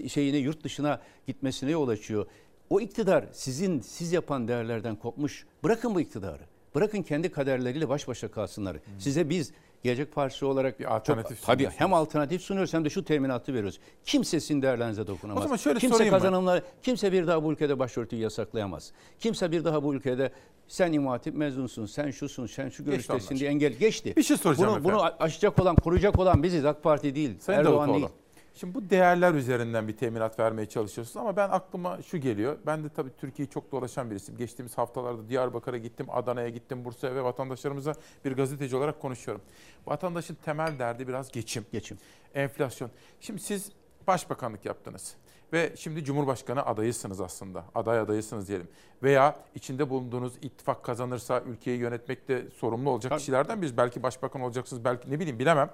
şeyine yurt dışına gitmesine yol açıyor. O iktidar sizin siz yapan değerlerden kopmuş. Bırakın bu iktidarı. Bırakın kendi kaderleriyle baş başa kalsınlar. Size biz Gelecek Partisi olarak bir alternatif tabii sunuyorsunuz. hem alternatif sunuyoruz hem de şu teminatı veriyoruz. Kimse sizin değerlerinize dokunamaz. O zaman şöyle kimse sorayım ben. kimse bir daha bu ülkede başörtüyü yasaklayamaz. Kimse bir daha bu ülkede sen imam hatip mezunsun, sen şusun, sen şu görüştesin diye engel geçti. Bir şey soracağım bunu, bunu aşacak olan, koruyacak olan biziz. AK Parti değil, Sayın Erdoğan Davutoğlu. değil. Şimdi bu değerler üzerinden bir teminat vermeye çalışıyorsunuz ama ben aklıma şu geliyor. Ben de tabii Türkiye'yi çok dolaşan birisiyim. Geçtiğimiz haftalarda Diyarbakır'a gittim, Adana'ya gittim, Bursa'ya ve vatandaşlarımıza bir gazeteci olarak konuşuyorum. Vatandaşın temel derdi biraz geçim. Geçim. Enflasyon. Şimdi siz başbakanlık yaptınız ve şimdi Cumhurbaşkanı adayısınız aslında. Aday adayısınız diyelim. Veya içinde bulunduğunuz ittifak kazanırsa ülkeyi yönetmekte sorumlu olacak Tabii. kişilerden biz belki başbakan olacaksınız, belki ne bileyim bilemem.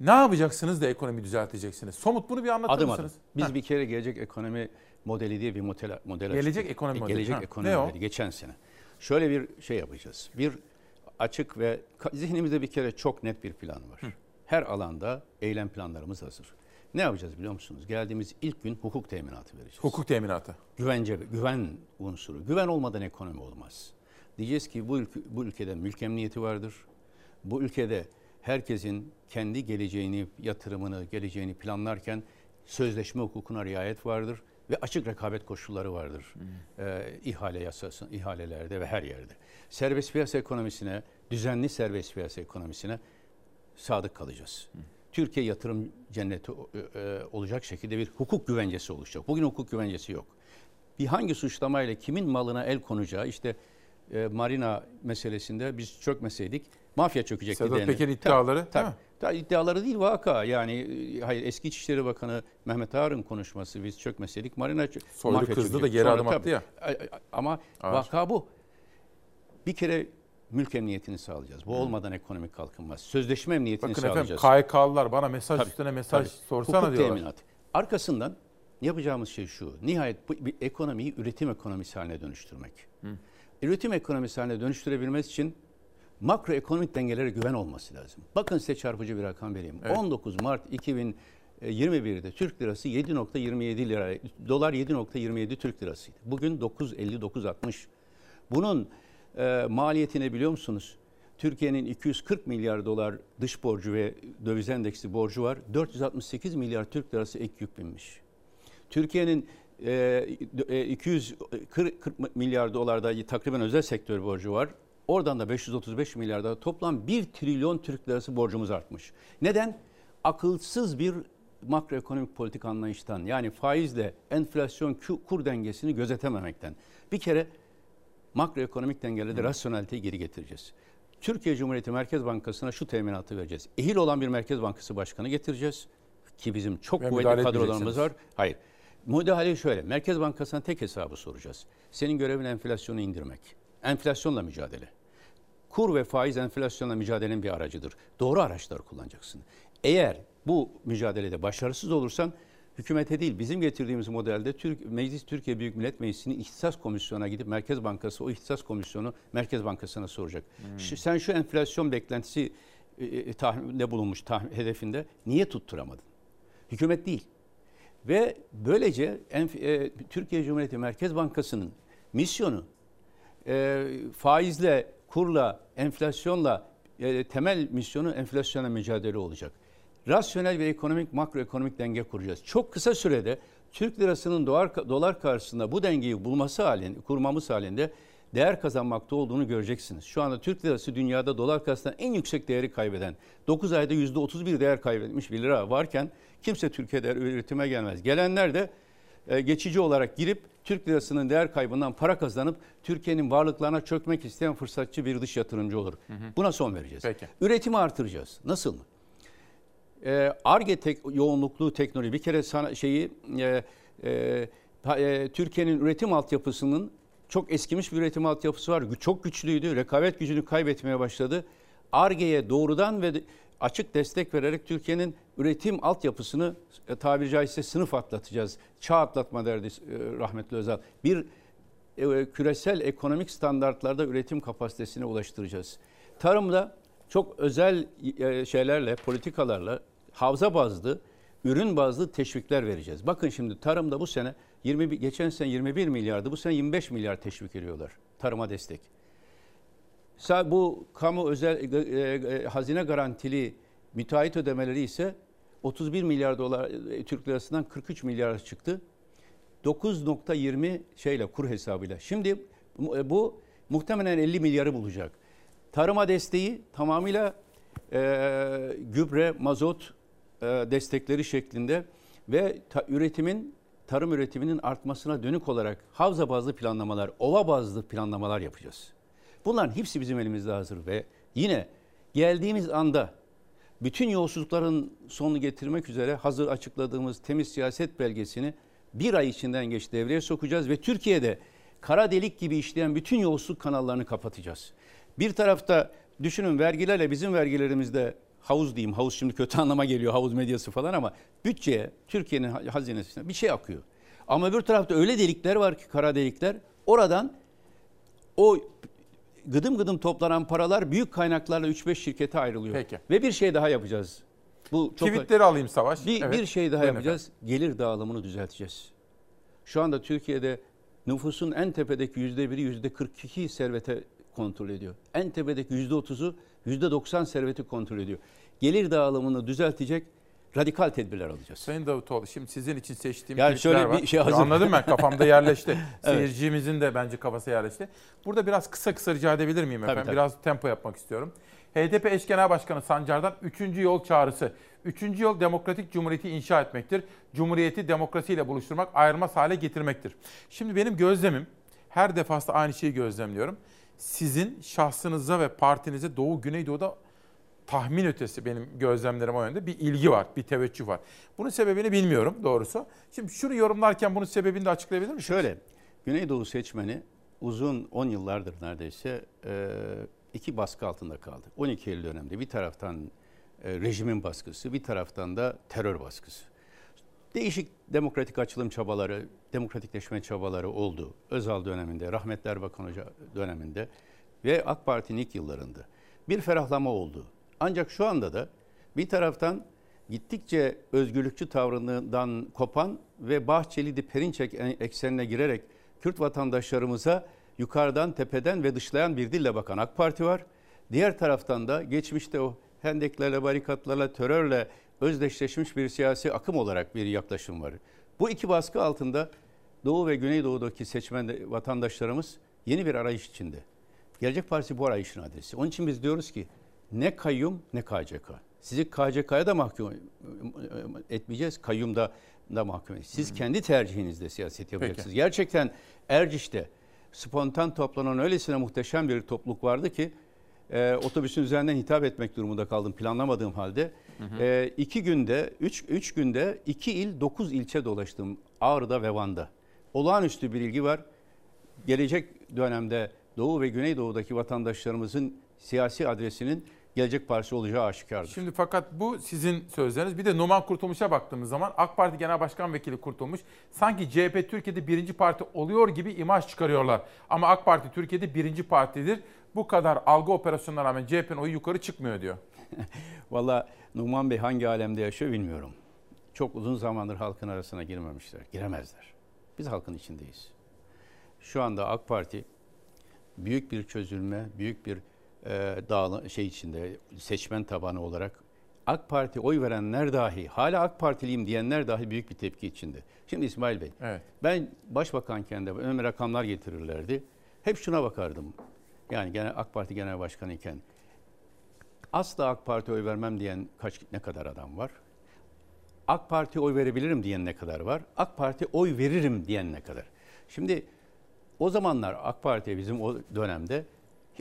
Ne yapacaksınız da ekonomi düzelteceksiniz? Somut bunu bir anlatır Adım mısınız? adım. Biz Heh. bir kere gelecek ekonomi modeli diye bir model, model Gelecek açtık. ekonomi E, modeli, Gelecek ha. ekonomi Ne o? modeli geçen sene. Şöyle bir şey yapacağız. Bir açık ve zihnimizde bir kere çok net bir plan var. Her alanda eylem planlarımız hazır. Ne yapacağız biliyor musunuz? Geldiğimiz ilk gün hukuk teminatı vereceğiz. Hukuk teminatı. Güvence, güven unsuru. Güven olmadan ekonomi olmaz. Diyeceğiz ki bu, ülke, bu ülkede mülk emniyeti vardır. Bu ülkede herkesin kendi geleceğini, yatırımını, geleceğini planlarken sözleşme hukukuna riayet vardır ve açık rekabet koşulları vardır. Ee, ihale yasası, ihalelerde ve her yerde. Serbest piyasa ekonomisine, düzenli serbest piyasa ekonomisine sadık kalacağız. Türkiye yatırım cenneti e, e, olacak şekilde bir hukuk güvencesi oluşacak. Bugün hukuk güvencesi yok. Bir hangi suçlamayla kimin malına el konacağı işte e, marina meselesinde biz çökmeseydik mafya çökecekti Sedat. Peker'in Tabii, iddiaları, değil tabii. mi? Tabii iddiaları değil vaka. Yani e, hayır eski İçişleri Bakanı Mehmet Ağar'ın konuşması biz çökmeseydik marina çö- Soylu mafya kızdı da çökecekti. geri Sonra adım attı tabii. ya. Ama Ağar. vaka bu. Bir kere mülk emniyetini sağlayacağız. Bu olmadan ekonomik kalkınmaz. Sözleşme emniyetini Bakın sağlayacağız. efendim KHK'lılar bana mesaj Tabii, üstüne mesaj tabii. sorsana Hukuk diyorlar. teminatı. Arkasından yapacağımız şey şu. Nihayet bu, bir ekonomiyi üretim ekonomisi haline dönüştürmek. Üretim ekonomisi haline dönüştürebilmesi için makroekonomik dengelere güven olması lazım. Bakın size çarpıcı bir rakam vereyim. Evet. 19 Mart 2000 2021'de Türk lirası 7.27 lira, dolar 7.27 Türk lirasıydı. Bugün 9.59.60. Bunun e, maliyetini biliyor musunuz? Türkiye'nin 240 milyar dolar dış borcu ve döviz endeksi borcu var. 468 milyar Türk lirası ek yük binmiş. Türkiye'nin e, 240 milyar dolarda takriben özel sektör borcu var. Oradan da 535 milyarda toplam 1 trilyon Türk lirası borcumuz artmış. Neden? Akılsız bir makroekonomik politik anlayıştan yani faizle enflasyon kur dengesini gözetememekten. Bir kere makroekonomik dengelerde rasyoneliteyi geri getireceğiz. Türkiye Cumhuriyeti Merkez Bankası'na şu teminatı vereceğiz. Ehil olan bir Merkez Bankası Başkanı getireceğiz ki bizim çok Ve kuvvetli kadrolarımız var. Hayır. Müdahale şöyle. Merkez Bankası'na tek hesabı soracağız. Senin görevin enflasyonu indirmek. Enflasyonla mücadele. Kur ve faiz enflasyonla mücadelenin bir aracıdır. Doğru araçları kullanacaksın. Eğer bu mücadelede başarısız olursan hükümete değil bizim getirdiğimiz modelde Türk Meclis Türkiye Büyük Millet Meclisi'nin ihtisas komisyonuna gidip Merkez Bankası o ihtisas komisyonu Merkez Bankası'na soracak. Hmm. Şu, sen şu enflasyon beklentisi e, e tahminde bulunmuş tahmin, hedefinde niye tutturamadın? Hükümet değil. Ve böylece enf, e, Türkiye Cumhuriyeti Merkez Bankası'nın misyonu e, faizle, kurla, enflasyonla e, temel misyonu enflasyona mücadele olacak. Rasyonel ve ekonomik makroekonomik denge kuracağız. Çok kısa sürede Türk lirasının dolar, dolar karşısında bu dengeyi bulması halinde, kurmamız halinde değer kazanmakta olduğunu göreceksiniz. Şu anda Türk lirası dünyada dolar karşısında en yüksek değeri kaybeden, 9 ayda %31 değer kaybetmiş bir lira varken kimse Türkiye'de üretime gelmez. Gelenler de e, geçici olarak girip Türk lirasının değer kaybından para kazanıp Türkiye'nin varlıklarına çökmek isteyen fırsatçı bir dış yatırımcı olur. Hı hı. Buna son vereceğiz. Peki. Üretimi artıracağız. Nasıl mı? ARGE e tek, yoğunluklu teknoloji bir kere sana şeyi e, e, e, Türkiye'nin üretim altyapısının çok eskimiş bir üretim altyapısı var. Çok güçlüydü. Rekabet gücünü kaybetmeye başladı. ARGE'ye doğrudan ve açık destek vererek Türkiye'nin üretim altyapısını e, tabiri caizse sınıf atlatacağız. Çağ atlatma derdi e, rahmetli Özal. Bir e, küresel ekonomik standartlarda üretim kapasitesine ulaştıracağız. Tarımda çok özel şeylerle, politikalarla havza bazlı, ürün bazlı teşvikler vereceğiz. Bakın şimdi tarımda bu sene 20 geçen sene 21 milyardı. Bu sene 25 milyar teşvik veriyorlar tarıma destek. Bu kamu özel e, e, hazine garantili müteahhit ödemeleri ise 31 milyar dolar e, Türk lirasından 43 milyar çıktı. 9.20 şeyle kur hesabıyla. Şimdi e, bu muhtemelen 50 milyarı bulacak. Tarıma desteği tamamıyla e, gübre, mazot e, destekleri şeklinde ve ta, üretimin tarım üretiminin artmasına dönük olarak havza bazlı planlamalar, ova bazlı planlamalar yapacağız. Bunların hepsi bizim elimizde hazır ve yine geldiğimiz anda bütün yolsuzlukların sonunu getirmek üzere hazır açıkladığımız temiz siyaset belgesini bir ay içinden geç devreye sokacağız ve Türkiye'de kara delik gibi işleyen bütün yolsuzluk kanallarını kapatacağız. Bir tarafta düşünün vergilerle bizim vergilerimizde havuz diyeyim, havuz şimdi kötü anlama geliyor havuz medyası falan ama bütçeye, Türkiye'nin hazinesine bir şey akıyor. Ama bir tarafta öyle delikler var ki kara delikler oradan o gıdım gıdım toplanan paralar büyük kaynaklarla 3-5 şirkete ayrılıyor. Peki. Ve bir şey daha yapacağız. Bu çok Tweetleri alayım Savaş. Bir, evet. bir şey daha Buyurun yapacağız. Efendim. Gelir dağılımını düzelteceğiz. Şu anda Türkiye'de nüfusun en tepedeki yüzde biri yüzde 42 servete kontrol ediyor. En tepedeki yüzde 30'u yüzde 90 serveti kontrol ediyor. Gelir dağılımını düzeltecek radikal tedbirler alacağız. Sayın Davutoğlu şimdi sizin için seçtiğim yani şöyle var. bir şey hazır. Anladım ben kafamda yerleşti. evet. Seyircimizin de bence kafası yerleşti. Burada biraz kısa kısa rica edebilir miyim efendim? Tabii, tabii. Biraz tempo yapmak istiyorum. HDP eş genel başkanı Sancar'dan 3. yol çağrısı. 3. yol demokratik cumhuriyeti inşa etmektir. Cumhuriyeti demokrasiyle buluşturmak, ayırmaz hale getirmektir. Şimdi benim gözlemim, her defasında aynı şeyi gözlemliyorum. Sizin şahsınıza ve partinize Doğu Güneydoğu'da tahmin ötesi benim gözlemlerim o yönde bir ilgi var, bir teveccüh var. Bunun sebebini bilmiyorum doğrusu. Şimdi şunu yorumlarken bunun sebebini de açıklayabilir misiniz? Şöyle, Güneydoğu seçmeni uzun 10 yıllardır neredeyse iki baskı altında kaldı. 12 Eylül döneminde bir taraftan rejimin baskısı, bir taraftan da terör baskısı. Değişik demokratik açılım çabaları, demokratikleşme çabaları oldu. Özal döneminde, Rahmetli Erbakan Hoca döneminde ve AK Parti'nin ilk yıllarında. Bir ferahlama oldu. Ancak şu anda da bir taraftan gittikçe özgürlükçü tavrından kopan ve Bahçeli de Perinçek eksenine girerek Kürt vatandaşlarımıza yukarıdan, tepeden ve dışlayan bir dille bakan AK Parti var. Diğer taraftan da geçmişte o hendeklerle, barikatlarla, terörle özdeşleşmiş bir siyasi akım olarak bir yaklaşım var. Bu iki baskı altında Doğu ve Güneydoğu'daki seçmen vatandaşlarımız yeni bir arayış içinde. Gelecek Partisi bu arayışın adresi. Onun için biz diyoruz ki ne kayyum ne KCK. Sizi KCK'ya da mahkum etmeyeceğiz, kayyumda da mahkum edeceğiz. Siz Hı-hı. kendi tercihinizde siyaset yapacaksınız. Peki. Gerçekten Erciş'te spontan toplanan öylesine muhteşem bir topluluk vardı ki e, otobüsün üzerinden hitap etmek durumunda kaldım planlamadığım halde. Hı hı. E, iki günde, üç, üç günde iki il, dokuz ilçe dolaştım Ağrı'da ve Van'da. Olağanüstü bir ilgi var. Gelecek dönemde Doğu ve Güneydoğu'daki vatandaşlarımızın siyasi adresinin Gelecek Partisi olacağı aşikardır. Şimdi fakat bu sizin sözleriniz. Bir de Numan Kurtulmuş'a baktığımız zaman AK Parti Genel Başkan Vekili Kurtulmuş sanki CHP Türkiye'de birinci parti oluyor gibi imaj çıkarıyorlar. Ama AK Parti Türkiye'de birinci partidir. Bu kadar algı operasyonuna rağmen CHP'nin oyu yukarı çıkmıyor diyor. Valla Numan Bey hangi alemde yaşıyor bilmiyorum. Çok uzun zamandır halkın arasına girmemişler. Giremezler. Biz halkın içindeyiz. Şu anda AK Parti büyük bir çözülme, büyük bir e, dağlı, şey içinde seçmen tabanı olarak AK Parti oy verenler dahi, hala AK Partiliyim diyenler dahi büyük bir tepki içinde. Şimdi İsmail Bey, evet. ben başbakanken de önüme rakamlar getirirlerdi. Hep şuna bakardım. Yani gene AK Parti Genel Başkanı iken asla AK Parti oy vermem diyen kaç ne kadar adam var? AK Parti oy verebilirim diyen ne kadar var? AK Parti oy veririm diyen ne kadar? Şimdi o zamanlar AK Parti'ye bizim o dönemde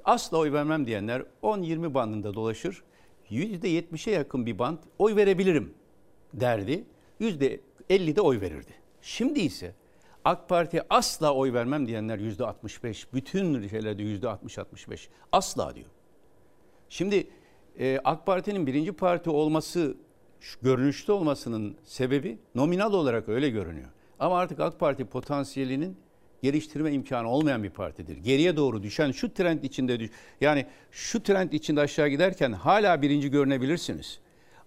asla oy vermem diyenler 10-20 bandında dolaşır. %70'e yakın bir band oy verebilirim derdi. %50'de oy verirdi. Şimdi ise AK Parti'ye asla oy vermem diyenler %65, bütün şeylerde %60-65 asla diyor. Şimdi e, AK Parti'nin birinci parti olması, görünüşte olmasının sebebi nominal olarak öyle görünüyor. Ama artık AK Parti potansiyelinin geliştirme imkanı olmayan bir partidir. Geriye doğru düşen şu trend içinde düş yani şu trend içinde aşağı giderken hala birinci görünebilirsiniz.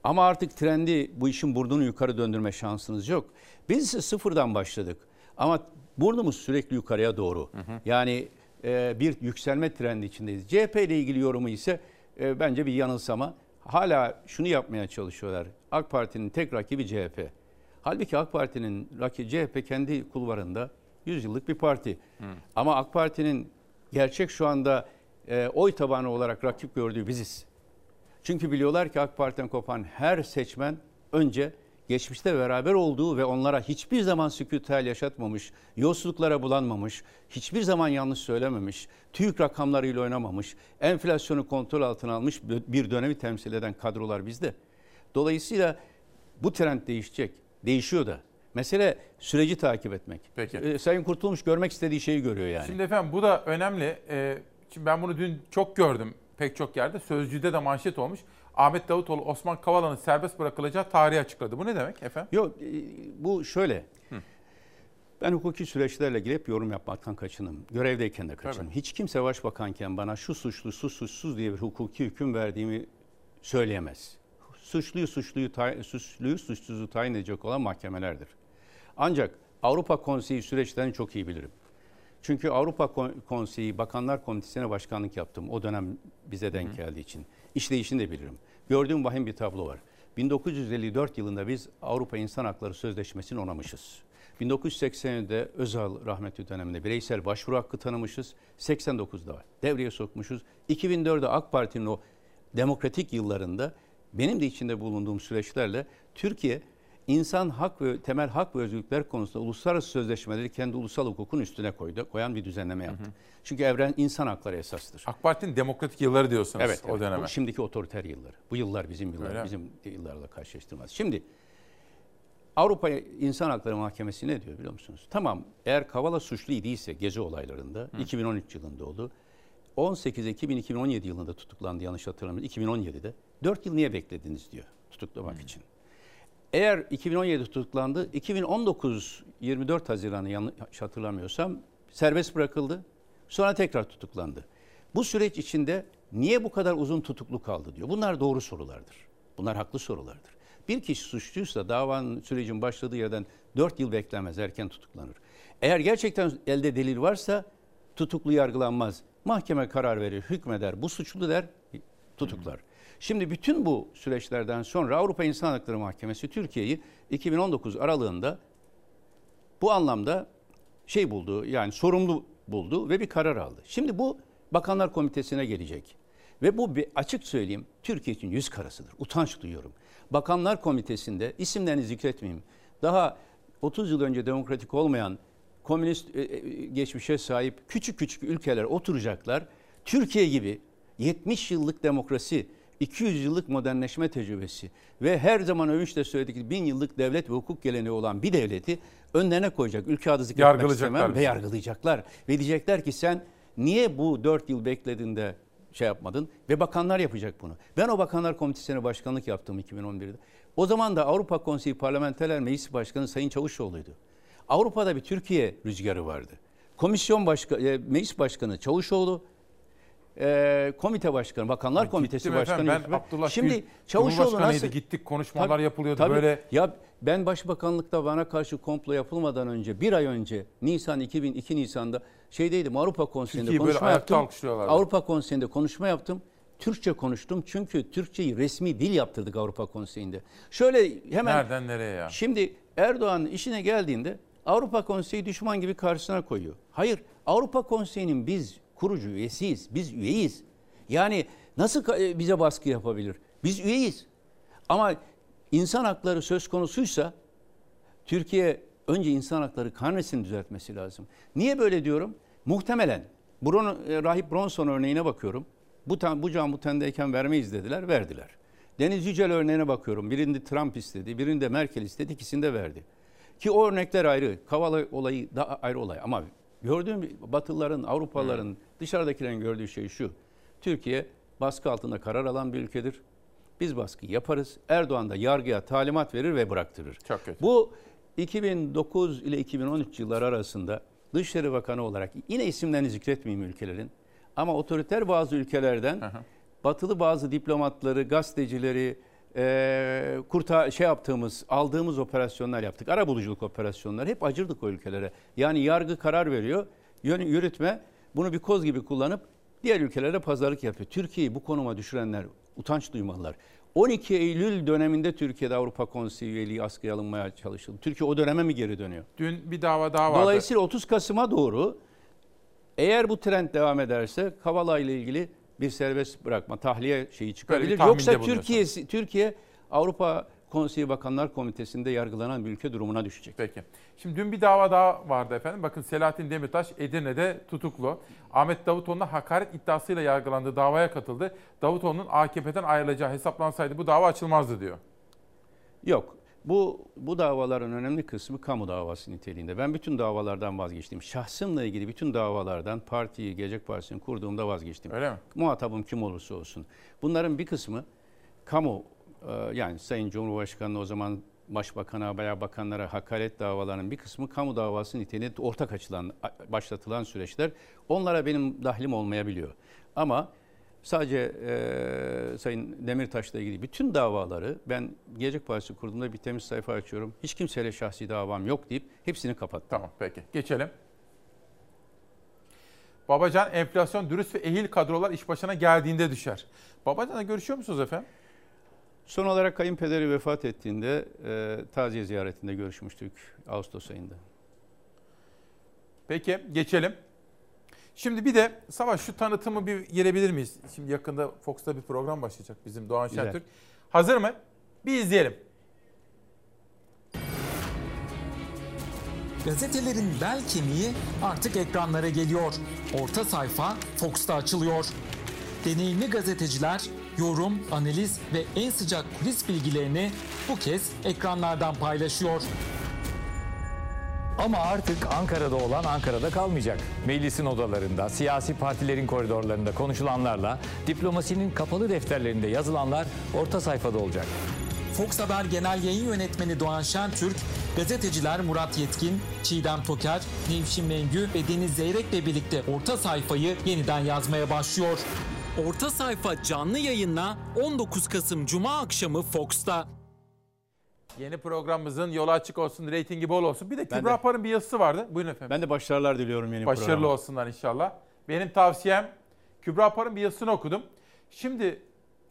Ama artık trendi bu işin burnunu yukarı döndürme şansınız yok. Biz ise sıfırdan başladık. Ama burnumuz sürekli yukarıya doğru. Hı hı. Yani e, bir yükselme trendi içindeyiz. CHP ile ilgili yorumu ise e, bence bir yanılsama. Hala şunu yapmaya çalışıyorlar. AK Parti'nin tek rakibi CHP. Halbuki AK Parti'nin rakibi CHP kendi kulvarında 100 yıllık bir parti. Hı. Ama AK Parti'nin gerçek şu anda e, oy tabanı olarak rakip gördüğü biziz. Çünkü biliyorlar ki AK Parti'den kopan her seçmen önce geçmişte beraber olduğu ve onlara hiçbir zaman sükûtel yaşatmamış, yolsuzluklara bulanmamış, hiçbir zaman yanlış söylememiş, TÜİK rakamlarıyla oynamamış, enflasyonu kontrol altına almış bir dönemi temsil eden kadrolar bizde. Dolayısıyla bu trend değişecek. Değişiyor da. Mesele süreci takip etmek. Peki. Ee, Sayın Kurtulmuş görmek istediği şeyi görüyor yani. Şimdi efendim bu da önemli. Ee, şimdi ben bunu dün çok gördüm pek çok yerde. Sözcüde de manşet olmuş. Ahmet Davutoğlu Osman Kavala'nın serbest bırakılacağı tarihi açıkladı. Bu ne demek efendim? Yok e, bu şöyle. Hı. Ben hukuki süreçlerle ilgili hep yorum yapmaktan kaçınım. Görevdeyken de kaçınım. Hiç kimse başbakanken bana şu suçlu, su suçsuz diye bir hukuki hüküm verdiğimi söyleyemez. Suçluyu suçluyu, suçluyu suçsuzu tayin edecek olan mahkemelerdir. Ancak Avrupa Konseyi süreçlerini çok iyi bilirim. Çünkü Avrupa Konseyi Bakanlar Komitesi'ne başkanlık yaptım. O dönem bize denk Hı. geldiği için. İşleyişini de bilirim. Gördüğüm vahim bir tablo var. 1954 yılında biz Avrupa İnsan Hakları Sözleşmesi'ni onamışız. 1980'de Özal rahmetli döneminde bireysel başvuru hakkı tanımışız. 89'da devreye sokmuşuz. 2004'de AK Parti'nin o demokratik yıllarında benim de içinde bulunduğum süreçlerle Türkiye insan hak ve temel hak ve özgürlükler konusunda uluslararası sözleşmeleri kendi ulusal hukukun üstüne koydu, koyan bir düzenleme yaptı. Hı hı. Çünkü evren insan hakları esastır. AK Parti'nin demokratik yılları diyorsunuz evet, o evet, döneme. Bu şimdiki otoriter yılları. Bu yıllar bizim yıllar, Öyle bizim yıllarla karşılaştırmaz. Şimdi Avrupa İnsan Hakları Mahkemesi ne diyor biliyor musunuz? Tamam eğer Kavala suçlu idiyse gezi olaylarında Hı. 2013 yılında oldu. 18 Ekim 2017 yılında tutuklandı yanlış hatırlamıyorum. 2017'de 4 yıl niye beklediniz diyor tutuklamak Hı. için. Eğer 2017 tutuklandı, 2019 24 Haziran'ı yanlış hatırlamıyorsam serbest bırakıldı. Sonra tekrar tutuklandı. Bu süreç içinde niye bu kadar uzun tutuklu kaldı diyor. Bunlar doğru sorulardır. Bunlar haklı sorulardır. Bir kişi suçluysa davanın sürecin başladığı yerden 4 yıl beklemez, erken tutuklanır. Eğer gerçekten elde delil varsa tutuklu yargılanmaz. Mahkeme karar verir, hükmeder, bu suçlu der, tutuklar. Şimdi bütün bu süreçlerden sonra Avrupa İnsan Hakları Mahkemesi Türkiye'yi 2019 aralığında bu anlamda şey buldu yani sorumlu buldu ve bir karar aldı. Şimdi bu Bakanlar Komitesi'ne gelecek. Ve bu bir açık söyleyeyim Türkiye için yüz karasıdır. Utanç duyuyorum. Bakanlar Komitesi'nde isimlerini zikretmeyeyim. Daha 30 yıl önce demokratik olmayan komünist e, e, geçmişe sahip küçük küçük ülkeler oturacaklar. Türkiye gibi 70 yıllık demokrasi, 200 yıllık modernleşme tecrübesi ve her zaman övünçle söyledik bin yıllık devlet ve hukuk geleneği olan bir devleti önlerine koyacak. Ülke adı zikretmek istemem ve yargılayacaklar. Ve diyecekler ki sen niye bu 4 yıl beklediğinde şey yapmadın ve bakanlar yapacak bunu. Ben o bakanlar komitesine başkanlık yaptım 2011'de. O zaman da Avrupa Konseyi Parlamenterler Meclisi Başkanı Sayın Çavuşoğlu'ydu. Avrupa'da bir Türkiye rüzgarı vardı. Komisyon başkanı, e, meclis başkanı Çavuşoğlu, e, komite başkanı, bakanlar Ya komitesi başkanı. efendim, ben Abdullah Şimdi Gül, Çavuşoğlu nasıl? gittik, konuşmalar yapılıyordu, böyle- Ya ben başbakanlıkta bana karşı komplo yapılmadan önce, bir ay önce, Nisan 2002 Nisan'da şeydeydim Avrupa Konseyi'nde Türkiye'yi konuşma yaptım. Avrupa Konseyi'nde konuşma yaptım. Türkçe konuştum çünkü Türkçeyi resmi dil yaptırdık Avrupa Konseyi'nde. Şöyle hemen Nereden nereye ya? Şimdi Erdoğan'ın işine geldiğinde Avrupa Konseyi düşman gibi karşısına koyuyor. Hayır, Avrupa Konseyi'nin biz kurucu üyesiyiz, biz üyeyiz. Yani nasıl e, bize baskı yapabilir? Biz üyeyiz. Ama insan hakları söz konusuysa Türkiye önce insan hakları karnesini düzeltmesi lazım. Niye böyle diyorum? Muhtemelen Bron, e, Rahip Bronson örneğine bakıyorum. Bu, tan, bu can bu tendeyken vermeyiz dediler, verdiler. Deniz Yücel örneğine bakıyorum. Birinde Trump istedi, birinde Merkel istedi, ikisinde verdi. Ki o örnekler ayrı. Kavala olayı da ayrı olay. Ama gördüğüm Batılıların, Avrupalıların, dışarıdakilerin gördüğü şey şu. Türkiye baskı altında karar alan bir ülkedir. Biz baskı yaparız. Erdoğan da yargıya talimat verir ve bıraktırır. Çok kötü. Bu 2009 ile 2013 yılları arasında Dışişleri Bakanı olarak yine isimlerini zikretmeyeyim ülkelerin ama otoriter bazı ülkelerden batılı bazı diplomatları, gazetecileri e, kurta şey yaptığımız, aldığımız operasyonlar yaptık. Ara buluculuk operasyonları hep acırdık o ülkelere. Yani yargı karar veriyor, yürütme bunu bir koz gibi kullanıp diğer ülkelere pazarlık yapıyor. Türkiye'yi bu konuma düşürenler utanç duymalılar. 12 Eylül döneminde Türkiye'de Avrupa Konseyi üyeliği askıya alınmaya çalışıldı. Türkiye o döneme mi geri dönüyor? Dün bir dava daha vardı. Dolayısıyla 30 Kasım'a doğru eğer bu trend devam ederse Kavala ile ilgili bir serbest bırakma, tahliye şeyi çıkabilir. Yoksa. Türkiye Türkiye Avrupa Konseyi Bakanlar Komitesi'nde yargılanan bir ülke durumuna düşecek. Peki. Şimdi dün bir dava daha vardı efendim. Bakın Selahattin Demirtaş Edirne'de tutuklu. Ahmet Davutoğlu'na hakaret iddiasıyla yargılandığı davaya katıldı. Davutoğlu'nun AKP'den ayrılacağı hesaplansaydı bu dava açılmazdı diyor. Yok. Bu bu davaların önemli kısmı kamu davası niteliğinde. Ben bütün davalardan vazgeçtim. Şahsımla ilgili bütün davalardan partiyi, Gelecek Partisi'ni kurduğumda vazgeçtim. Öyle mi? Muhatabım kim olursa olsun. Bunların bir kısmı kamu e, yani Sayın Cumhurbaşkanı o zaman başbakana veya bakanlara hakaret davalarının bir kısmı kamu davası niteliğinde ortak açılan, başlatılan süreçler. Onlara benim dahlim olmayabiliyor. Ama sadece e, Sayın Demirtaş'la ilgili bütün davaları ben Gelecek Partisi kurduğumda bir temiz sayfa açıyorum. Hiç kimseyle şahsi davam yok deyip hepsini kapattım. Tamam peki geçelim. Babacan enflasyon dürüst ve ehil kadrolar iş başına geldiğinde düşer. Babacan'la görüşüyor musunuz efendim? Son olarak kayınpederi vefat ettiğinde e, taziye ziyaretinde görüşmüştük Ağustos ayında. Peki geçelim. Şimdi bir de Savaş şu tanıtımı bir girebilir miyiz? Şimdi yakında Fox'ta bir program başlayacak bizim Doğan Güzel. Şentürk. Hazır mı? Bir izleyelim. Gazetelerin bel kemiği artık ekranlara geliyor. Orta sayfa Fox'ta açılıyor. Deneyimli gazeteciler yorum, analiz ve en sıcak kulis bilgilerini bu kez ekranlardan paylaşıyor. Ama artık Ankara'da olan Ankara'da kalmayacak. Meclisin odalarında, siyasi partilerin koridorlarında konuşulanlarla, diplomasinin kapalı defterlerinde yazılanlar orta sayfada olacak. Fox Haber Genel Yayın Yönetmeni Doğan Şentürk, gazeteciler Murat Yetkin, Çiğdem Toker, Nevşin Mengü ve Deniz Zeyrek'le birlikte orta sayfayı yeniden yazmaya başlıyor. Orta sayfa canlı yayınla 19 Kasım Cuma akşamı Fox'ta. Yeni programımızın yolu açık olsun, reytingi bol olsun. Bir de Ben Kübra de- Par'ın bir yazısı vardı. Buyurun efendim. Ben de başarılar diliyorum yeni Başarılı programa. olsunlar inşallah. Benim tavsiyem Kübra Par'ın bir yazısını okudum. Şimdi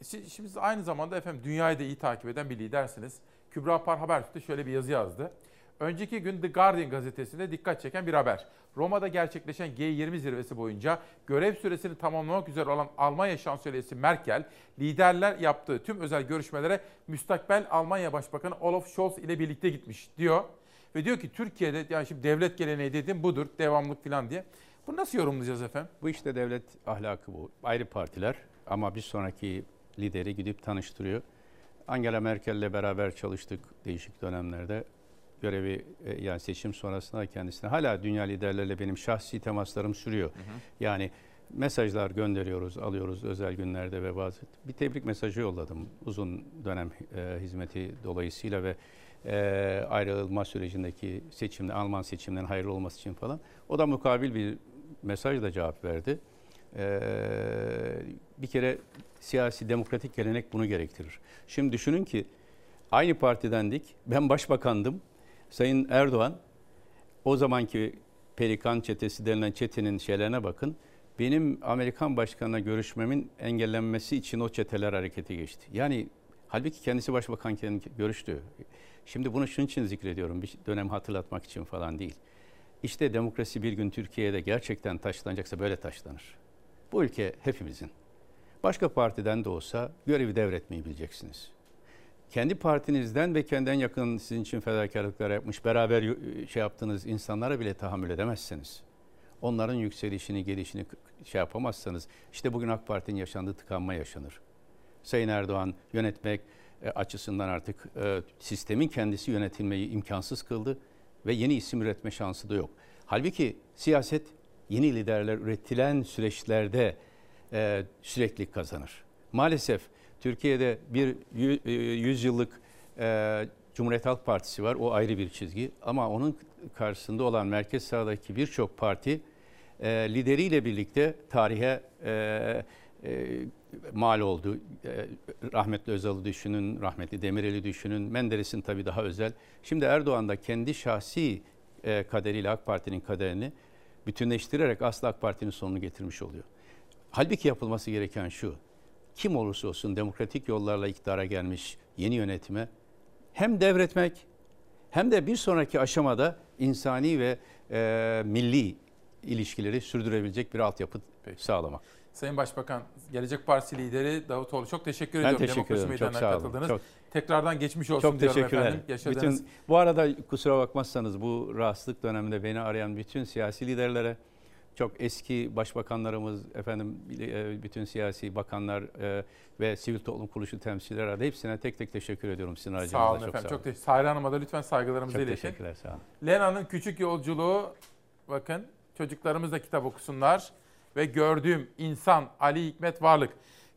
siz, şimdi siz aynı zamanda efendim dünyayı da iyi takip eden bir lidersiniz. Kübra Par Habertürk'te şöyle bir yazı yazdı. Önceki gün The Guardian gazetesinde dikkat çeken bir haber. Roma'da gerçekleşen G20 zirvesi boyunca görev süresini tamamlamak üzere olan Almanya şansölyesi Merkel, liderler yaptığı tüm özel görüşmelere müstakbel Almanya Başbakanı Olaf Scholz ile birlikte gitmiş diyor. Ve diyor ki Türkiye'de yani şimdi devlet geleneği dediğim budur, devamlık falan diye. Bunu nasıl yorumlayacağız efendim? Bu işte devlet ahlakı bu. Ayrı partiler ama bir sonraki lideri gidip tanıştırıyor. Angela Merkel'le beraber çalıştık değişik dönemlerde. Görevi e, yani seçim sonrasında kendisine hala dünya liderlerle benim şahsi temaslarım sürüyor. Yani mesajlar gönderiyoruz, alıyoruz özel günlerde ve bazı bir tebrik mesajı yolladım uzun dönem e, hizmeti dolayısıyla ve e, ayrılma sürecindeki seçimde Alman seçimlerin hayırlı olması için falan. O da mukabil bir mesajla cevap verdi. Ee, bir kere siyasi demokratik gelenek bunu gerektirir. Şimdi düşünün ki aynı partidendik. Ben başbakandım. Sayın Erdoğan o zamanki Pelikan çetesi denilen çetenin şeylerine bakın. Benim Amerikan başkanına görüşmemin engellenmesi için o çeteler harekete geçti. Yani halbuki kendisi başbakanken görüştü. Şimdi bunu şunun için zikrediyorum. Bir dönem hatırlatmak için falan değil. İşte demokrasi bir gün Türkiye'de gerçekten taşlanacaksa böyle taşlanır. Bu ülke hepimizin. Başka partiden de olsa görevi devretmeyi bileceksiniz. Kendi partinizden ve kendinden yakın sizin için fedakarlıklar yapmış, beraber şey yaptığınız insanlara bile tahammül edemezsiniz. Onların yükselişini, gelişini şey yapamazsanız, işte bugün AK Parti'nin yaşandığı tıkanma yaşanır. Sayın Erdoğan yönetmek e, açısından artık e, sistemin kendisi yönetilmeyi imkansız kıldı ve yeni isim üretme şansı da yok. Halbuki siyaset yeni liderler üretilen süreçlerde e, sürekli kazanır. Maalesef Türkiye'de bir e, yüzyıllık e, Cumhuriyet Halk Partisi var. O ayrı bir çizgi. Ama onun karşısında olan merkez sağdaki birçok parti e, lideriyle birlikte tarihe e, e, mal oldu. E, rahmetli Özal'ı düşünün, rahmetli Demirel'i düşünün, Menderes'in tabii daha özel. Şimdi Erdoğan da kendi şahsi e, kaderiyle AK Parti'nin kaderini bütünleştirerek aslında AK Parti'nin sonunu getirmiş oluyor. Halbuki yapılması gereken şu, kim olursa olsun demokratik yollarla iktidara gelmiş yeni yönetime hem devretmek hem de bir sonraki aşamada insani ve e, milli ilişkileri sürdürebilecek bir altyapı sağlamak. Sayın Başbakan, Gelecek Partisi lideri Davutoğlu çok teşekkür Ben ediyorum. teşekkür Demokrasi ederim. Çok sağ olun. Çok- Tekrardan geçmiş olsun Çok diyorum efendim. Yaşadığınız Bütün, bu arada kusura bakmazsanız bu rahatsızlık döneminde beni arayan bütün siyasi liderlere, çok eski başbakanlarımız, efendim e, bütün siyasi bakanlar e, ve sivil toplum kuruluşu temsilcileri aradı. Hepsine tek tek teşekkür ediyorum sizin aracınızda. Sağ olun çok efendim. sağ olun. Çok teşekkür Sahra Hanım'a da lütfen saygılarımızı Çok iletin. teşekkürler, sağ olun. Lena'nın küçük yolculuğu bakın çocuklarımız da kitap okusunlar ve gördüğüm insan Ali Hikmet Varlık.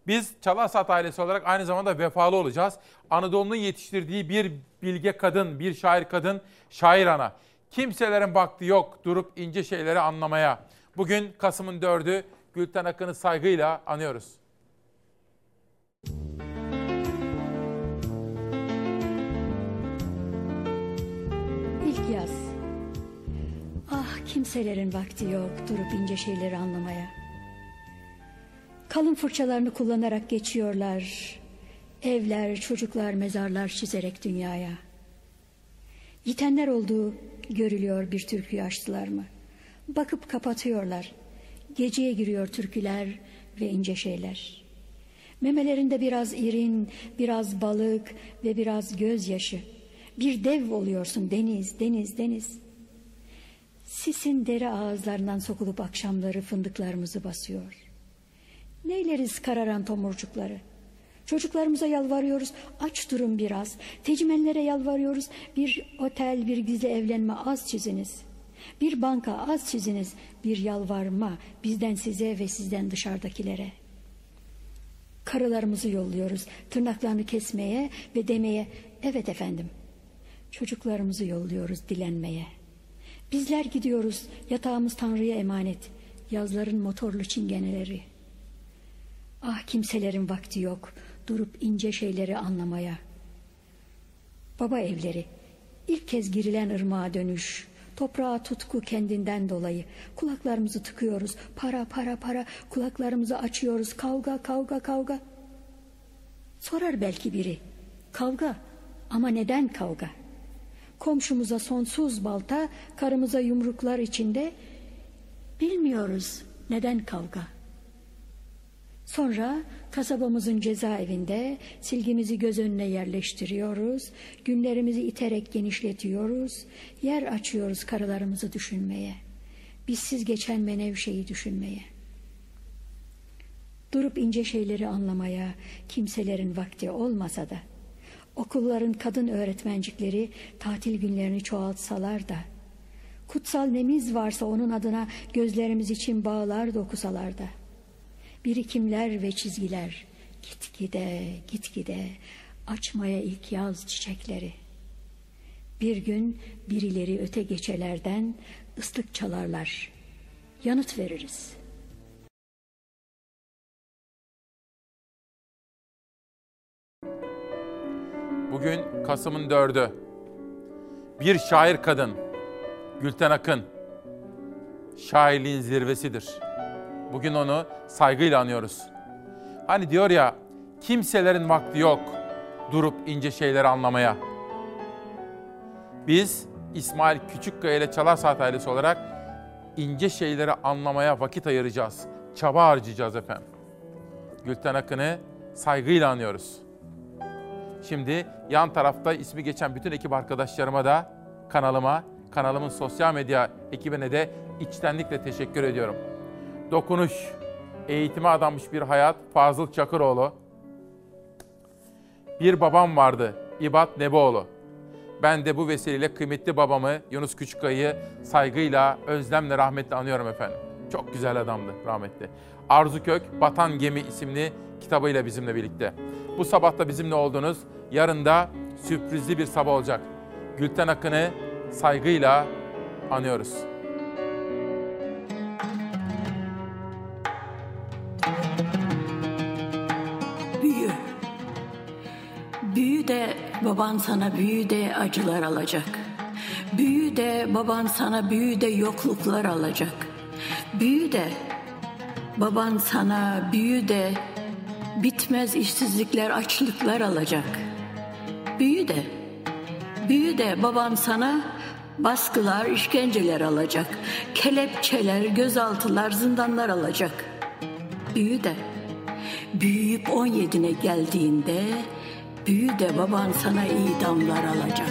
Biz Çalasat ailesi olarak aynı zamanda vefalı olacağız. Anadolu'nun yetiştirdiği bir bilge kadın, bir şair kadın, şair ana. Kimselerin vakti yok durup ince şeyleri anlamaya. Bugün Kasım'ın 4'ü Gülten Akın'ı saygıyla anıyoruz. İlk yaz. Ah kimselerin vakti yok durup ince şeyleri anlamaya. Kalın fırçalarını kullanarak geçiyorlar. Evler, çocuklar, mezarlar çizerek dünyaya. Yitenler olduğu görülüyor bir türküyü açtılar mı? Bakıp kapatıyorlar. Geceye giriyor türküler ve ince şeyler. Memelerinde biraz irin, biraz balık ve biraz gözyaşı. Bir dev oluyorsun deniz, deniz, deniz. Sisin deri ağızlarından sokulup akşamları fındıklarımızı basıyor. Neyleriz kararan tomurcukları? Çocuklarımıza yalvarıyoruz, aç durun biraz. Tecmenlere yalvarıyoruz, bir otel, bir gizli evlenme az çiziniz. Bir banka az çiziniz, bir yalvarma bizden size ve sizden dışarıdakilere. Karılarımızı yolluyoruz, tırnaklarını kesmeye ve demeye, evet efendim. Çocuklarımızı yolluyoruz dilenmeye. Bizler gidiyoruz, yatağımız Tanrı'ya emanet. Yazların motorlu çingeneleri. Ah kimselerin vakti yok, durup ince şeyleri anlamaya. Baba evleri, ilk kez girilen ırmağa dönüş, toprağa tutku kendinden dolayı. Kulaklarımızı tıkıyoruz, para para para, kulaklarımızı açıyoruz, kavga kavga kavga. Sorar belki biri, kavga ama neden kavga? Komşumuza sonsuz balta, karımıza yumruklar içinde bilmiyoruz neden kavga. Sonra kasabamızın cezaevinde silgimizi göz önüne yerleştiriyoruz, günlerimizi iterek genişletiyoruz, yer açıyoruz karılarımızı düşünmeye, bizsiz geçen menevşeyi düşünmeye. Durup ince şeyleri anlamaya kimselerin vakti olmasa da, okulların kadın öğretmencikleri tatil günlerini çoğaltsalar da, kutsal nemiz varsa onun adına gözlerimiz için bağlar dokusalar da, birikimler ve çizgiler gitgide gitgide açmaya ilk yaz çiçekleri. Bir gün birileri öte geçelerden ıslık çalarlar. Yanıt veririz. Bugün Kasım'ın dördü. Bir şair kadın, Gülten Akın, şairliğin zirvesidir. Bugün onu saygıyla anıyoruz. Hani diyor ya, kimselerin vakti yok durup ince şeyleri anlamaya. Biz İsmail Küçükkaya ile Çalar Saat ailesi olarak ince şeyleri anlamaya vakit ayıracağız. Çaba harcayacağız efendim. Gülten Akın'ı saygıyla anıyoruz. Şimdi yan tarafta ismi geçen bütün ekip arkadaşlarıma da kanalıma, kanalımın sosyal medya ekibine de içtenlikle teşekkür ediyorum. Dokunuş, eğitime adanmış bir hayat Fazıl Çakıroğlu. Bir babam vardı İbat Neboğlu. Ben de bu vesileyle kıymetli babamı Yunus Küçükkaya'yı saygıyla, özlemle, rahmetle anıyorum efendim. Çok güzel adamdı rahmetli. Arzu Kök, Batan Gemi isimli kitabıyla bizimle birlikte. Bu sabah da bizimle oldunuz. Yarın da sürprizli bir sabah olacak. Gülten Akın'ı saygıyla anıyoruz. De baban sana büyü de acılar alacak. Büyü de baban sana büyü de yokluklar alacak. Büyü de baban sana büyü de bitmez işsizlikler, açlıklar alacak. Büyü de, büyü de baban sana baskılar, işkenceler alacak. Kelepçeler, gözaltılar, zindanlar alacak. Büyü de, büyüyüp 17'ne geldiğinde büyü de baban sana idamlar alacak.